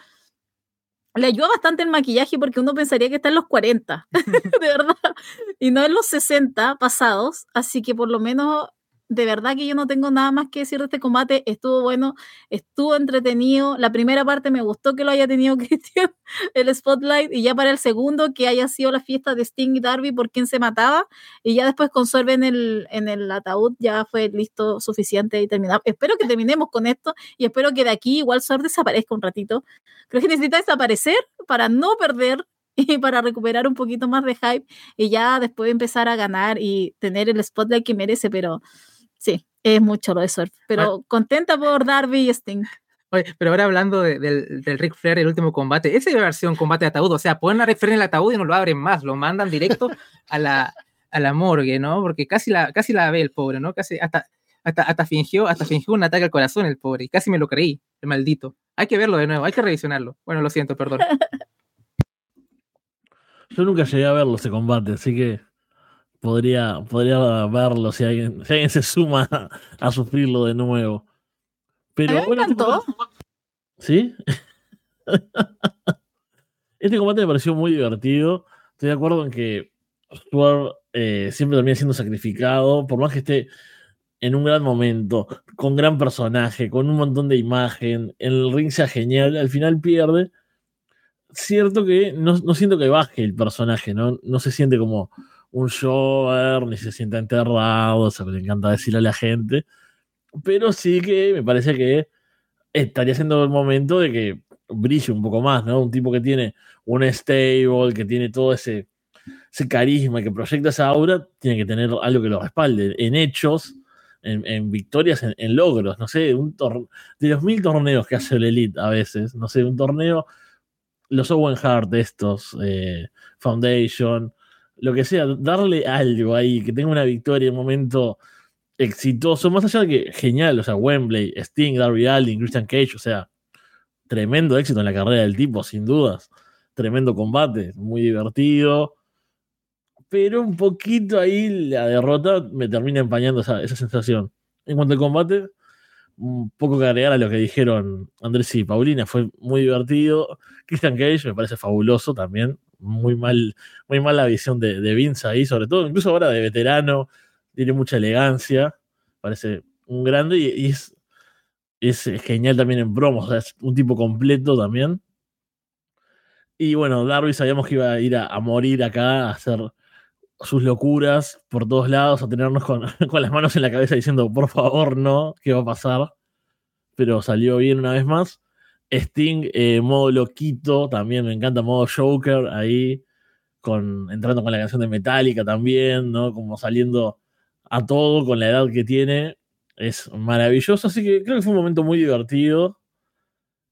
Speaker 3: le ayudó bastante el maquillaje porque uno pensaría que está en los 40, de verdad, y no en los 60 pasados, así que por lo menos de verdad que yo no tengo nada más que decir de este combate. Estuvo bueno, estuvo entretenido. La primera parte me gustó que lo haya tenido Cristian, el spotlight, y ya para el segundo que haya sido la fiesta de Sting y Darby por quien se mataba, y ya después con en el, en el ataúd ya fue listo, suficiente y terminado. Espero que terminemos con esto y espero que de aquí igual Sorbe desaparezca un ratito. Creo que necesita desaparecer para no perder y para recuperar un poquito más de hype y ya después empezar a ganar y tener el spotlight que merece, pero Sí, es mucho lo de surf. Pero contenta por Darby y Sting.
Speaker 2: Oye, pero ahora hablando del, del Ric Flair, el último combate, ese debe haber sido un combate de ataúd. O sea, ponen a Ric Flair en el ataúd y no lo abren más, lo mandan directo a la, a la morgue, ¿no? Porque casi la, casi la ve el pobre, ¿no? Casi hasta, hasta, hasta, fingió, hasta fingió un ataque al corazón el pobre, y casi me lo creí, el maldito. Hay que verlo de nuevo, hay que revisionarlo. Bueno, lo siento, perdón.
Speaker 4: Yo nunca llegué a verlo ese combate, así que podría, podría verlo si alguien, si alguien se suma a, sufrirlo de nuevo. Pero,
Speaker 3: me encantó.
Speaker 4: ¿Sí? este combate me pareció muy divertido. Estoy de acuerdo en que Stuart eh, siempre termina siendo sacrificado, por más que esté en un gran momento, con gran personaje, con un montón de imagen, el ring sea genial, al final pierde. Cierto que no, no siento que baje el personaje, ¿no? No se siente como un shower, ni se sienta enterrado, o sea, le encanta decirle a la gente. Pero sí que me parece que estaría siendo el momento de que brille un poco más, ¿no? Un tipo que tiene un stable, que tiene todo ese, ese carisma, que proyecta esa aura, tiene que tener algo que lo respalde en hechos, en, victorias, en, logros, no sé, un de los mil torneos que hace el Elite a veces, no sé, un torneo, los Owen Hart estos, eh, Foundation, lo que sea, darle algo ahí, que tenga una victoria, un momento exitoso, más allá de que genial, o sea, Wembley, Sting, Darby Allin, Christian Cage, o sea, tremendo éxito en la carrera del tipo, sin dudas, tremendo combate, muy divertido, pero un poquito ahí la derrota me termina empañando esa, esa sensación. En cuanto al combate, un poco que agregar a lo que dijeron Andrés y Paulina, fue muy divertido. Christian Cage me parece fabuloso también, muy mal, muy mal la visión de, Vince ahí, sobre todo, incluso ahora de veterano, tiene mucha elegancia, parece un grande y, es, es, genial también en promos, es un tipo completo también. Y bueno, Darby sabíamos que iba a ir a, morir acá, a hacer sus locuras por todos lados, a tenernos con, con, las manos en la cabeza diciendo, por favor, no, ¿qué va a pasar? Pero salió bien una vez más. Sting, eh, modo loquito, también me encanta, modo Joker, ahí, con, entrando con la canción de Metallica también, ¿no? Como saliendo a todo con la edad que tiene. Es maravilloso, así que creo que fue un momento muy divertido.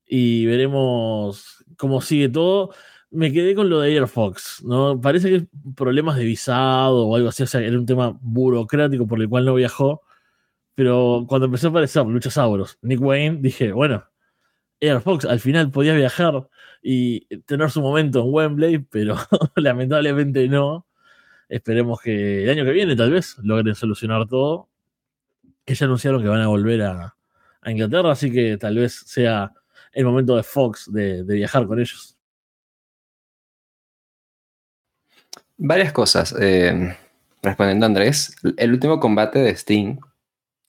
Speaker 4: Y veremos cómo sigue todo. Me quedé con lo de Air Fox, ¿no? Parece que es problemas de visado o algo así, o sea, era un tema burocrático por el cual no viajó. Pero cuando empezó a aparecer Luchasauros, Nick Wayne, dije, bueno, Air Fox al final podía viajar y tener su momento en Wembley, pero lamentablemente no. Esperemos que el año que viene tal vez logren solucionar todo. Que ya anunciaron que van a volver a, Inglaterra, así que tal vez sea el momento de Fox de, viajar con ellos.
Speaker 5: Varias cosas. Eh, respondiendo a Andrés, el último combate de Sting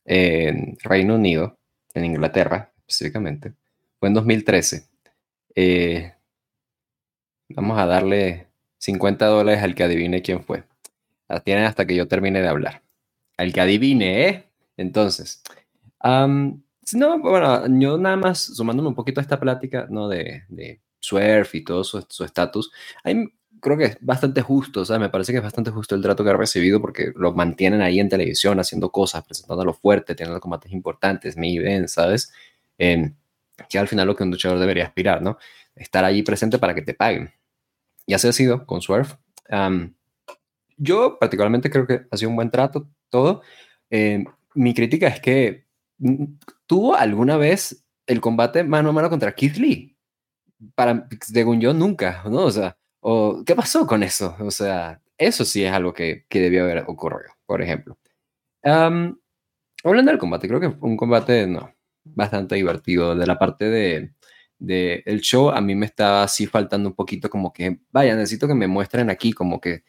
Speaker 5: en Reino Unido, en Inglaterra específicamente, fue en 2013. Eh, vamos a darle 50 dólares al que adivine quién fue. La tienen hasta que yo termine de hablar. Al que adivine, ¿eh? Entonces, no, bueno, yo nada más sumándome un poquito a esta plática, ¿no? De, de y todo su estatus, creo que es bastante justo, o sea, me parece que es bastante justo el trato que ha recibido porque lo mantienen ahí en televisión haciendo cosas, presentándolo fuerte, teniendo combates importantes, me ven, ¿sabes? Que al final lo que un luchador debería aspirar, ¿no? Estar allí presente para que te paguen. Y así ha sido con Swerve. yo particularmente creo que ha sido un buen trato todo. Eh, mi crítica es que mm, tuvo alguna vez el combate mano a mano contra Keith Lee. Para, según yo, nunca, ¿no? O sea, o, ¿qué pasó con eso? O sea, eso sí es algo que, que debió haber ocurrido, por ejemplo. hablando del combate, creo que un combate, no, bastante divertido. De la parte de, de el show, a mí me estaba así faltando un poquito como que, vaya, necesito que me muestren aquí como que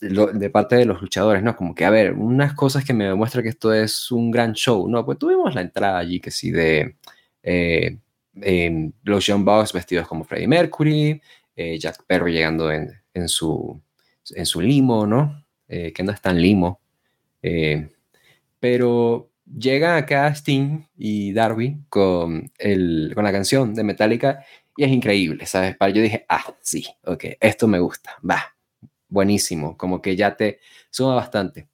Speaker 5: de parte de los luchadores, ¿no? Como que, a ver, unas cosas que me demuestran que esto es un gran show, ¿no? Pues tuvimos la entrada allí que sí de eh, em, los Young Bucks vestidos como Freddie Mercury, eh, Jack Perry llegando en, en, su, en su limo, ¿no? Eh, que no es tan limo. pero llega acá Sting y Darby con, el, con la canción de Metallica y es increíble, ¿sabes? Para yo dije, ah, sí, ok, esto me gusta, va, buenísimo, como que ya te suma bastante.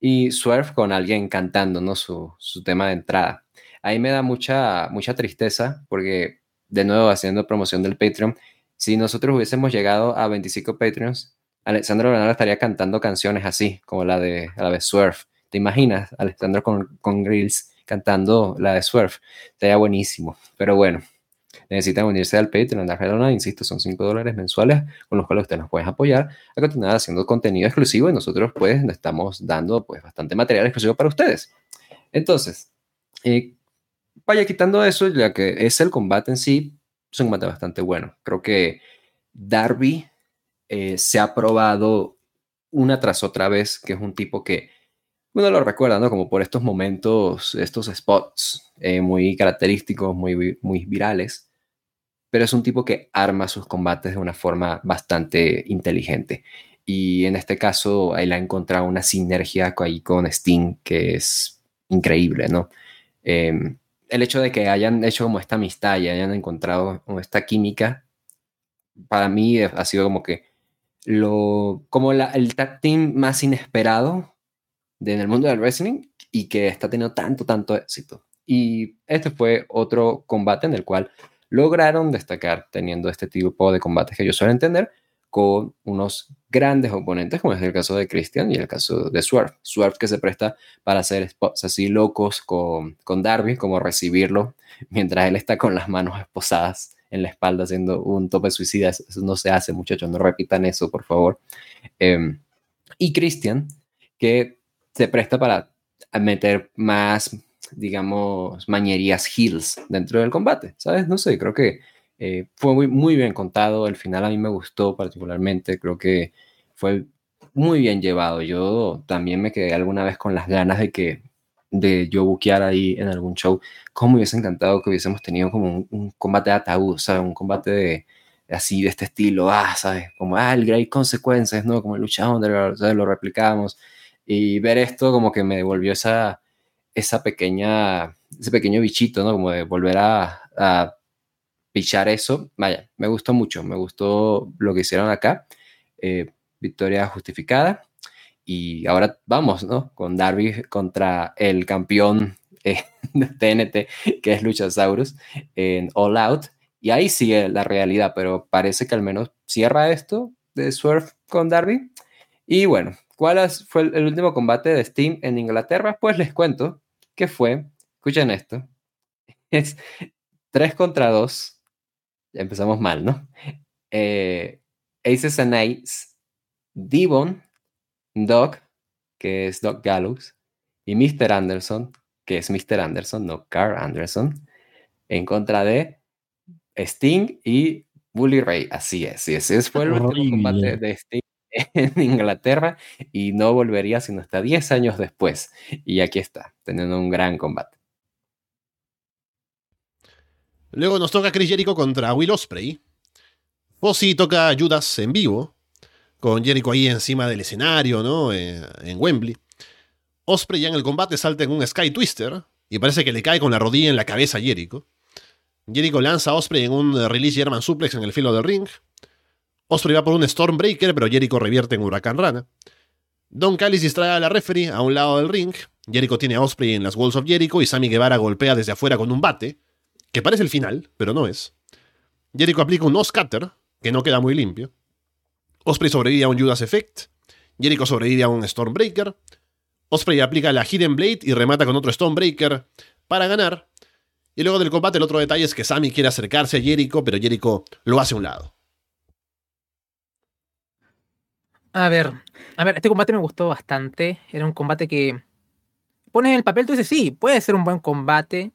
Speaker 5: Y Swerve con alguien cantando, ¿no? Su, su tema de entrada. Ahí me da mucha, mucha tristeza porque, de nuevo, haciendo promoción del Patreon, si nosotros hubiésemos llegado a 25 Patreons, Alexandro Bernal estaría cantando canciones así, como la de, la de Swerve. ¿Te imaginas? Alexandro con, Grills cantando la de Swerve. Estaría buenísimo. Pero bueno, necesitan unirse al Patreon de Arredona, insisto, son 5 dólares mensuales con los cuales ustedes nos pueden apoyar a continuar haciendo contenido exclusivo y nosotros pues estamos dando pues bastante material exclusivo para ustedes. Entonces, eh, vaya quitando eso, ya que es el combate en sí, es un combate bastante bueno. Creo que Darby eh, se ha probado una tras otra vez que es un tipo que uno lo recuerda, ¿no? Como por estos momentos, estos spots eh, muy característicos, muy, muy virales, pero es un tipo que arma sus combates de una forma bastante inteligente. Y en este caso, él ha encontrado una sinergia ahí con Sting que es increíble, ¿no? Em, el hecho de que hayan hecho como esta amistad y hayan encontrado como esta química, para mí ha sido como que lo, como el tag team más inesperado de, en el mundo del wrestling y que está teniendo tanto, tanto éxito. Y este fue otro combate en el cual lograron destacar teniendo este tipo de combates que yo suelo entender con unos grandes oponentes, como es el caso de Christian y el caso de Swerve. Swerve que se presta para hacer spots así locos con, con Darby, como recibirlo mientras él está con las manos esposadas en la espalda haciendo un tope suicida. Eso, no se hace, muchachos, no repitan eso, por favor. Em, y Christian, que se presta para meter más digamos, mañerías heels dentro del combate, ¿sabes? No sé, creo que eh, fue muy, muy bien contado, el final a mí me gustó particularmente, creo que fue muy bien llevado. Yo también me quedé alguna vez con las ganas de que de yo buquear ahí en algún show, como me hubiese encantado que hubiésemos tenido como un, combate de ataúd, ¿sabes? Un combate de, así de este estilo, ah, ¿sabes? Como, ah, el Great Consequences, ¿no? Como el Lucha Underground, ¿sabes? Lo replicamos. Y ver esto como que me devolvió esa, esa pequeña, ese pequeño bichito, ¿no? Como de volver a, a pichar eso. Vaya, me gustó mucho, me gustó lo que hicieron acá. Eh, victoria justificada. Y ahora vamos, ¿no? Con Darby contra el campeón eh, de TNT, que es Luchasaurus, en All Out. Y ahí sigue la realidad, pero parece que al menos cierra esto de Swerve con Darby. Y bueno, ¿cuál fue el último combate de Steam en Inglaterra? Pues les cuento que fue, escuchen esto, es 3 contra 2. Ya empezamos mal, ¿no? Eh, Aces and Eights, Devon, Doc, que es Doc Gallows, y Mr. Anderson, que es Mr. Anderson, no Carl Anderson, en contra de Sting y Bully Ray. Así es, ese fue el último combate de Sting en Inglaterra y no volvería sino hasta 10 años después. Y aquí está, teniendo un gran combate.
Speaker 1: Luego nos toca Chris Jericho contra Will Osprey. Fossi toca Judas en vivo, con Jericho ahí encima del escenario, ¿no? Eh, en Wembley. Osprey ya en el combate salta en un Sky Twister y parece que le cae con la rodilla en la cabeza a Jericho. Jericho lanza a Osprey en un release German suplex en el filo del ring. Osprey va por un Stormbreaker, pero Jericho revierte en Huracán Rana. Don Callis distrae a la referee a un lado del ring. Jericho tiene a Osprey en las Walls of Jericho y Sammy Guevara golpea desde afuera con un bate, que parece el final, pero no es. Jericho aplica un Oscutter, que no queda muy limpio. Osprey sobrevive a un Judas Effect Jericho sobrevive a un Stormbreaker. Osprey aplica la Hidden Blade y remata con otro Stormbreaker para ganar. Y luego del combate el otro detalle es que Sammy quiere acercarse a Jericho, pero Jericho lo hace a un lado.
Speaker 2: A ver, a ver, este combate me gustó bastante. Era un combate que pones en el papel, tú dices, sí, puede ser un buen combate,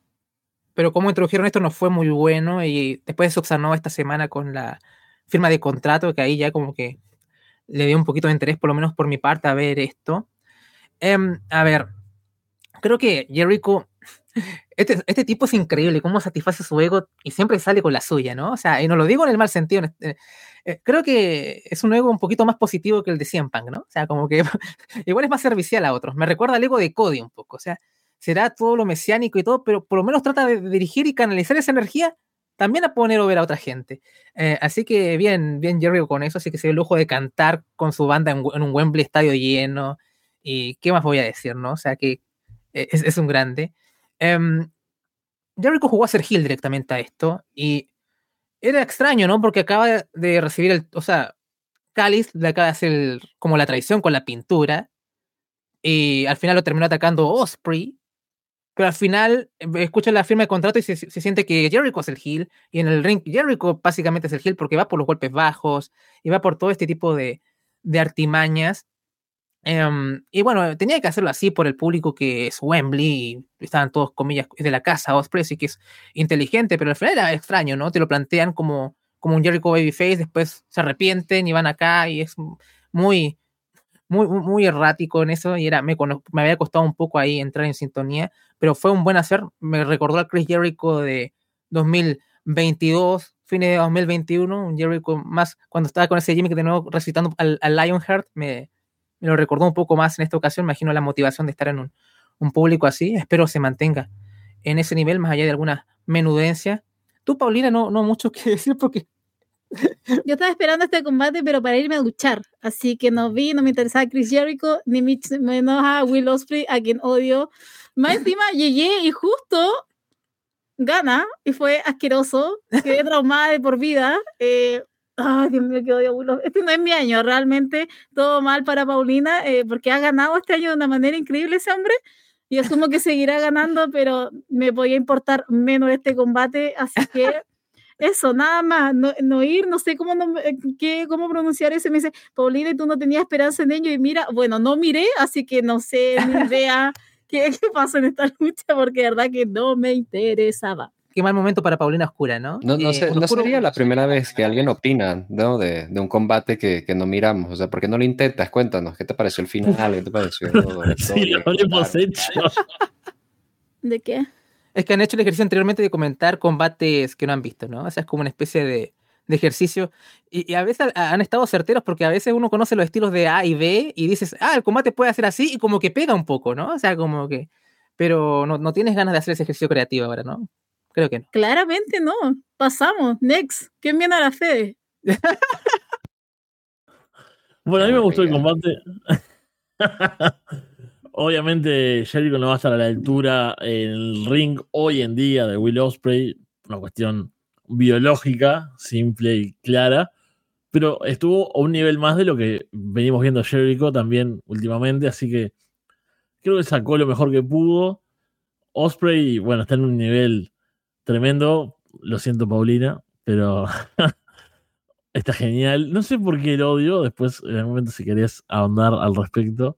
Speaker 2: pero como introdujeron esto no fue muy bueno y después subsanó esta semana con la firma de contrato, que ahí ya como que le dio un poquito de interés, por lo menos por mi parte, a ver esto. Em, a ver, creo que Jericho, este, este, tipo es increíble, cómo satisface su ego y siempre sale con la suya, ¿no? O sea, y no lo digo en el mal sentido, eh, eh, creo que es un ego un poquito más positivo que el de Cien ¿no? O sea, como que igual es más servicial a otros. Me recuerda al ego de Cody un poco, o sea, será todo lo mesiánico y todo, pero por lo menos trata de dirigir y canalizar esa energía también a poner ver a otra gente. Eh, así que bien, bien Jerry con eso, así que se dio el lujo de cantar con su banda en, un Wembley estadio lleno. Y qué más voy a decir, ¿no? O sea que es, es un grande. Um, Jericho jugó a ser directamente a esto y era extraño, ¿no? Porque acaba de recibir el, o sea, Cáliz le acaba de hacer como la traición con la pintura y al final lo terminó atacando Osprey, pero al final eh, escucha la firma de contrato y se, siente que Jericho es el heel y en el ring Jericho básicamente es el heel porque va por los golpes bajos y va por todo este tipo de, de artimañas Em, y bueno, tenía que hacerlo así por el público que es Wembley, y estaban todos, comillas, de la casa Osprey, y que es inteligente, pero al final era extraño, ¿no? Te lo plantean como, como un Jericho Babyface, después se arrepienten y van acá, y es muy, muy, muy errático en eso, y era, me, me había costado un poco ahí entrar en sintonía, pero fue un buen hacer, me recordó al Chris Jericho de 2022, fines de 2021, un Jericho más, cuando estaba con ese Jimmy que de nuevo recitando al, al Lionheart, me me lo recordó un poco más en esta ocasión. Imagino la motivación de estar en un, público así. Espero se mantenga en ese nivel, más allá de alguna menudencia. Tú, Paulina, no, no mucho que decir porque.
Speaker 3: Yo estaba esperando este combate, pero para irme a duchar. Así que no vi, no me interesaba Chris Jericho, ni menos a Will Ospreay, a quien odio. Más encima llegué y justo gana y fue asqueroso. Quedé traumada de por vida. Eh, Ay, Dios mío, qué odio Este no es mi año, realmente todo mal para Paulina, eh, porque ha ganado este año de una manera increíble ese hombre. Y asumo que seguirá ganando, pero me podía importar menos este combate, así que eso, nada más, no, ir, no sé cómo, eh, qué, cómo pronunciar eso. Me dice, Paulina, tú no tenías esperanza en ello, y mira, bueno, no miré, así que no sé ni idea qué, qué pasó en esta lucha, porque de verdad que no me interesaba
Speaker 2: qué mal momento para Paulina Oscura, ¿no?
Speaker 5: No, no, eh, no sería la primera vez que alguien opina ¿no? de, de un combate que, que, no miramos. O sea, ¿por qué no lo intentas? Cuéntanos, ¿qué te pareció el final? ¿Qué te pareció?
Speaker 4: sí, lo hemos hecho.
Speaker 3: ¿De qué?
Speaker 2: Es que han hecho el ejercicio anteriormente de comentar combates que no han visto, ¿no? O sea, es como una especie de, de ejercicio. Y, y, a veces han estado certeros porque a veces uno conoce los estilos de A y B y dices, ah, el combate puede hacer así y como que pega un poco, ¿no? O sea, como que... Pero no, no tienes ganas de hacer ese ejercicio creativo ahora, ¿no? Creo que no.
Speaker 3: Claramente no. Pasamos. Next. ¿Quién viene a la fe?
Speaker 4: bueno, a mí me gustó el combate. Obviamente, Jericho no va a estar a la altura en el ring hoy en día de Will Osprey. Una cuestión biológica, simple y clara. Pero estuvo a un nivel más de lo que venimos viendo Jericho también últimamente. Así que creo que sacó lo mejor que pudo. Osprey, bueno, está en un nivel tremendo. Lo siento, Paulina, pero está genial. No sé por qué lo odio. Después, en algún momento, si querés ahondar al respecto.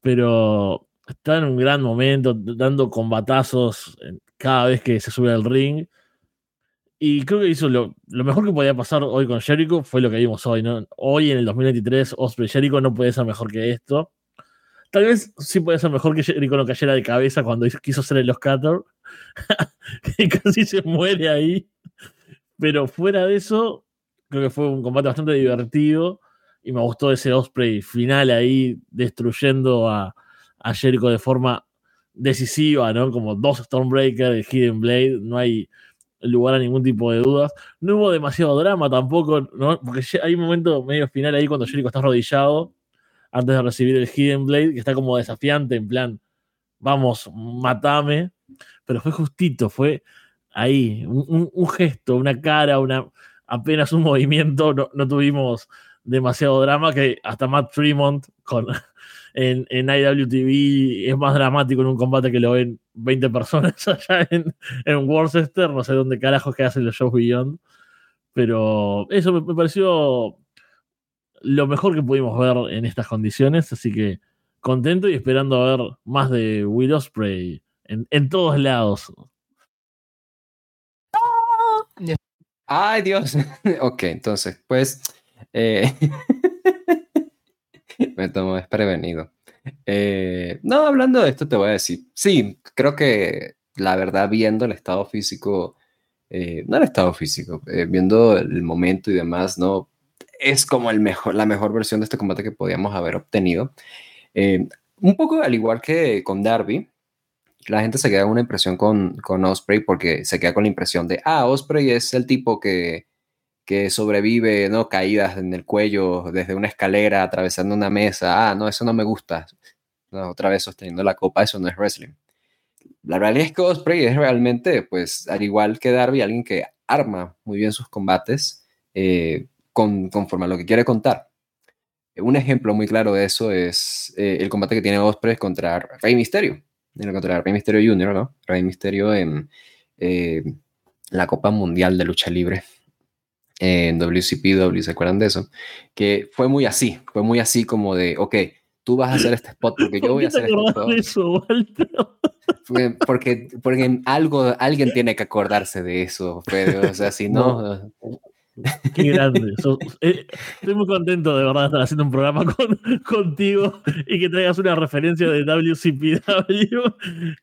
Speaker 4: Pero está en un gran momento, dando combatazos cada vez que se sube al ring. Y creo que hizo lo, mejor que podía pasar hoy con Jericho, fue lo que vimos hoy. ¿no? Hoy, en el 2023, Osprey Jericho no puede ser mejor que esto. Tal vez sí puede ser mejor que Jericho no cayera de cabeza cuando quiso ser el Oscator. que casi se muere ahí. Pero fuera de eso, creo que fue un combate bastante divertido. Y me gustó ese Osprey final ahí, destruyendo a, a Jericho de forma decisiva, ¿no? Como dos Stormbreaker, Hidden Blade, no hay lugar a ningún tipo de dudas. No hubo demasiado drama tampoco, ¿no? Porque hay un momento medio final ahí cuando Jericho está arrodillado antes de recibir el Hidden Blade, que está como desafiante, en plan, vamos, matame. Pero fue justito, fue ahí, un, gesto, una cara, una, apenas un movimiento, no, tuvimos demasiado drama que hasta Matt Fremont con, en, en IWTV es más dramático en un combate que lo ven 20 personas allá en, en Worcester, no sé dónde carajos que hacen los shows Beyond. Pero eso me, me pareció lo mejor que pudimos ver en estas condiciones, así que contento y esperando a ver más de Will Ospreay en, en todos lados.
Speaker 5: Ay, Dios. ok, entonces, pues. eh, me tomo desprevenido. Eh, no, hablando de esto, te voy a decir. Sí, creo que la verdad, viendo el estado físico, eh, no el estado físico, eh, viendo el momento y demás, ¿no? Es como el mejor, la mejor versión de este combate que podíamos haber obtenido. Eh, un poco al igual que con Darby, la gente se queda con una impresión con, con Osprey porque se queda con la impresión de, ah, Osprey es el tipo que, que sobrevive, ¿no? Caídas en el cuello desde una escalera, atravesando una mesa. Ah, no, eso no me gusta. Otra vez sosteniendo la copa, eso no es wrestling. La realidad es que Osprey es realmente, pues, al igual que Darby, alguien que arma muy bien sus combates eh, con, conforme a lo que quiere contar. Un ejemplo muy claro de eso es eh, el combate que tiene Osprey contra Rey Mysterio. Contra Rey Mysterio Jr., ¿no? Rey Mysterio en eh, la Copa Mundial de Lucha Libre en WCPW, ¿se acuerdan de eso? Que fue muy así, fue muy así como de, ok, tú vas a hacer este spot porque yo voy a hacer este spot.
Speaker 4: Eso,
Speaker 5: Porque, porque algo, alguien tiene que acordarse de eso, Fede, o sea, si no...
Speaker 4: Qué grande. Sos- eh, estoy muy contento de verdad de estar haciendo un programa con, contigo y que traigas una referencia de WCPW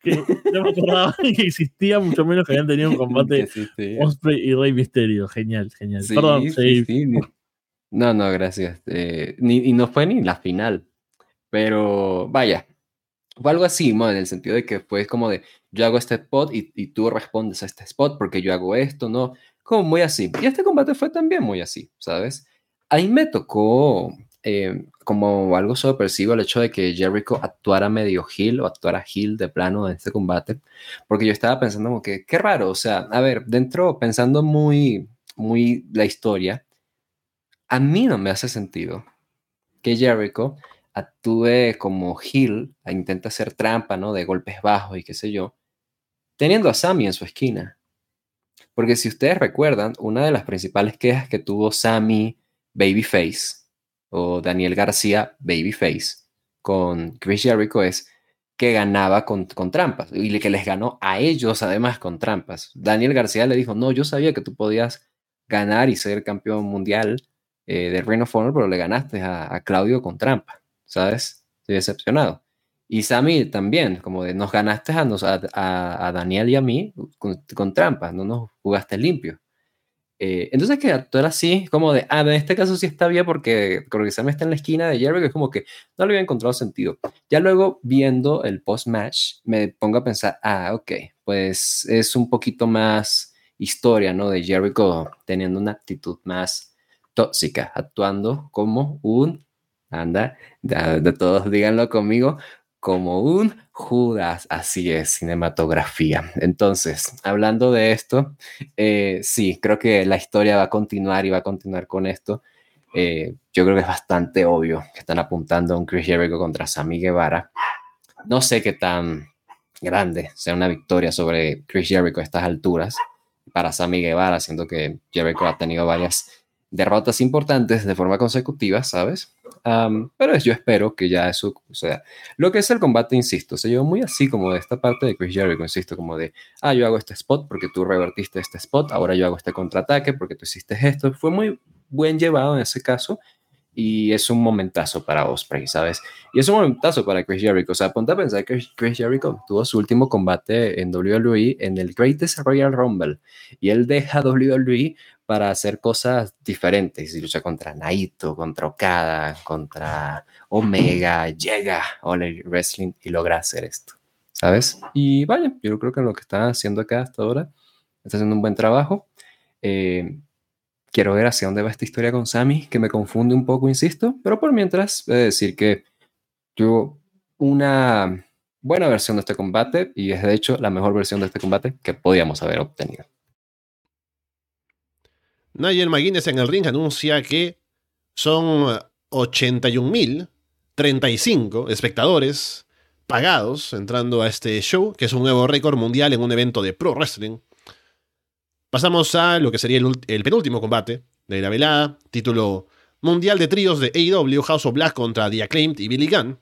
Speaker 4: que no me acordaba que existía, mucho menos que habían tenido un combate. Osprey y Rey Misterio. Genial, genial.
Speaker 5: Sí,
Speaker 4: Perdón,
Speaker 5: sí, sí. No, no, gracias. Eh, ni, y no fue ni la final. Pero vaya, fue algo así, ¿no? en el sentido de que fue como de yo hago este spot y, y tú respondes a este spot porque yo hago esto, ¿no? Como muy así. Y este combate fue también muy así, ¿sabes? Ahí me tocó eh, como algo sorpresivo el hecho de que Jericho actuara medio heel o actuara heel de plano en este combate, porque yo estaba pensando como que, qué raro, o sea, a ver, dentro, pensando muy, muy la historia, a mí no me hace sentido que Jericho actúe como heel, e intenta hacer trampa, ¿no? De golpes bajos y qué sé yo, teniendo a Sammy en su esquina. Porque si ustedes recuerdan, una de las principales quejas que tuvo Sammy Babyface o Daniel García Babyface con Chris Jericho es que ganaba con, trampas y que les ganó a ellos además con trampas. Daniel García le dijo, no, yo sabía que tú podías ganar y ser campeón mundial eh, de Reign of Honor, pero le ganaste a, a Claudio con trampa, ¿sabes? Estoy decepcionado. Y Sammy también, como de nos ganaste a, nos, a, a- a Daniel y a mí con, con trampas, no nos jugaste limpio. Eh, entonces que actuar así, como de, ah, en este caso sí está bien porque, porque Sammy está en la esquina de Jericho, es como que no le había encontrado sentido. Ya luego viendo el post-match, me pongo a pensar, ah, ok, pues es un poquito más historia, ¿no? De Jericho teniendo una actitud más tóxica, actuando como un, anda, de, de todos díganlo conmigo, como un Judas, así es, cinematografía. Entonces, hablando de esto, eh, sí, creo que la historia va a continuar y va a continuar con esto. Eh, yo creo que es bastante obvio que están apuntando a un Chris Jericho contra Sammy Guevara. No sé qué tan grande sea una victoria sobre Chris Jericho a estas alturas para Sammy Guevara, siendo que Jericho ha tenido varias derrotas importantes de forma consecutiva, ¿sabes? Um, pero yo espero que ya eso, o sea, lo que es el combate, insisto, se llevó muy así como de esta parte de Chris Jericho, insisto, como de, ah, yo hago este spot porque tú revertiste este spot, ahora yo hago este contraataque porque tú hiciste esto. Fue muy buen llevado en ese caso y es un momentazo para Osprey, ¿sabes? Y es un momentazo para Chris Jericho. O sea, ponte a pensar que Chris Jericho tuvo su último combate en WWE en el Greatest Royal Rumble y él deja WWE para hacer cosas diferentes y lucha contra Naito, contra Okada, contra Omega, llega Elite Wrestling y logra hacer esto, ¿sabes? Y vaya, yo creo que lo que está haciendo acá hasta ahora está haciendo un buen trabajo. Eh, quiero ver hacia dónde va esta historia con Sammy, que me confunde un poco, insisto, pero por mientras, he de decir que tuvo una buena versión de este combate y es de hecho la mejor versión de este combate que podíamos haber obtenido.
Speaker 1: Nigel McGuinness en el ring anuncia que Son 81.035 espectadores pagados entrando a este show, que es un nuevo récord mundial en un evento de pro wrestling. Pasamos a lo que sería el, el penúltimo combate de la velada, título mundial de tríos de AEW House of Black contra The Acclaimed y Billy Gunn.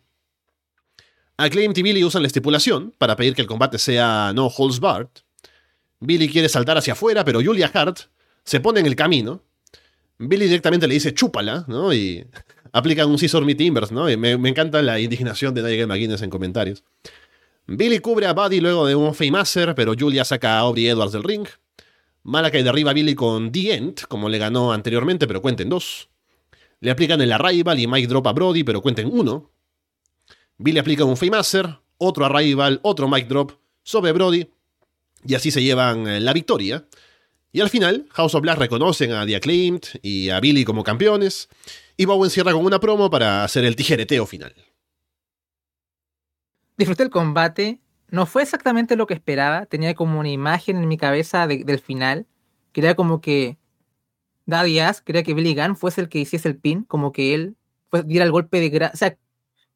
Speaker 1: Acclaimed y Billy usan la estipulación para pedir que el combate sea no holds barred. Billy quiere saltar hacia afuera, pero Julia Hart se pone en el camino. Billy directamente le dice chúpala, ¿no? Y aplican un scissor me timbers, ¿no? Y me, encanta la indignación de Nigel McGuinness en comentarios. Billy cubre a Buddy luego de un Faymaster, pero Julia saca a Aubrey Edwards del ring. Malakai derriba a Billy con The End, como le ganó anteriormente, pero cuenten dos. Le aplican el Arrival y Mike Drop a Brody, pero cuenten uno. Billy aplica un Faymaster, otro Arrival, otro Mike Drop sobre Brody, y así se llevan eh, la victoria. Y al final, House of Black reconocen a The Acclaimed y a Billy como campeones, y Bowen cierra con una promo para hacer el tijereteo final.
Speaker 2: Disfruté el combate, no fue exactamente lo que esperaba, tenía como una imagen en mi cabeza del final, quería como que Daddy Ass, quería que Billy Gunn fuese el que hiciese el pin, como que él diera el golpe de gracia, o sea,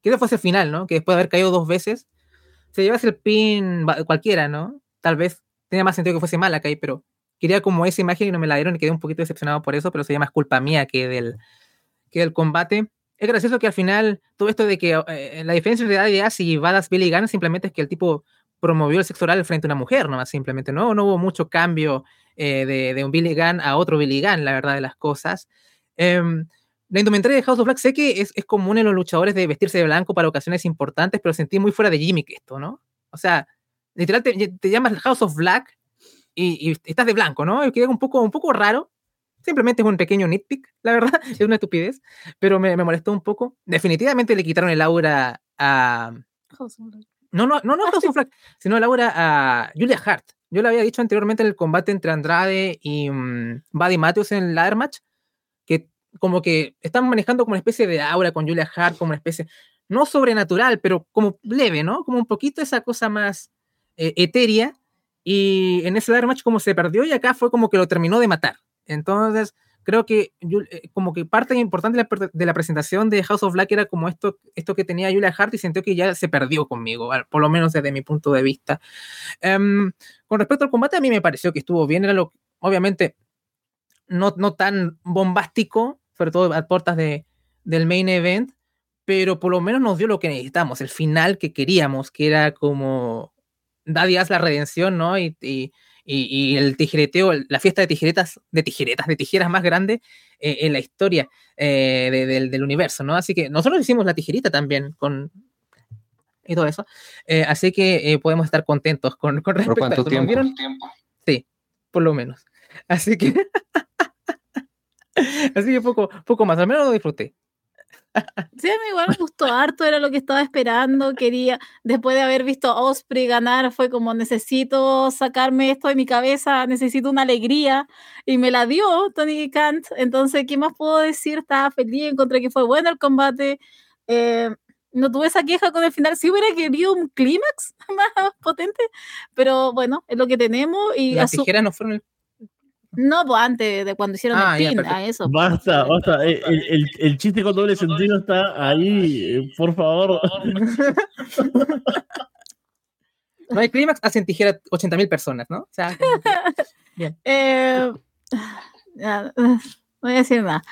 Speaker 2: que fuese el final, ¿no? Que después de haber caído dos veces, se llevase el pin cualquiera, ¿no? Tal vez tenía más sentido que fuese Malakai, pero quería como esa imagen y no me la dieron y quedé un poquito decepcionado por eso, pero sería más culpa mía que del, que del combate. Es gracioso que al final todo esto de que eh, la diferencia Daddy Ass y Badass Billy Gunn simplemente es que el tipo promovió el sexo oral frente a una mujer, nomás simplemente, ¿no? No hubo mucho cambio eh, de, un Billy Gunn a otro Billy Gunn, la verdad de las cosas. Em, la indumentaria de House of Black sé que es, es, común en los luchadores de vestirse de blanco para ocasiones importantes, pero sentí muy fuera de gimmick esto, ¿no? O sea, literal te, llamas House of Black y, estás de blanco, ¿no? Y queda un poco, un poco raro. Simplemente es un pequeño nitpick, la verdad, es una estupidez, pero me, me molestó un poco. Definitivamente le quitaron el aura a... No, no, no, no of Black, sino el aura a Julia Hart. Yo lo había dicho anteriormente en el combate entre Andrade y um, Buddy Matthews en el ladder match, que como que están manejando como una especie de aura con Julia Hart, como una especie, no sobrenatural, pero como leve, ¿no? Como un poquito esa cosa más eh, etérea. Y en ese ladder match como se perdió y acá fue como que lo terminó de matar. Entonces, creo que eh, como que parte importante de la, presentación de House of Black era como esto, esto que tenía Julia Hart y sintió que ya se perdió conmigo, por lo menos desde mi punto de vista. Em, con respecto al combate, a mí me pareció que estuvo bien, era lo, obviamente no, no tan bombástico, sobre todo a puertas de, del main event, pero por lo menos nos dio lo que necesitamos, el final que queríamos, que era como da días la redención, ¿no? y, y, el tijereteo, la fiesta de tijeretas, de tijeretas, de tijeras más grande eh, en la historia eh, del, universo, ¿no? Así que nosotros hicimos la tijerita también con y todo eso. Eh, así que podemos estar contentos con, con respecto
Speaker 5: ¿Por cuánto
Speaker 2: a
Speaker 5: tiempo?
Speaker 2: Sí, por lo menos. Así que así que poco, poco más, al menos lo disfruté.
Speaker 3: Sí, a mí igual me gustó harto, era lo que estaba esperando, quería, después de haber visto a Osprey ganar, fue como necesito sacarme esto de mi cabeza, necesito una alegría, y me la dio Tony Kant, entonces, ¿qué más puedo decir? Estaba feliz, encontré que fue bueno el combate, eh, no tuve esa queja con el final, sí hubiera querido un clímax más potente, pero bueno, es lo que tenemos. y
Speaker 2: Las tijeras no fueron el
Speaker 3: no, pues antes de cuando hicieron el ah, pin, a eso.
Speaker 4: Basta, basta. El, el, chiste con doble sentido está ahí, eh, por favor.
Speaker 2: No hay clímax, hacen tijera 80.000 personas, ¿no? O sea,
Speaker 3: bien. Eh, no voy a decir nada.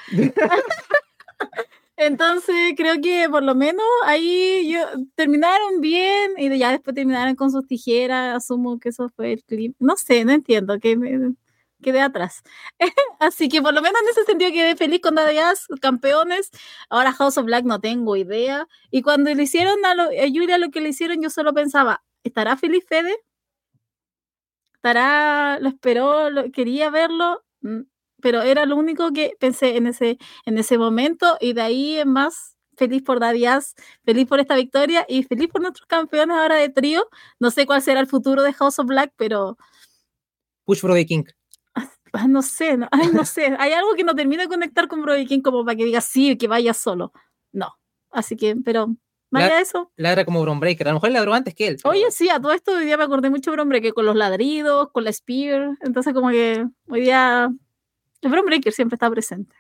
Speaker 3: Entonces, creo que por lo menos ahí yo, terminaron bien y ya después terminaron con sus tijeras. Asumo que eso fue el clip. No sé, no entiendo. Que quedé atrás. Así que por lo menos en ese sentido quedé feliz con Adidas, campeones. Ahora House of Black no tengo idea. Y cuando le hicieron a, lo, Julia lo que le hicieron, yo solo pensaba, ¿estará feliz Fede? ¿Estará, lo esperó, lo, quería verlo? Mm, pero era lo único que pensé en ese, en ese momento y de ahí en más feliz por Dadias, feliz por esta victoria y feliz por nuestros campeones ahora de trío. No sé cuál será el futuro de House of Black, pero...
Speaker 2: Push for the King.
Speaker 3: Ah, no sé, no, no sé, hay algo que no termina de conectar con Brody King como para que diga sí, que vaya solo. No, así que, pero vaya eso.
Speaker 2: Ladra como Bron Breaker, a lo mejor ladró antes que él.
Speaker 3: Oye, sí, a todo esto hoy día me acordé mucho de Bron Breaker, con los ladridos, con la Spear, entonces como que hoy día el Bron Breaker siempre está presente.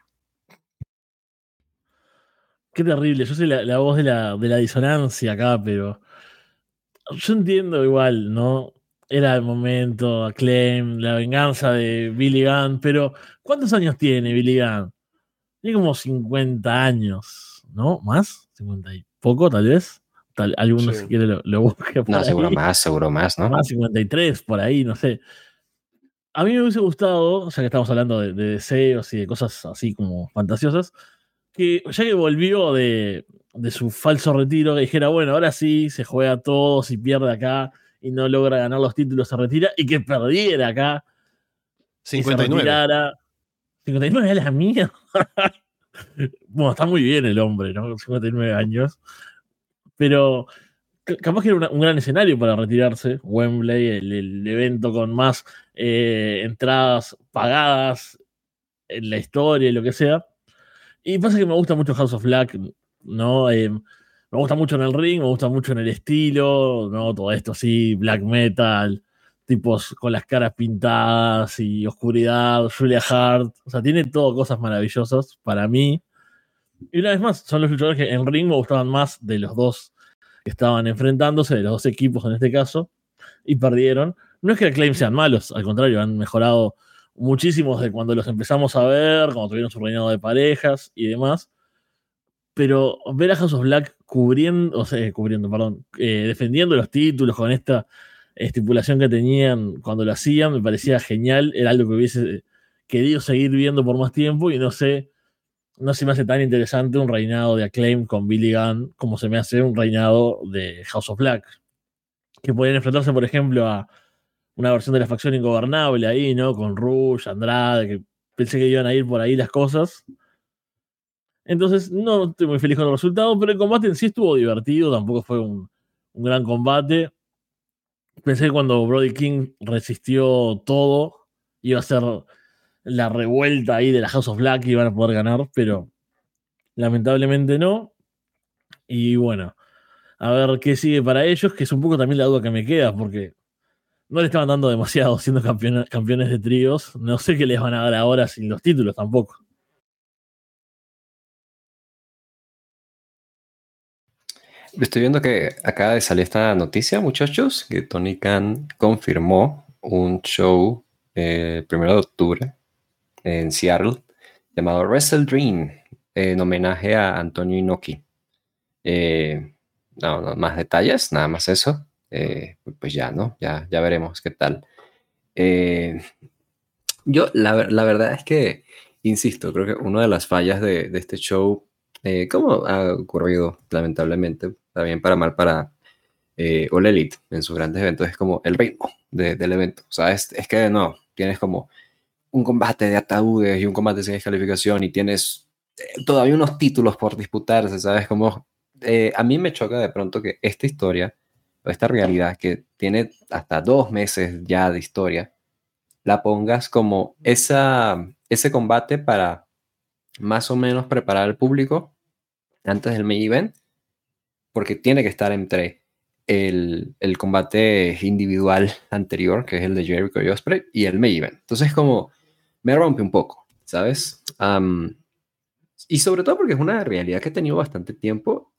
Speaker 4: Qué terrible. Yo soy la, voz de la, de la disonancia acá, pero. Yo entiendo igual, ¿no? Era el momento, Acclaim, la venganza de Billy Gunn, pero ¿cuántos años tiene Billy Gunn? Tiene como 50 años, ¿no? ¿Más? ¿50 y poco, tal vez? Tal, alguno si quiere lo, lo busque
Speaker 5: No, seguro más, seguro más, ¿no?
Speaker 4: Más 53, por ahí, no sé. A mí me hubiese gustado, ya que estamos hablando de, deseos y de cosas así como fantasiosas, que ya que volvió de, de su falso retiro, que dijera, bueno, ahora sí, se juega todo, si pierde acá y no logra ganar los títulos, se retira y que perdiera acá.
Speaker 1: 59.
Speaker 4: 59 es la mía. bueno, está muy bien el hombre, ¿no? 59 años. Pero capaz que era un gran escenario para retirarse. Wembley, el, evento con más eh, entradas pagadas en la historia y lo que sea. Y pasa que me gusta mucho House of Black, ¿no? Eh, me gusta mucho en el ring, me gusta mucho en el estilo, ¿no? Todo esto así, black metal, tipos con las caras pintadas y oscuridad, Julia Hart, o sea, tiene todo cosas maravillosas para mí. Y una vez más, son los luchadores que en ring me gustaban más de los dos que estaban enfrentándose, de los dos equipos en este caso, y perdieron. No es que el claim sean malos, al contrario, han mejorado muchísimo desde cuando los empezamos a ver, cuando tuvieron su reinado de parejas y demás pero ver a House of Black cubriendo, o sea, cubriendo, perdón, eh, defendiendo los títulos con esta estipulación que tenían cuando lo hacían, me parecía genial, era algo que hubiese querido seguir viendo por más tiempo y no sé, no se me hace tan interesante un reinado de Acclaim con Billy Gunn como se me hace un reinado de House of Black, que pueden enfrentarse, por ejemplo, a una versión de la facción ingobernable ahí, ¿no? Con Rush, Andrade, que pensé que iban a ir por ahí las cosas entonces, no estoy muy feliz con el resultado, pero el combate en sí estuvo divertido, tampoco fue un, gran combate. Pensé que cuando Brody King resistió todo, iba a ser la revuelta ahí de la House of Black y iban a poder ganar, pero lamentablemente no. Y bueno, a ver qué sigue para ellos, que es un poco también la duda que me queda, porque no le estaban dando demasiado siendo campeones de tríos. No sé qué les van a dar ahora sin los títulos tampoco.
Speaker 5: Estoy viendo que acaba de salir esta noticia, muchachos, que Tony Khan confirmó un show el eh, primero de octubre en Seattle llamado Wrestle Dream en homenaje a Antonio Inoki. Eh, no, más detalles, nada más eso. Eh, pues ya, ¿no? Ya, ya veremos qué tal. yo, la, verdad es que, insisto, creo que una de las fallas de, de este show, como ha ocurrido lamentablemente, bien para mal para eh, All Elite en sus grandes eventos, es como el ritmo del evento. O es, que no, tienes como un combate de ataúdes y un combate sin descalificación y tienes eh, todavía unos títulos por disputarse, ¿sabes? Como eh, a mí me choca de pronto que esta historia, o esta realidad que tiene hasta dos meses ya de historia, la pongas como esa, ese combate para más o menos preparar al público antes del main event porque tiene que estar entre el, el, combate individual anterior, que es el de Jericho y Osprey, y el main event. Entonces, como me rompe un poco, ¿sabes? y sobre todo porque es una realidad que he tenido bastante tiempo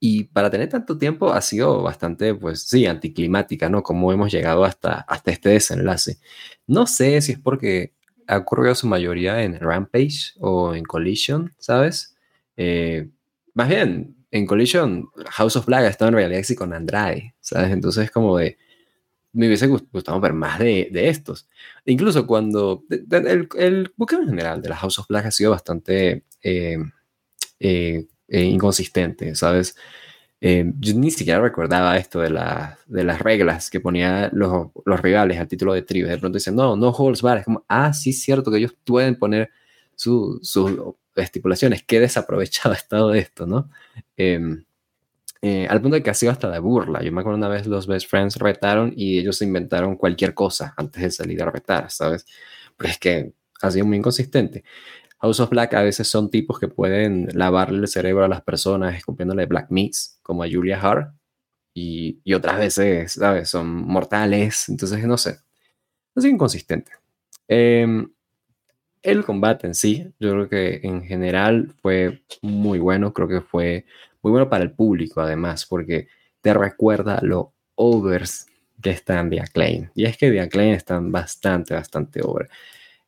Speaker 5: y para tener tanto tiempo ha sido bastante, pues sí, anticlimática, ¿no? Como hemos llegado hasta, hasta este desenlace. No sé si es porque ha ocurrido su mayoría en Rampage o en Collision, ¿sabes? Eh, más bien, en Collision, House of Black ha estado en realidad sí con Andrade, ¿sabes? Entonces, como de. Me hubiese gustado ver más de, de estos. incluso cuando. el, el buque en general de la House of Black ha sido bastante eh, eh, eh, inconsistente, ¿sabes? yo ni siquiera recordaba esto de, la, de las reglas que ponían los, los rivales al título de tribu. De pronto dicen, no, no holds bar. Es como, ah, sí, es cierto que ellos pueden poner sus su estipulaciones. Qué desaprovechado ha estado esto, ¿no? Em, eh, al punto de que ha sido hasta de burla. Yo me acuerdo una vez los Best Friends retaron y ellos inventaron cualquier cosa antes de salir a retar, ¿sabes? Pero es que ha sido muy inconsistente. House of Black a veces son tipos que pueden lavarle el cerebro a las personas escupiéndole black meats, como a Julia Hart, y, y otras veces, ¿sabes? Son mortales, entonces no sé. Es inconsistente. Eh, el combate en sí, yo creo que en general fue muy bueno, creo que fue muy bueno para el público además, porque te recuerda lo overs que están de Acclaim. Y es que de Acclaim están bastante, bastante over.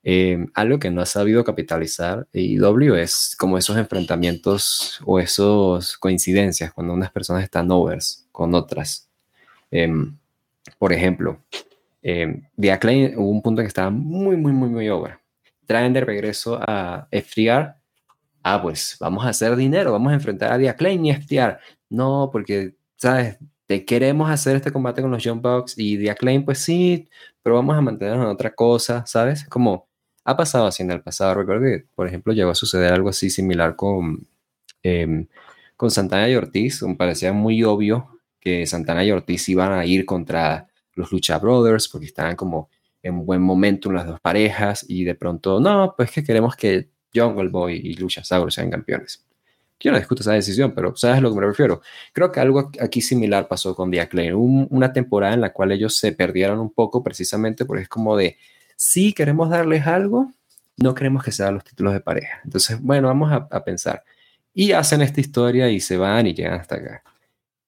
Speaker 5: Eh, algo que no ha sabido capitalizar IW es como esos enfrentamientos o esas coincidencias cuando unas personas están overs con otras. Em, por ejemplo, eh, The Acclaim hubo un punto en que estaba muy, muy, muy, muy over. Traen de regreso a FTR. Ah, pues vamos a hacer dinero, vamos a enfrentar a The Acclaim y FTR. No, porque, ¿sabes? Te queremos hacer este combate con los Jump Bucks y The Acclaim, pues sí, pero vamos a mantenernos en otra cosa, ¿sabes? Como ha pasado así en el pasado. Recuerdo que, por ejemplo, llegó a suceder algo así similar con, eh, con Santana y Ortiz. Me parecía muy obvio que Santana y Ortiz iban a ir contra los Lucha Brothers porque estaban como en buen momento las dos parejas y de pronto, no, pues que queremos que Jungle Boy y Lucha Sauro sean campeones. Yo no discuto esa decisión, pero ¿sabes a lo que me refiero? Creo que algo aquí similar pasó con The Acclaim. Hubo una temporada en la cual ellos se perdieron un poco precisamente porque es como de, si queremos darles algo, no queremos que sean los títulos de pareja. Entonces, bueno, vamos a, a pensar. Y hacen esta historia y se van y llegan hasta acá.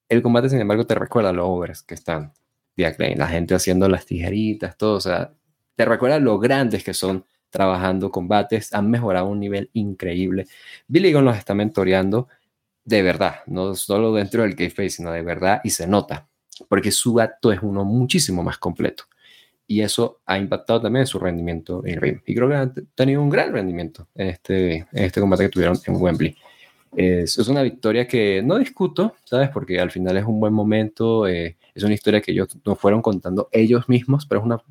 Speaker 5: El combate, sin embargo, te recuerda los overs que están la gente haciendo las tijeritas, todo, o sea, te recuerda lo grandes que son trabajando combates, han mejorado a un nivel increíble. Billy Gunn los está mentoreando de verdad, no solo dentro del kayfabe, sino de verdad y se nota, porque su acto es uno muchísimo más completo. Y eso ha impactado también su rendimiento en ring. Y creo que han tenido un gran rendimiento en este, en este combate que tuvieron en Wembley. Es, es, una victoria que no discuto, ¿sabes? Porque al final es un buen momento, eh, es una historia que ellos nos fueron contando ellos mismos, pero es una,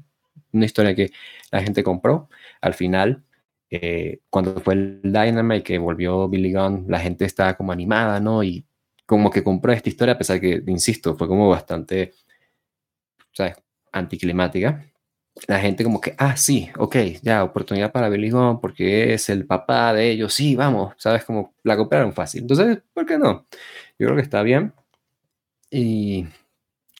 Speaker 5: una historia que la gente compró. Al final, eh, cuando fue el Dynamite que volvió Billy Gunn, la gente estaba como animada, ¿no? Y como que compró esta historia, a pesar que, insisto, fue como bastante, ¿sabes? Anticlimática la gente como que, ah, sí, ok, ya, oportunidad para Billy porque es el papá de ellos, sí, vamos, ¿sabes? Como la cooperaron fácil. Entonces, ¿por qué no? Yo creo que está bien y,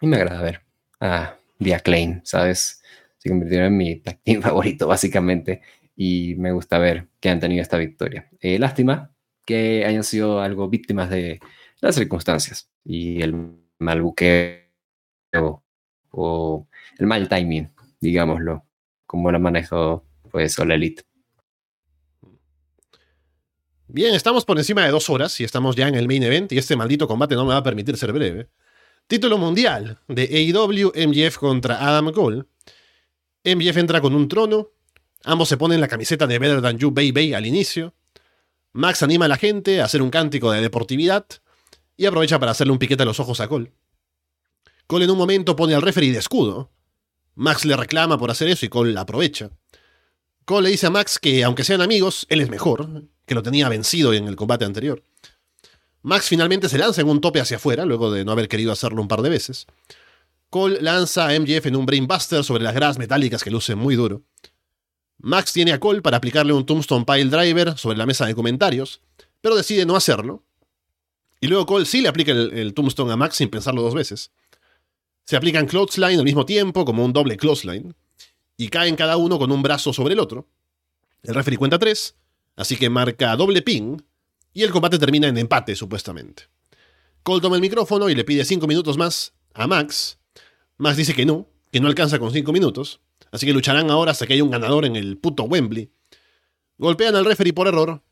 Speaker 5: y me agrada ver a The Acclaim, ¿sabes? Se convirtieron en mi team favorito, básicamente, y me gusta ver que han tenido esta victoria. Eh, lástima que hayan sido algo víctimas de las circunstancias y el mal buqueo o el mal timing digámoslo, como lo manejó pues All Elite.
Speaker 1: Bien, estamos por encima de dos horas y estamos ya en el main event y este maldito combate no me va a permitir ser breve. Título mundial de AEW MJF contra Adam Cole. MJF entra con un trono, ambos se ponen la camiseta de Better Than You Baby al inicio. Max anima a la gente a hacer un cántico de deportividad y aprovecha para hacerle un piquete a los ojos a Cole. Cole en un momento pone al referee de escudo, Max le reclama por hacer eso y Cole la aprovecha. Cole le dice a Max que, aunque sean amigos, él es mejor, que lo tenía vencido en el combate anterior. Max finalmente se lanza en un tope hacia afuera, luego de no haber querido hacerlo un par de veces. Cole lanza a MJF en un Brainbuster sobre las gradas metálicas que lucen muy duro. Max tiene a Cole para aplicarle un Tombstone Pile Driver sobre la mesa de comentarios, pero decide no hacerlo. Y luego Cole sí le aplica el, el Tombstone a Max sin pensarlo dos veces. Se aplican clothesline al mismo tiempo, como un doble clothesline, y caen cada uno con un brazo sobre el otro. El referee cuenta tres, así que marca doble ping, y el combate termina en empate, supuestamente. Cole toma el micrófono y le pide cinco minutos más a Max. Max dice que no, que no alcanza con cinco minutos, así que lucharán ahora hasta que haya un ganador en el puto Wembley. Golpean al referee por error.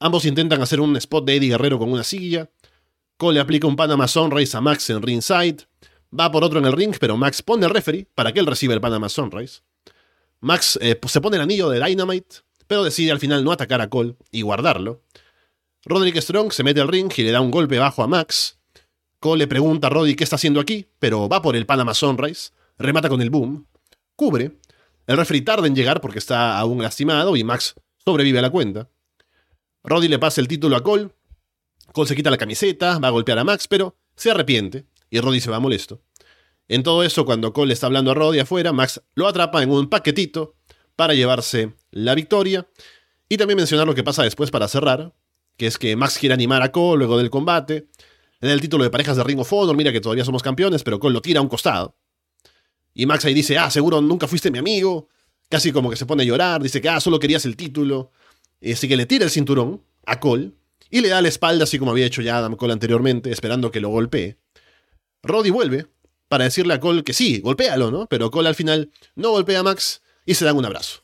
Speaker 1: Ambos intentan hacer un spot de Eddie Guerrero con una silla. Cole le aplica un Panama Sunrise a Max en ringside. Va por otro en el ring, pero Max pone al referee para que él reciba el Panama Sunrise. Max eh, se pone el anillo de Dynamite, pero decide al final no atacar a Cole y guardarlo. Roderick Strong se mete al ring y le da un golpe bajo a Max. Cole le pregunta a Roddy qué está haciendo aquí, pero va por el Panama Sunrise, remata con el boom, cubre. El referee tarda en llegar porque está aún lastimado y Max sobrevive a la cuenta. Roddy le pasa el título a Cole. Cole se quita la camiseta, va a golpear a Max, pero se arrepiente y Roddy se va molesto. En todo eso, cuando Cole está hablando a Roddy afuera, Max lo atrapa en un paquetito para llevarse la victoria. Y también mencionar lo que pasa después para cerrar, que es que Max quiere animar a Cole luego del combate. En el título de parejas de Ring of Honor, mira que todavía somos campeones, pero Cole lo tira a un costado. Y Max ahí dice, ah, seguro nunca fuiste mi amigo. casi como que se pone a llorar, dice que ah, solo querías el título. Así que le tira el cinturón a Cole y le da la espalda, así como había hecho ya Adam Cole anteriormente, esperando que lo golpee. Roddy vuelve para decirle a Cole que sí, golpéalo, ¿no? Pero Cole al final no golpea a Max y se dan un abrazo.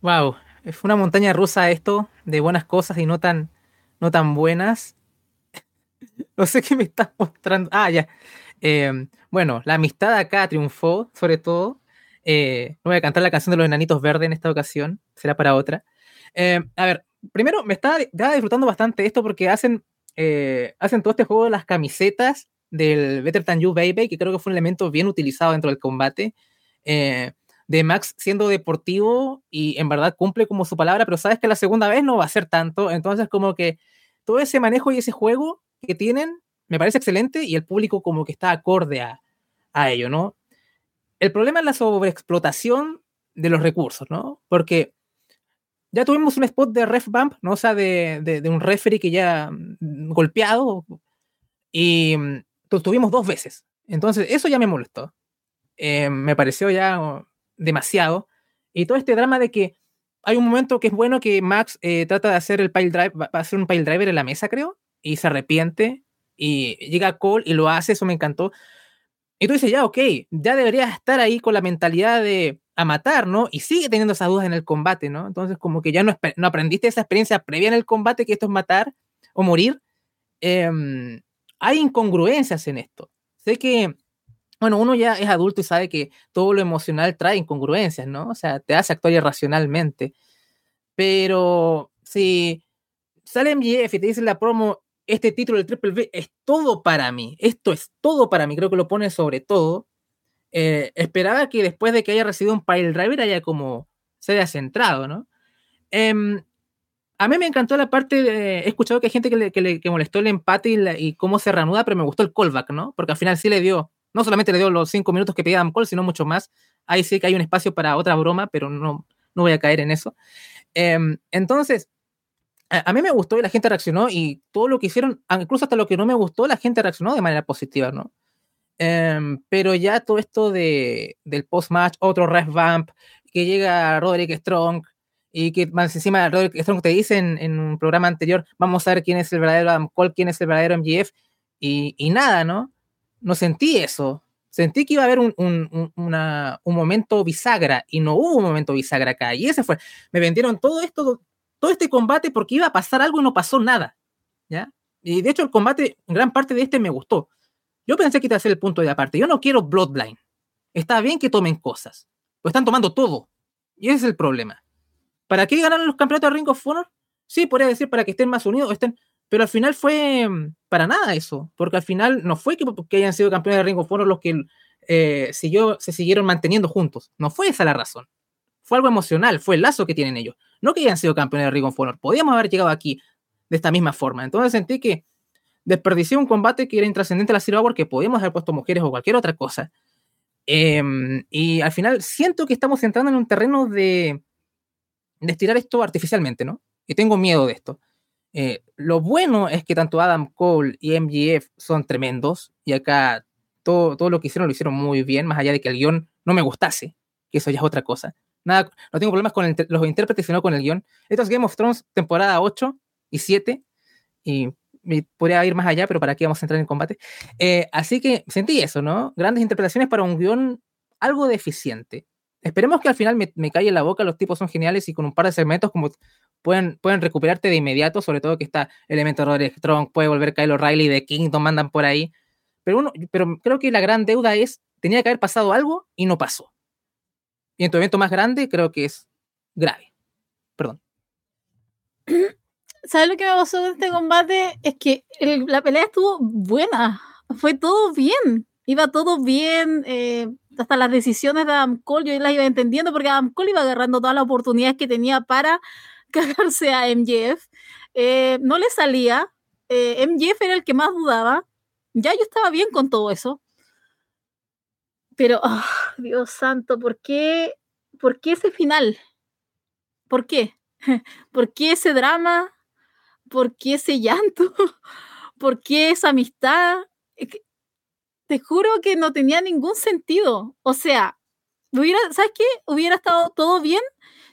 Speaker 2: Wow, es una montaña rusa esto, de buenas cosas y no tan, no tan buenas. no sé qué me estás mostrando. Ah, ya. Em, bueno, la amistad acá triunfó, sobre todo. Eh, no voy a cantar la canción de los enanitos verdes en esta ocasión, será para otra. Em, a ver, primero me estaba, disfrutando bastante esto porque hacen, eh, hacen todo este juego de las camisetas del Better Than You Baby, que creo que fue un elemento bien utilizado dentro del combate. Eh, de Max siendo deportivo y en verdad cumple como su palabra, pero sabes que la segunda vez no va a ser tanto. Entonces, como que todo ese manejo y ese juego que tienen me parece excelente y el público como que está acorde a, a ello, ¿no? El problema es la sobreexplotación de los recursos, ¿no? Porque ya tuvimos un spot de ref bump, ¿no? O sea, de, un referee que ya mm, golpeado y mm, tuvimos dos veces. Entonces, eso ya me molestó. Eh, me pareció ya demasiado. Y todo este drama de que hay un momento que es bueno que Max eh, trata de hacer el pile drive, va a hacer un pile driver en la mesa, creo, y se arrepiente y llega Cole y lo hace, eso me encantó. Y tú dices, ya, ok, ya deberías estar ahí con la mentalidad de a matar, ¿no? Y sigue teniendo esas dudas en el combate, ¿no? Entonces, como que ya no, no aprendiste esa experiencia previa en el combate, que esto es matar o morir. Em, hay incongruencias en esto. Sé que, bueno, uno ya es adulto y sabe que todo lo emocional trae incongruencias, ¿no? O sea, te hace actuar irracionalmente. Pero si sale MJF y te dice la promo, este título del Triple B es todo para mí, esto es todo para mí, creo que lo pone sobre todo. Eh, esperaba que después de que haya recibido un pile driver haya como se haya centrado, ¿no? Em, a mí me encantó la parte de. He escuchado que hay gente que, le, que, molestó el empate y, cómo se reanuda, pero me gustó el callback, ¿no? Porque al final sí le dio. No solamente le dio los cinco minutos que pedía Adam Cole, sino mucho más. Ahí sí que hay un espacio para otra broma, pero no, no voy a caer en eso. Em, entonces, a, mí me gustó y la gente reaccionó y todo lo que hicieron, incluso hasta lo que no me gustó, la gente reaccionó de manera positiva, ¿no? Em, pero ya todo esto de, del post-match, otro revamp, que llega Roderick Strong y que más encima Roderick Strong te dice en, un programa anterior, vamos a ver quién es el verdadero Adam Cole, quién es el verdadero MGF, y, y nada, ¿no? No sentí eso. Sentí que iba a haber un, un, una, un momento bisagra y no hubo un momento bisagra acá. Y ese fue, me vendieron todo esto todo este combate porque iba a pasar algo y no pasó nada. ¿Ya? Y de hecho el combate, gran parte de este me gustó. Yo pensé que iba a ser el punto de aparte. Yo no quiero Bloodline. Está bien que tomen cosas. Pero están tomando todo. Y ese es el problema. ¿Para qué ganaron los campeonatos de Ring of Honor? Sí, podría decir para que estén más unidos, estén, pero al final fue mm, para nada eso, porque al final no fue que, hayan sido campeones de Ring of Honor los que eh, siguió, se siguieron manteniendo juntos. No fue esa la razón. Fue algo emocional, fue el lazo que tienen ellos. No que hayan sido campeones de Ring of Honor, podíamos haber llegado aquí de esta misma forma. Entonces sentí que desperdicié un combate que era intrascendente a la Zero Hour, que podíamos haber puesto mujeres o cualquier otra cosa. Em, y al final siento que estamos entrando en un terreno de, de estirar esto artificialmente, ¿no? Y tengo miedo de esto. Eh, lo bueno es que tanto Adam Cole y MGF son tremendos y acá todo, todo lo que hicieron lo hicieron muy bien, más allá de que el guion no me gustase, que eso ya es otra cosa. Nada, no tengo problemas con los intérpretes, sino con el guion. Esto es Game of Thrones, temporada 8 y 7. Y podría ir más allá, pero para qué vamos a entrar en combate. Eh, así que sentí eso, ¿no? Grandes interpretaciones para un guion algo deficiente. Esperemos que al final me, me calle la boca, los tipos son geniales y con un par de segmentos como pueden, pueden recuperarte de inmediato, sobre todo que está Elemento Roderick Strong, puede volver Kyle O'Reilly de Kingdom, mandan por ahí. Pero, uno, pero creo que la gran deuda es, tenía que haber pasado algo y no pasó. Y en tu evento más grande creo que es grave. Perdón.
Speaker 3: ¿Sabes lo que me pasó en este combate? Es que la pelea estuvo buena. Fue todo bien. Iba todo bien. Eh, hasta las decisiones de Adam Cole yo las iba entendiendo porque Adam Cole iba agarrando todas las oportunidades que tenía para cagarse a MJF. Eh, no le salía. Eh, MJF era el que más dudaba. Ya yo estaba bien con todo eso. Pero, oh, Dios santo, ¿por qué, ¿por qué ese final? ¿Por qué? ¿Por qué ese drama? ¿Por qué ese llanto? ¿Por qué esa amistad? Te juro que no tenía ningún sentido. O sea, hubiera, ¿sabes qué? Hubiera estado todo bien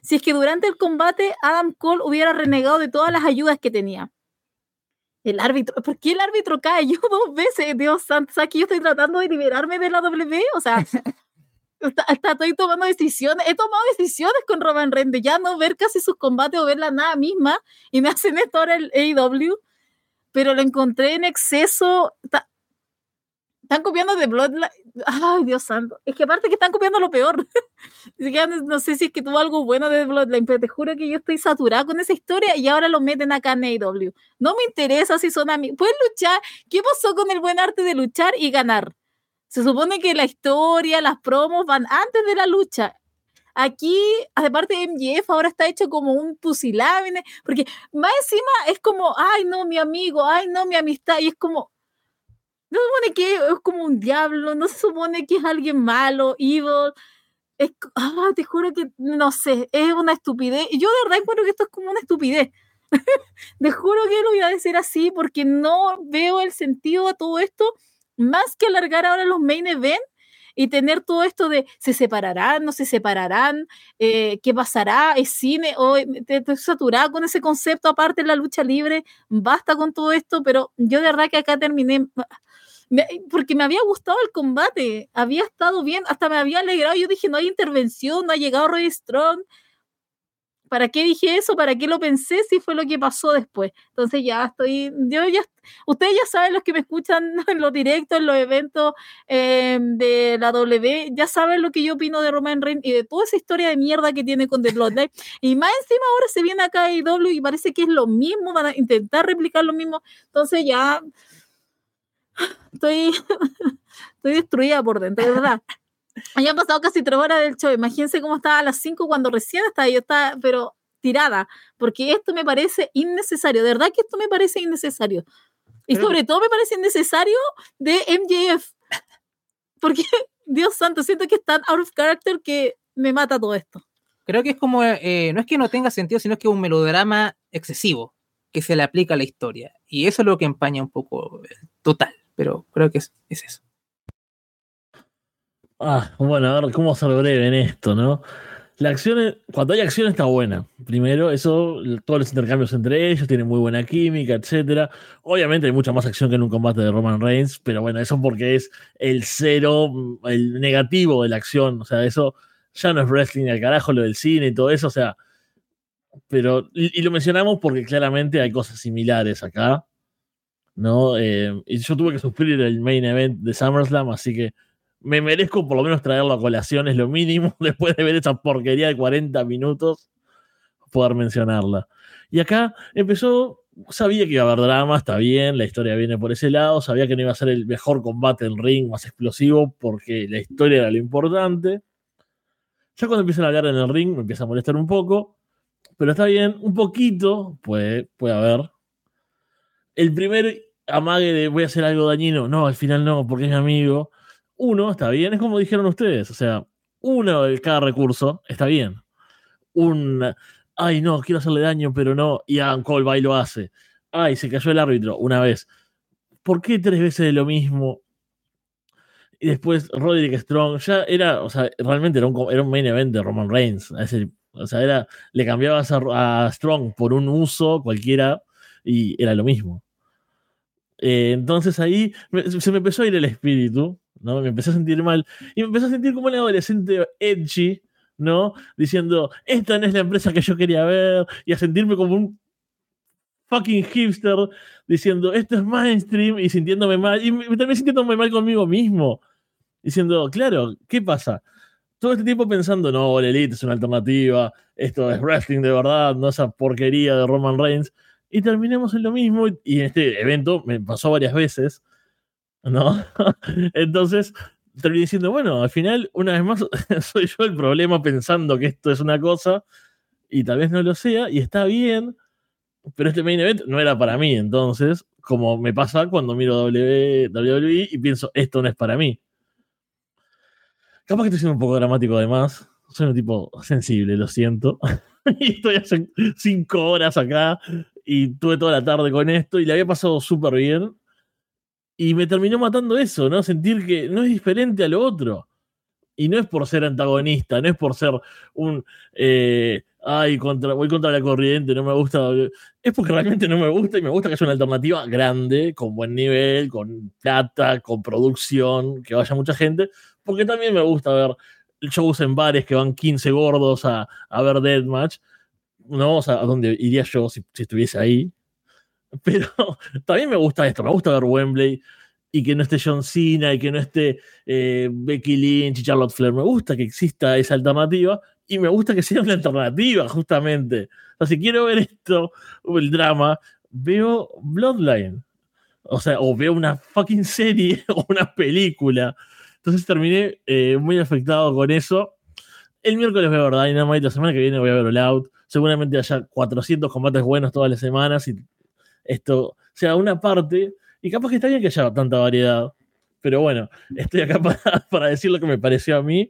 Speaker 3: si es que durante el combate Adam Cole hubiera renegado de todas las ayudas que tenía. El árbitro, ¿por qué el árbitro cae? Yo dos veces, Dios santo, ¿sabes que yo estoy tratando de liberarme de la W? O sea, estoy tomando decisiones, he tomado decisiones con Roman Reigns de ya no ver casi sus combates o ver la nada misma y me hacen esto ahora el AEW, pero lo encontré en exceso, están copiando de Bloodline. Ay, Dios santo. Es que aparte que están copiando lo peor. no sé si es que tuvo algo bueno de Bloodline, pero te juro que yo estoy saturada con esa historia y ahora lo meten acá en AEW. No me interesa si son amigos. Pueden luchar. ¿Qué pasó con el buen arte de luchar y ganar? Se supone que la historia, las promos van antes de la lucha. Aquí, aparte de MJF, ahora está hecho como un pusilámine, porque más encima es como, ay, no, mi amigo, ay, no, mi amistad, y es como, no se supone que es como un diablo, no se supone que es alguien malo, evil. Es, ah, te juro que, no sé, es una estupidez. Yo de verdad encuentro que esto es como una estupidez. te juro que lo voy a decir así porque no veo el sentido a todo esto, más que alargar ahora los main events y tener todo esto de se separarán, no se separarán, eh, qué pasará, es cine, o estoy saturada con ese concepto aparte la lucha libre, basta con todo esto, pero yo de verdad que acá terminé porque me había gustado el combate, había estado bien, hasta me había alegrado. Yo dije, no hay intervención, no ha llegado Roy Strong. ¿Para qué dije eso? ¿Para qué lo pensé? Si fue lo que pasó después. Entonces ya estoy, yo ya, ustedes ya saben, los que me escuchan en los directos, en los eventos em, de la W, ya saben lo que yo opino de Roman Reigns y de toda esa historia de mierda que tiene con The Bloodline. y más encima ahora se viene acá y W y parece que es lo mismo, van a intentar replicar lo mismo. Entonces ya estoy, estoy destruida por dentro, de verdad. Ya han pasado casi tres horas del show. Imagínense cómo estaba a las cinco cuando recién estaba yo, estaba, pero tirada, porque esto me parece innecesario. De verdad que esto me parece innecesario. Y sobre todo me parece innecesario de MJF. Porque, Dios santo, siento que es tan out of character que me mata todo esto.
Speaker 2: Creo que es como, eh, no es que no tenga sentido, sino que es un melodrama excesivo que se le aplica a la historia. Y eso es lo que empaña un poco total pero creo que es, eso.
Speaker 4: Ah, bueno, a ver cómo ser breve en esto, ¿no? La acción, cuando hay acción está buena. Primero, eso, todos los intercambios entre ellos, tienen muy buena química, etcétera. Obviamente hay mucha más acción que en un combate de Roman Reigns, pero bueno, eso porque es el cero, el negativo de la acción. O sea, eso ya no es wrestling al carajo, lo del cine y todo eso, o sea. Pero, y lo mencionamos porque claramente hay cosas similares acá. ¿No? Eh, y yo tuve que sufrir el main event de SummerSlam, así que me merezco por lo menos traerlo a colación, es lo mínimo, después de ver esa porquería de 40 minutos, poder mencionarla. Y acá empezó, sabía que iba a haber drama, está bien, la historia viene por ese lado, sabía que no iba a ser el mejor combate en ring, más explosivo, porque la historia era lo importante. Ya cuando empiezan a hablar en el ring me empieza a molestar un poco, pero está bien, un poquito puede, puede haber. El primer amague de voy a hacer algo dañino. No, al final no, porque es mi amigo. Uno, está bien, es como dijeron ustedes. O sea, uno de cada recurso está bien. Un, ay, no, quiero hacerle daño, pero no. Y Adam Cole va y lo hace. Ay, se cayó el árbitro una vez. ¿Por qué tres veces de lo mismo? Y después Roderick Strong, ya era, o sea, realmente era un, era un main event de Roman Reigns. o sea, era, le cambiabas a Strong por un uso cualquiera y era lo mismo. Eh, entonces ahí se me empezó a ir el espíritu, ¿no? Me empecé a sentir mal y me empecé a sentir como un adolescente edgy, ¿no? Diciendo, esta no es la empresa que yo quería ver y a sentirme como un fucking hipster diciendo, esto es mainstream y sintiéndome mal y también sintiéndome mal conmigo mismo. Diciendo, claro, ¿qué pasa? Todo este tiempo pensando, no, la Elite es una alternativa, esto es wrestling de verdad, no esa porquería de Roman Reigns y terminamos en lo mismo. Y en este evento me pasó varias veces, ¿no? Entonces terminé diciendo, bueno, al final, una vez más, soy yo el problema pensando que esto es una cosa y tal vez no lo sea, y está bien, pero este main event no era para mí, entonces, como me pasa cuando miro WWE y pienso, esto no es para mí. Capaz que estoy siendo un poco dramático además, soy un tipo sensible, lo siento. y estoy hace cinco horas acá y tuve toda la tarde con esto y le había pasado súper bien. Y me terminó matando eso, ¿no? Sentir que no es diferente a lo otro. Y no es por ser antagonista, no es por ser un, eh, ay, contra, voy contra la corriente, no me gusta. Es porque realmente no me gusta y me gusta que sea una alternativa grande, con buen nivel, con plata, con producción, que vaya mucha gente, porque también me gusta ver shows en bares que van 15 gordos a, a ver Deathmatch, ¿no? Sea, a donde iría yo si, si estuviese ahí. Pero también me gusta esto, me gusta ver Wembley, y que no esté John Cena y que no esté eh, Becky Lynch y Charlotte Flair. Me gusta que exista esa alternativa y me gusta que sea una alternativa, justamente. O sea, si quiero ver esto, el drama, veo Bloodline. O sea, o veo una fucking serie o una película. Entonces terminé eh, muy afectado con eso. El miércoles voy a ver Dynamite, la semana que viene voy a ver All Out. Seguramente haya 400 combates buenos todas las semanas y esto sea una parte y capaz que está bien que haya tanta variedad. Pero bueno, estoy acá para, decir lo que me pareció a mí.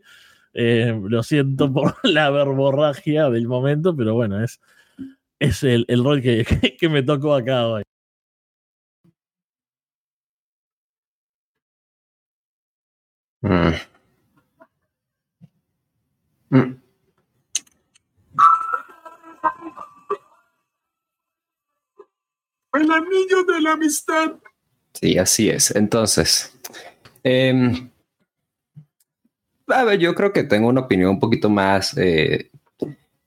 Speaker 4: Eh, lo siento por la verborragia del momento, pero bueno, es, es el, rol que, que, me tocó acá hoy. Mm. Mm.
Speaker 1: El anillo de la amistad.
Speaker 5: Sí, así es. Entonces, em, a ver, yo creo que tengo una opinión un poquito más eh,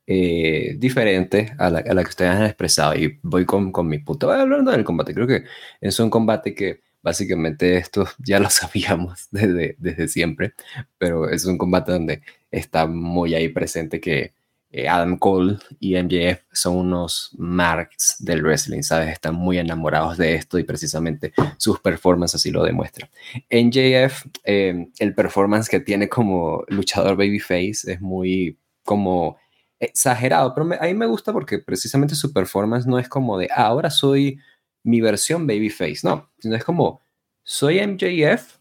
Speaker 5: eh, diferente a la, que ustedes han expresado y voy con, con mi punto. Hablando del combate, creo que es un combate que básicamente esto ya lo sabíamos desde, desde siempre, pero es un combate donde está muy ahí presente que eh, Adam Cole y MJF son unos marks del wrestling, ¿sabes? Están muy enamorados de esto y precisamente sus performances así lo demuestran. MJF, eh, el performance que tiene como luchador babyface es muy como exagerado, pero a mí me gusta porque precisamente su performance no es como de, ah, ahora soy mi versión babyface, no, sino es como, soy MJF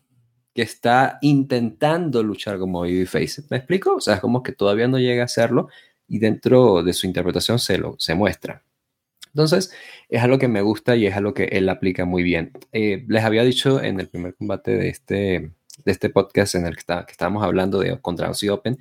Speaker 5: que está intentando luchar como babyface. ¿Me explico? O sea, es como que todavía no llega a hacerlo, y dentro de su interpretación se, lo, se muestra. Entonces, es algo que me gusta y es algo que él aplica muy bien. Eh, les había dicho en el primer combate de este, de este podcast en el que, está, que estábamos hablando de contra Aussie Open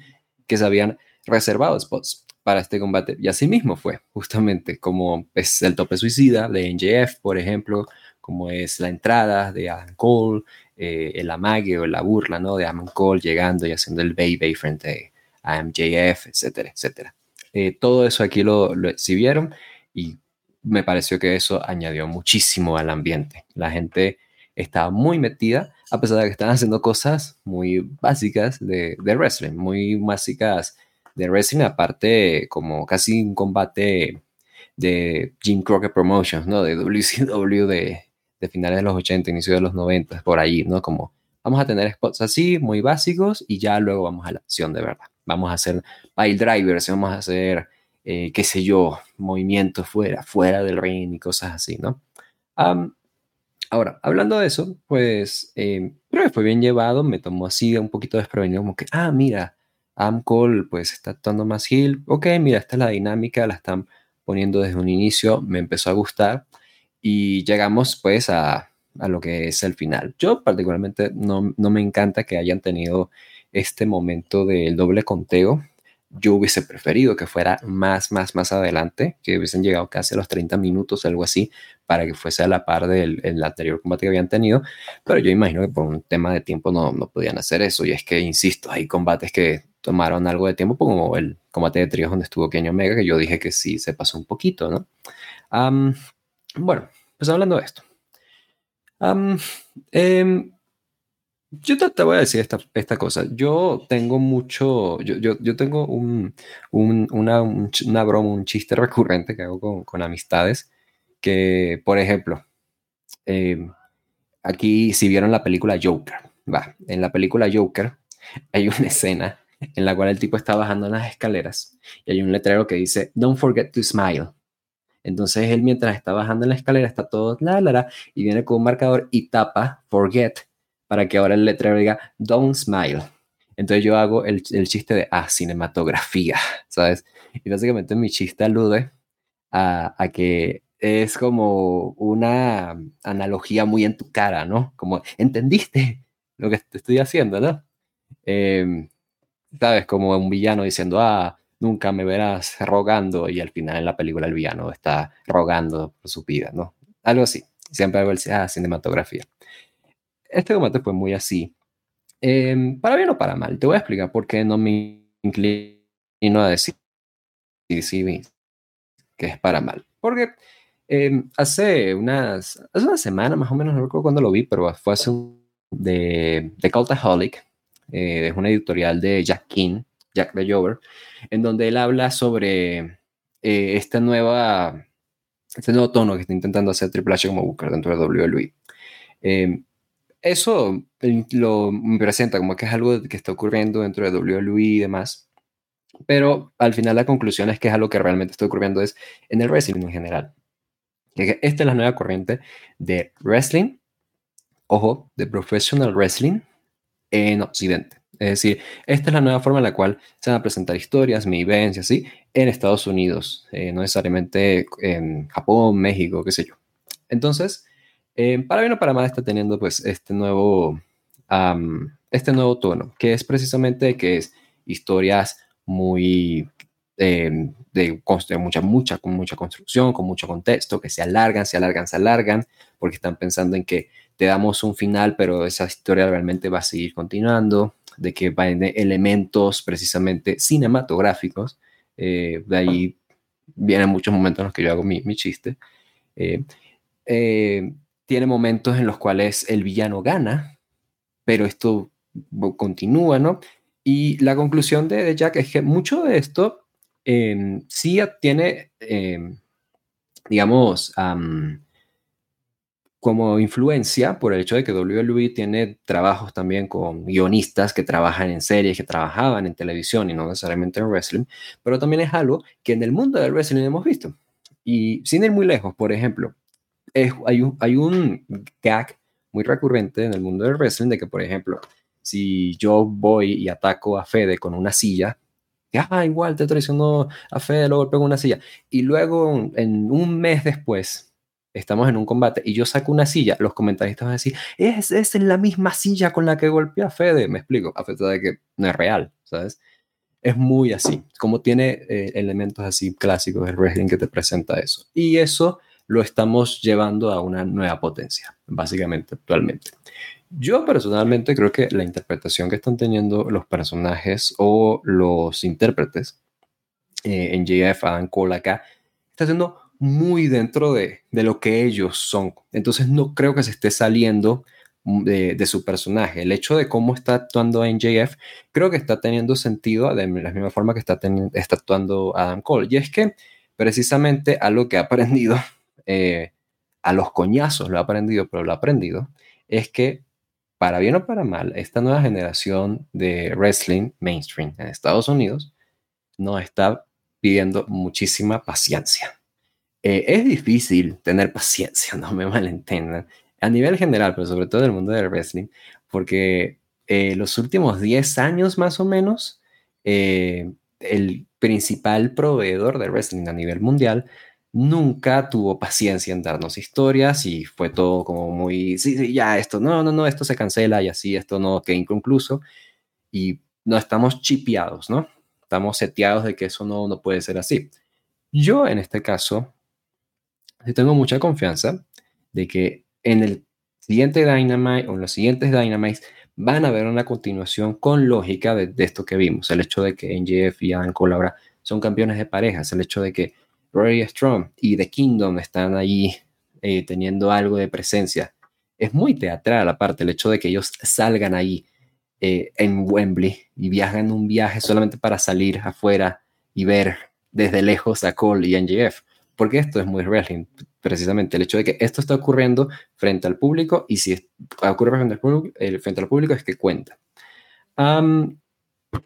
Speaker 5: que se habían reservado spots para este combate. Y así mismo fue, justamente, como es el tope suicida de NJF, por ejemplo, como es la entrada de Adam Cole, eh, el amague o la burla ¿no? de Adam Cole llegando y haciendo el baby frente a MJF, etcétera, etcétera. Eh, todo eso aquí lo, lo exhibieron y me pareció que eso añadió muchísimo al ambiente. La gente estaba muy metida, a pesar de que estaban haciendo cosas muy básicas de, de wrestling, muy básicas de wrestling, aparte como casi un combate de Jim Crockett Promotions, ¿no? De WCW de, de finales de los 80, inicio de los 90, por ahí, ¿no? Como vamos a tener spots así, muy básicos, y ya luego vamos a la acción de verdad vamos a hacer pile drivers, vamos a hacer, eh, qué sé yo, movimientos fuera, fuera del ring y cosas así, ¿no? ahora, hablando de eso, pues, eh, pero fue bien llevado, me tomó así un poquito desprevenido, como que, ah, mira, Amcol pues está actuando más heel, ok, mira, esta es la dinámica, la están poniendo desde un inicio, me empezó a gustar y llegamos pues a, a lo que es el final. Yo particularmente no, no me encanta que hayan tenido este momento del doble conteo. Yo hubiese preferido que fuera más, más, más adelante, que hubiesen llegado casi a los 30 minutos, algo así, para que fuese a la par del anterior combate que habían tenido. Pero yo imagino que por un tema de tiempo no, no podían hacer eso. Y es que, insisto, hay combates que tomaron algo de tiempo, como el combate de tríos donde estuvo Kenny Omega, que yo dije que sí se pasó un poquito, ¿no? bueno, pues hablando de esto. Em, yo te, voy a decir esta, esta, cosa. Yo tengo mucho, yo, yo, yo tengo un, un, una, una, broma, un chiste recurrente que hago con, con amistades, que, por ejemplo, em, aquí si vieron la película Joker, va, en la película Joker hay una escena en la cual el tipo está bajando las escaleras y hay un letrero que dice, Don't forget to smile. Entonces él mientras está bajando en la escalera está todo la, la, la, y viene con un marcador y tapa forget para que ahora el letrero diga Don't Smile. Entonces yo hago el, el chiste de, ah, cinematografía, ¿sabes? Y básicamente mi chiste alude a, a, que es como una analogía muy en tu cara, ¿no? Como, ¿entendiste lo que te estoy haciendo, no? Em, ¿sabes? Como un villano diciendo, ah, nunca me verás rogando y al final en la película el villano está rogando por su vida, ¿no? Algo así. Siempre algo ah, cinematografía. Este combate fue muy así. Em, para bien o para mal. Te voy a explicar por qué no me inclino a decir que es para mal. Porque em, hace unas hace una semana más o menos, no recuerdo cuándo lo vi, pero fue hace un de, de Cultaholic, eh, es una editorial de Jack King, Jack the Jover, en donde él habla sobre eh, esta nueva, este nuevo tono que está intentando hacer Triple H como Booker dentro de WWE. Eh, eso lo me presenta como que es algo que está ocurriendo dentro de WWE y demás, pero al final la conclusión es que es algo que realmente está ocurriendo es en el wrestling en general. esta es la nueva corriente de wrestling, ojo, de professional wrestling en Occidente. Es decir, esta es la nueva forma en la cual se van a presentar historias, mi vivencia, así, en Estados Unidos, eh, no necesariamente en Japón, México, qué sé yo. Entonces, eh, para bien o para mal está teniendo pues este nuevo, este nuevo tono, que es precisamente que es historias muy em, de, mucha, mucha, con mucha construcción, con mucho contexto, que se alargan, se alargan, se alargan, porque están pensando en que te damos un final, pero esa historia realmente va a seguir continuando, de que va elementos precisamente cinematográficos. Eh, de ahí vienen muchos momentos en los que yo hago mi, chiste. Eh, eh, tiene momentos en los cuales el villano gana, pero esto continúa, ¿no? Y la conclusión de, Jack es que mucho de esto sí tiene, digamos, como influencia por el hecho de que WWE tiene trabajos también con guionistas que trabajan en series, que trabajaban en televisión y no necesariamente en wrestling, pero también es algo que en el mundo del wrestling hemos visto. Y sin ir muy lejos, por ejemplo, hay, un, hay un gag muy recurrente en el mundo del wrestling de que, por ejemplo, si yo voy y ataco a Fede con una silla, ah, igual te traicionó a Fede, lo golpeo con una silla, y luego en un mes después estamos en un combate y yo saco una silla, los comentaristas van a decir, es, es la misma silla con la que golpeé a Fede, me explico, a pesar de que no es real, ¿sabes? Es muy así, como tiene eh, elementos así clásicos del wrestling que te presenta eso. Y eso lo estamos llevando a una nueva potencia, básicamente, actualmente. Yo personalmente creo que la interpretación que están teniendo los personajes o los intérpretes eh, en JF, Adam Cole acá, está siendo muy dentro de, lo que ellos son. Entonces no creo que se esté saliendo mm, de, su personaje. El hecho de cómo está actuando NJF, creo que está teniendo sentido de la misma forma que está, está actuando Adam Cole. Y es que precisamente algo que ha aprendido, eh, a los coñazos lo ha aprendido, pero lo ha aprendido, es que para bien o para mal, esta nueva generación de wrestling mainstream en Estados Unidos nos está pidiendo muchísima paciencia. Eh, es difícil tener paciencia, no me malentiendan, a nivel general, pero sobre todo en el mundo del wrestling, porque eh, los últimos 10 años más o menos, eh, el principal proveedor de wrestling a nivel mundial nunca tuvo paciencia en darnos historias y fue todo como muy, sí, sí, ya esto, no, no, no, esto se cancela y así, esto no queda inconcluso y no estamos chipeados, ¿no? Estamos seteados de que eso no, no puede ser así. Yo en este caso tengo mucha confianza de que en el siguiente Dynamite o en los siguientes Dynamites van a haber una continuación con lógica de, esto que vimos. El hecho de que NJF y Adam ahora son campeones de parejas. El hecho de que Rory Strong y The Kingdom están allí eh, teniendo algo de presencia. Es muy teatral aparte el hecho de que ellos salgan ahí eh, en Wembley y viajan un viaje solamente para salir afuera y ver desde lejos a Cole y NJF porque esto es muy wrestling, precisamente el hecho de que esto está ocurriendo frente al público y si ocurre frente al público, frente al público es que cuenta.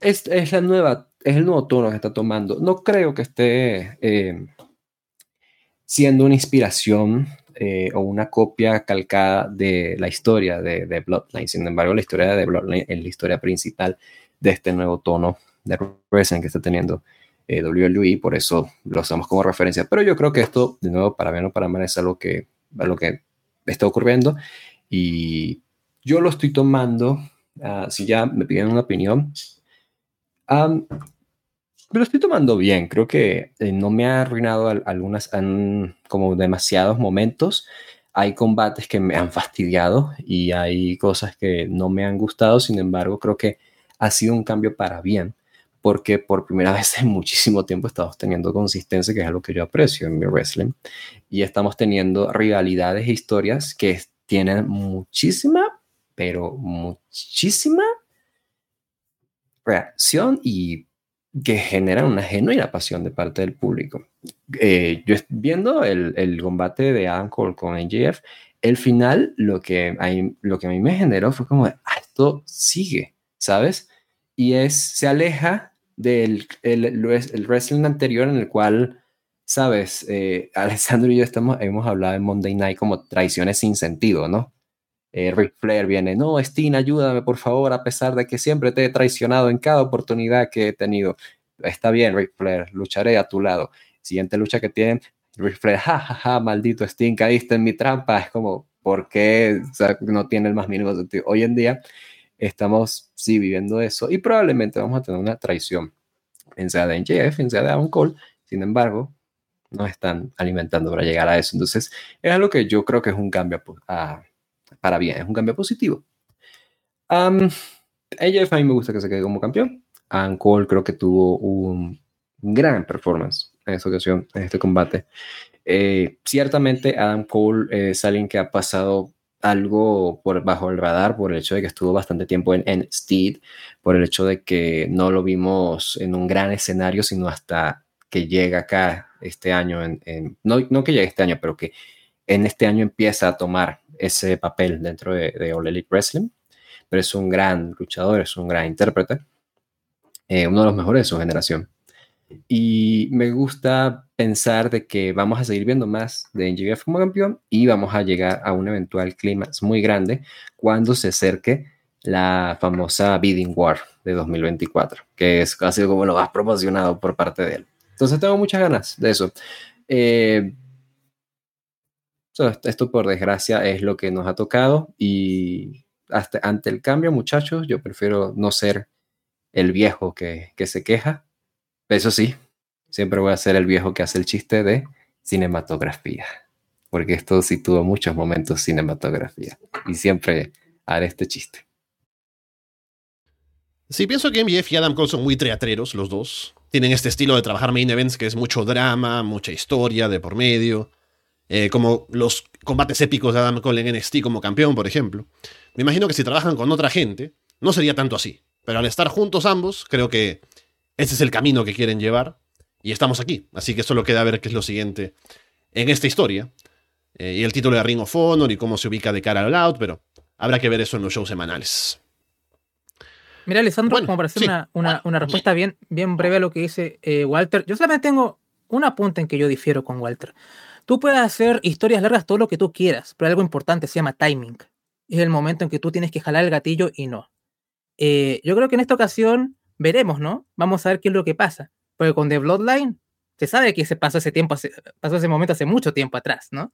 Speaker 5: es, la nueva, es el nuevo tono que está tomando. No creo que esté eh, siendo una inspiración eh, o una copia calcada de la historia de, Bloodline. Sin embargo, la historia de Bloodline es la historia principal de este nuevo tono de wrestling que está teniendo eh, por eso lo usamos como referencia. Pero yo creo que esto, de nuevo, para bien o para mal, es algo que, algo que está ocurriendo y yo lo estoy tomando, ah, si ya me piden una opinión, me lo estoy tomando bien. Creo que eh, no me ha arruinado algunas, como demasiados momentos. Hay combates que me han fastidiado y hay cosas que no me han gustado. Sin embargo, creo que ha sido un cambio para bien porque por primera vez en muchísimo tiempo estamos teniendo consistencia, que es algo que yo aprecio en mi wrestling, y estamos teniendo rivalidades e historias que tienen muchísima, pero muchísima reacción y que generan una genuina pasión de parte del público. Eh, yo viendo el, el, combate de Adam Cole con AJF, el final lo que, lo que a mí me generó fue como, ah, esto sigue, ¿sabes? Y es, se aleja del el, el wrestling anterior en el cual, sabes, eh, Alessandro y yo estamos, hemos hablado en Monday Night como traiciones sin sentido, ¿no? Eh, Rick Flair viene, no, Steen, ayúdame por favor, a pesar de que siempre te he traicionado en cada oportunidad que he tenido. Está bien, Rick Flair, lucharé a tu lado. Siguiente lucha que tienen, Rick Flair, jajaja, ja, ja, maldito Steen, caíste en mi trampa. Es como, ¿por qué no tiene el más mínimo sentido? Hoy en día, estamos sí viviendo eso y probablemente vamos a tener una traición, en sea de NJF, en Adam Cole, sin embargo, nos están alimentando para llegar a eso. Entonces, es algo que yo creo que es un cambio para bien, es un cambio positivo. Um, AJF a mí me gusta que se quede como campeón. Adam Cole creo que tuvo un gran performance en esta ocasión, en este combate. Eh, ciertamente Adam Cole es alguien que ha pasado algo por bajo el radar por el hecho de que estuvo bastante tiempo en, en Steed, por el hecho de que no lo vimos en un gran escenario, sino hasta que llega acá este año, en, no, no, que llegue este año, pero que en este año empieza a tomar ese papel dentro de, de All Wrestling. Pero es un gran luchador, es un gran intérprete, eh, uno de los mejores de su generación. Y me gusta pensar de que vamos a seguir viendo más de NGF como campeón y vamos a llegar a un eventual clímax muy grande cuando se acerque la famosa Bidding War de 2024, que es casi como lo más promocionado por parte de él. Entonces tengo muchas ganas de eso. Eh, esto por desgracia es lo que nos ha tocado y hasta ante el cambio, muchachos, yo prefiero no ser el viejo que, se queja eso sí, siempre voy a ser el viejo que hace el chiste de cinematografía, porque esto sí tuvo muchos momentos cinematografía y siempre haré este chiste.
Speaker 1: Sí, pienso que MJF y Adam Cole son muy teatreros los dos. Tienen este estilo de trabajar main events que es mucho drama, mucha historia de por medio. Eh, como los combates épicos de Adam Cole en NXT como campeón, por ejemplo. Me imagino que si trabajan con otra gente, no sería tanto así. Pero al estar juntos ambos, creo que ese es el camino que quieren llevar y estamos aquí. Así que solo queda ver qué es lo siguiente en esta historia. Eh, y el título de Ring of Honor y cómo se ubica de cara al out, pero habrá que ver eso en los shows semanales.
Speaker 2: Mira, Alessandro, como para hacer una, respuesta bien, bien breve a lo que dice eh, Walter, yo solamente tengo un apunte en que yo difiero con Walter. Tú puedes hacer historias largas todo lo que tú quieras, pero algo importante se llama timing. Es el momento en que tú tienes que jalar el gatillo y no. Eh, yo creo que en esta ocasión veremos, ¿no? Vamos a ver qué es lo que pasa. Porque con The Bloodline se sabe que se pasó ese tiempo, pasó ese momento hace mucho tiempo atrás, ¿no?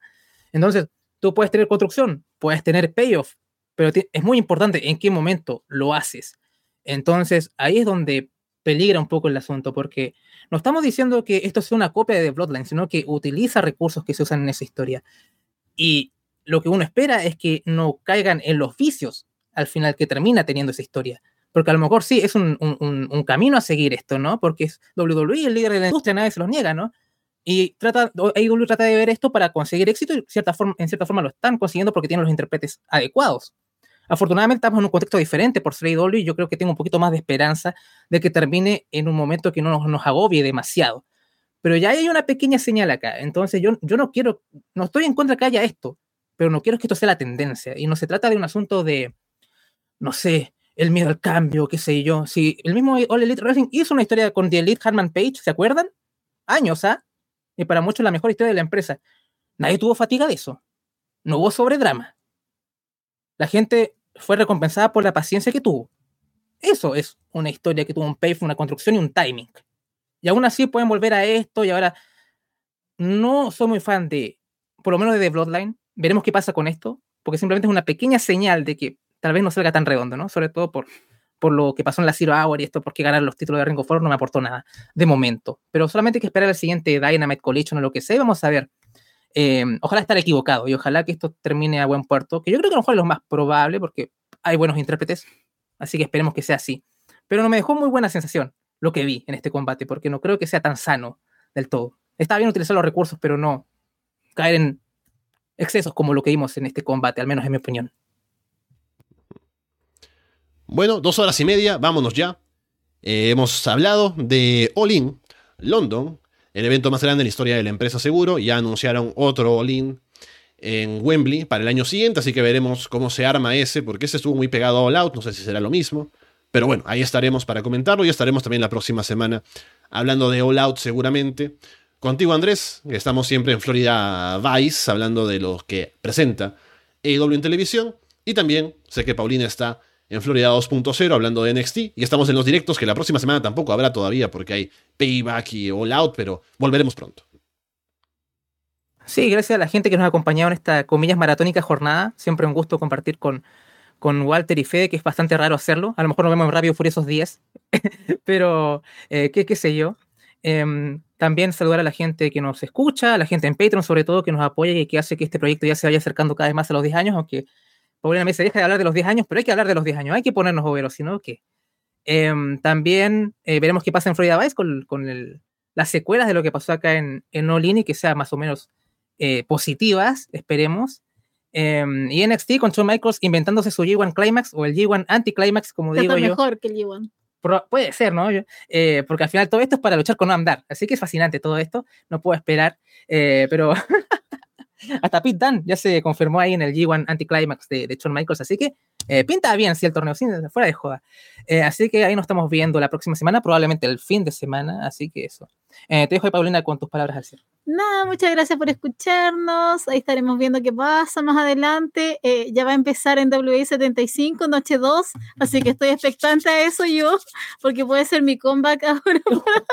Speaker 2: Entonces, tú puedes tener construcción, puedes tener payoff, pero es muy importante en qué momento lo haces. Entonces, ahí es donde peligra un poco el asunto, porque no estamos diciendo que esto sea una copia de Bloodline, sino que utiliza recursos que se usan en esa historia. Y lo que uno espera es que no caigan en los vicios al final que termina teniendo esa historia. Porque a lo mejor sí, es un, un, camino a seguir esto, ¿no? Porque es WWE el líder de la industria, nadie se los niega, ¿no? Y trata, AEW trata de ver esto para conseguir éxito y cierta forma, en cierta forma lo están consiguiendo porque tienen los intérpretes adecuados. Afortunadamente estamos en un contexto diferente por AEW y yo creo que tengo un poquito más de esperanza de que termine en un momento que no nos, agobie demasiado. Pero ya hay una pequeña señal acá. Entonces yo, yo no quiero, no estoy en contra que haya esto, pero no quiero que esto sea la tendencia. Y no se trata de un asunto de, no sé, el miedo al cambio, qué sé yo. Si el mismo All Elite Wrestling hizo una historia con The Elite Harman Page, ¿se acuerdan? Años, ¿ah? Y para muchos la mejor historia de la empresa. Nadie tuvo fatiga de eso. No hubo sobredrama. La gente fue recompensada por la paciencia que tuvo. Eso es una historia que tuvo un pay, una construcción y un timing. Y aún así pueden volver a esto y ahora no soy muy fan de, por lo menos de The Bloodline. Veremos qué pasa con esto, porque simplemente es una pequeña señal de que tal vez no salga tan redondo, ¿no? Sobre todo por, por lo que pasó en la Zero Hour y esto, porque ganar los títulos de Ring of Honor no me aportó nada de momento. Pero solamente hay que esperar al siguiente Dynamite Collision o lo que sea y vamos a ver. Eh, ojalá estar equivocado y ojalá que esto termine a buen puerto, que yo creo que a lo es lo más probable porque hay buenos intérpretes, así que esperemos que sea así. Pero no me dejó muy buena sensación lo que vi en este combate, porque no creo que sea tan sano del todo. Está bien utilizar los recursos, pero no caer en excesos como lo que vimos en este combate, al menos en mi opinión.
Speaker 1: Bueno, dos horas y media, vámonos ya. Eh, hemos hablado de All In London, el evento más grande en la historia de la empresa seguro. Ya anunciaron otro All In en Wembley para el año siguiente, así que veremos cómo se arma ese, porque ese estuvo muy pegado a All Out, no sé si será lo mismo. Pero bueno, ahí estaremos para comentarlo y estaremos también la próxima semana hablando de All Out seguramente. Contigo Andrés, estamos siempre en Florida Vice, hablando de lo que presenta AEW en televisión. Y también sé que Paulina está en Florida 2.0 hablando de NXT. Y estamos en los directos que la próxima semana tampoco habrá todavía porque hay Payback y All Out, pero volveremos pronto.
Speaker 2: Sí, gracias a la gente que nos ha acompañado en esta, comillas, maratónica jornada. Siempre un gusto compartir con, con Walter y Fede, que es bastante raro hacerlo. A lo mejor nos vemos rápido por esos días, pero eh, ¿qué, qué, sé yo. Eh, también saludar a la gente que nos escucha, a la gente en Patreon sobre todo, que nos apoya y que hace que este proyecto ya se vaya acercando cada vez más a los 10 años, aunque Paulina me dice, deja de hablar de los 10 años, pero hay que hablar de los 10 años, hay que ponernos overos, si no, ¿qué? Eh, también eh, veremos qué pasa en Florida Vice con, con el, las secuelas de lo que pasó acá en, en All In y que sean más o menos eh, positivas, esperemos. Um, y NXT con Shawn Michaels inventándose su G1 Climax o el G1 Anti-Climax, como digo yo.
Speaker 3: mejor que el G1.
Speaker 2: Pero puede ser, ¿no? Eh, porque al final todo esto es para luchar con no andar. Así que es fascinante todo esto. No puedo esperar. Eh, pero hasta Pete Dunne ya se confirmó ahí en el G1 Anti-Climax de, de Shawn Michaels. Así que eh, pinta bien, sí, el torneo, sí, fuera de joda. Eh, así que ahí nos estamos viendo la próxima semana, probablemente el fin de semana. Así que eso. Eh, te dejo Paulina, con tus palabras al cierre.
Speaker 3: Nada, muchas gracias por escucharnos. Ahí estaremos viendo qué pasa más adelante. Eh, ya va a empezar en WI 75, noche 2. Así que estoy expectante a eso yo, porque puede ser mi comeback ahora para,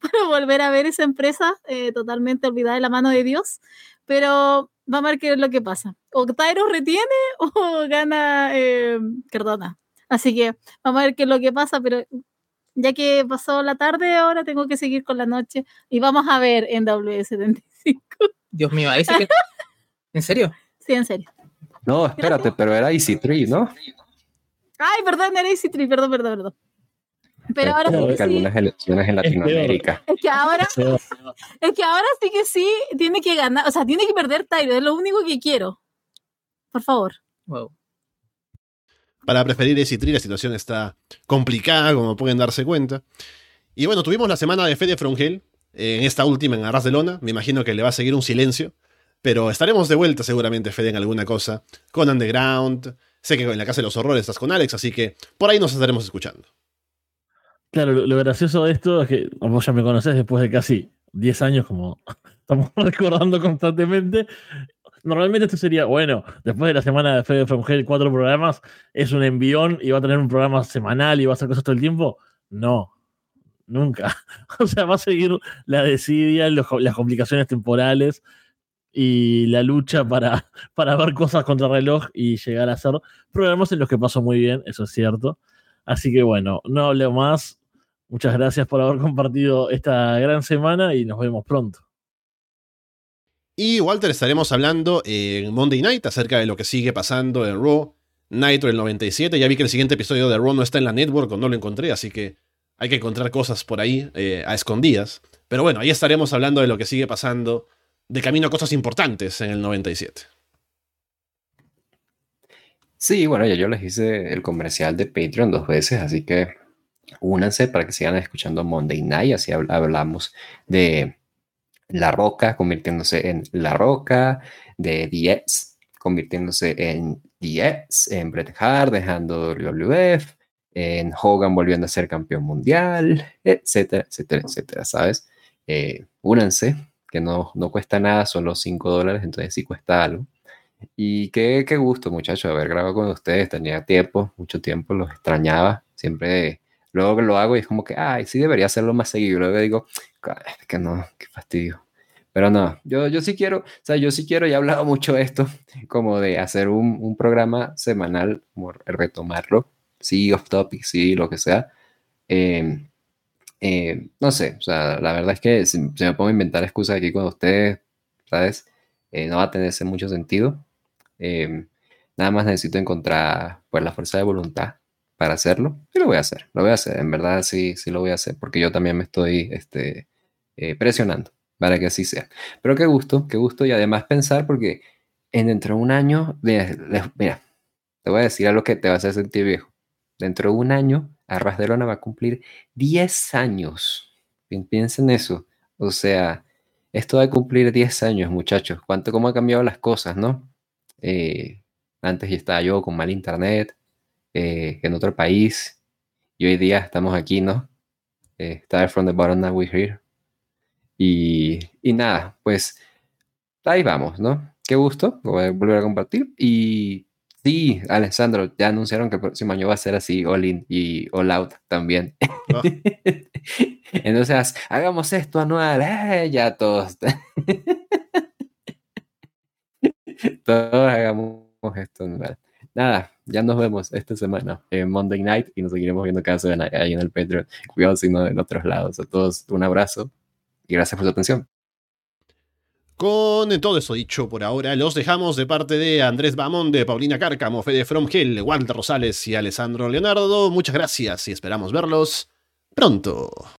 Speaker 3: para volver a ver esa empresa eh, totalmente olvidada de la mano de Dios. Pero vamos a ver qué es lo que pasa. O Tyro retiene o gana eh, Cardona. Así que vamos a ver qué es lo que pasa, pero ya que pasó la tarde, ahora tengo que seguir con la noche y vamos a ver en W75.
Speaker 2: Dios mío, ahí sí que... ¿En serio?
Speaker 3: Sí, en serio.
Speaker 5: No, espérate, pero era Easy 3, ¿no?
Speaker 3: Ay, perdón, era Easy 3, perdón, perdón, perdón. Pero ahora sí,
Speaker 5: que
Speaker 3: sí.
Speaker 5: algunas elecciones en Latinoamérica.
Speaker 3: Es que ahora, es que ahora sí que sí tiene que ganar, o sea, tiene que perder Tyro, es lo único que quiero. Por favor.
Speaker 2: Wow.
Speaker 1: Para preferir ese tri, la situación está complicada, como pueden darse cuenta. Y bueno, tuvimos la semana de Fede Frongel, en esta última en Arras de Lona. Me imagino que le va a seguir un silencio. Pero estaremos de vuelta seguramente, Fede, en alguna cosa. Con Underground. Sé que en la Casa de los Horrores estás con Alex, así que por ahí nos estaremos escuchando.
Speaker 4: Claro, lo, gracioso de esto es que vos ya me conocés después de casi 10 años, como estamos recordando constantemente. Normalmente esto sería, bueno, después de la semana de Fede From Hell, cuatro programas, es un envión y va a tener un programa semanal y va a hacer cosas todo el tiempo. No, nunca. O sea, va a seguir la desidia, los- las complicaciones temporales y la lucha para, para ver cosas contra reloj y llegar a hacer programas en los que pasó muy bien, eso es cierto. Así que bueno, no hablo más. Muchas gracias por haber compartido esta gran semana y nos vemos pronto.
Speaker 1: Y Walter, estaremos hablando en Monday Night acerca de lo que sigue pasando en Raw, Nitro el 97. Ya vi que el siguiente episodio de Raw no está en la network o no lo encontré, así que hay que encontrar cosas por ahí eh, a escondidas. Pero bueno, ahí estaremos hablando de lo que sigue pasando de camino a cosas importantes en el 97.
Speaker 5: Sí, bueno, ya yo les hice el comercial de Patreon dos veces, así que únanse para que sigan escuchando Monday Night, así habl- hablamos de La Roca convirtiéndose en La Roca, de DX convirtiéndose en DX, en Bret Hart dejando WWF, en Hogan volviendo a ser campeón mundial, etcétera, etcétera, etcétera, ¿sabes? Eh, únanse, que no, no cuesta nada, solo 5 dólares, entonces sí cuesta algo. Y qué, qué gusto, muchachos, haber grabado con ustedes. Tenía tiempo, mucho tiempo, los extrañaba. Siempre, luego lo hago y es como que, ay, sí debería hacerlo más seguido. Luego digo, "Ca- es que no, qué fastidio. Pero no, yo, yo sí quiero, o sea, yo sí quiero, y he hablado mucho de esto, como de hacer un, un programa semanal, retomarlo, sí, off topic, sí, lo que sea. Eh, no sé, o sea, la verdad es que si, me pongo a inventar excusas aquí con ustedes, ¿sabes? Eh, no va a tener mucho sentido. nada más necesito encontrar pues la fuerza de voluntad para hacerlo y lo voy a hacer, lo voy a hacer, en verdad sí, sí lo voy a hacer porque yo también me estoy este, presionando para que así sea. Pero qué gusto, qué gusto y además pensar porque en dentro de un año, mira, te voy a decir algo que te va a hacer sentir viejo. Dentro de un año, Arras de Lona va a cumplir 10 años. Piensen eso. O sea, esto va a cumplir 10 años, muchachos. ¿Cuánto, cómo han cambiado las cosas, no? Eh, antes ya estaba yo con mal internet, eh, en otro país. Y hoy día estamos aquí, ¿no? Eh, from the bottom, now we're here. Y, y nada, pues ahí vamos, ¿no? Qué gusto, volver a compartir. Y Sí, Alessandro, ya anunciaron que el próximo año va a ser así, all in y all out también. Ah. Entonces, hagamos esto anual, eh, ya todos. todos hagamos esto anual. Nada, ya nos vemos esta semana en Monday Night y nos seguiremos viendo cada semana ahí en el Patreon. Cuidado si no en otros lados. A todos un abrazo y gracias por su atención.
Speaker 1: Con todo eso dicho por ahora, los dejamos de parte de Andrés Bamón, de Paulina Cárcamo, Fede From Hell, Walter Rosales y Alessandro Leonardo. Muchas gracias y esperamos verlos pronto.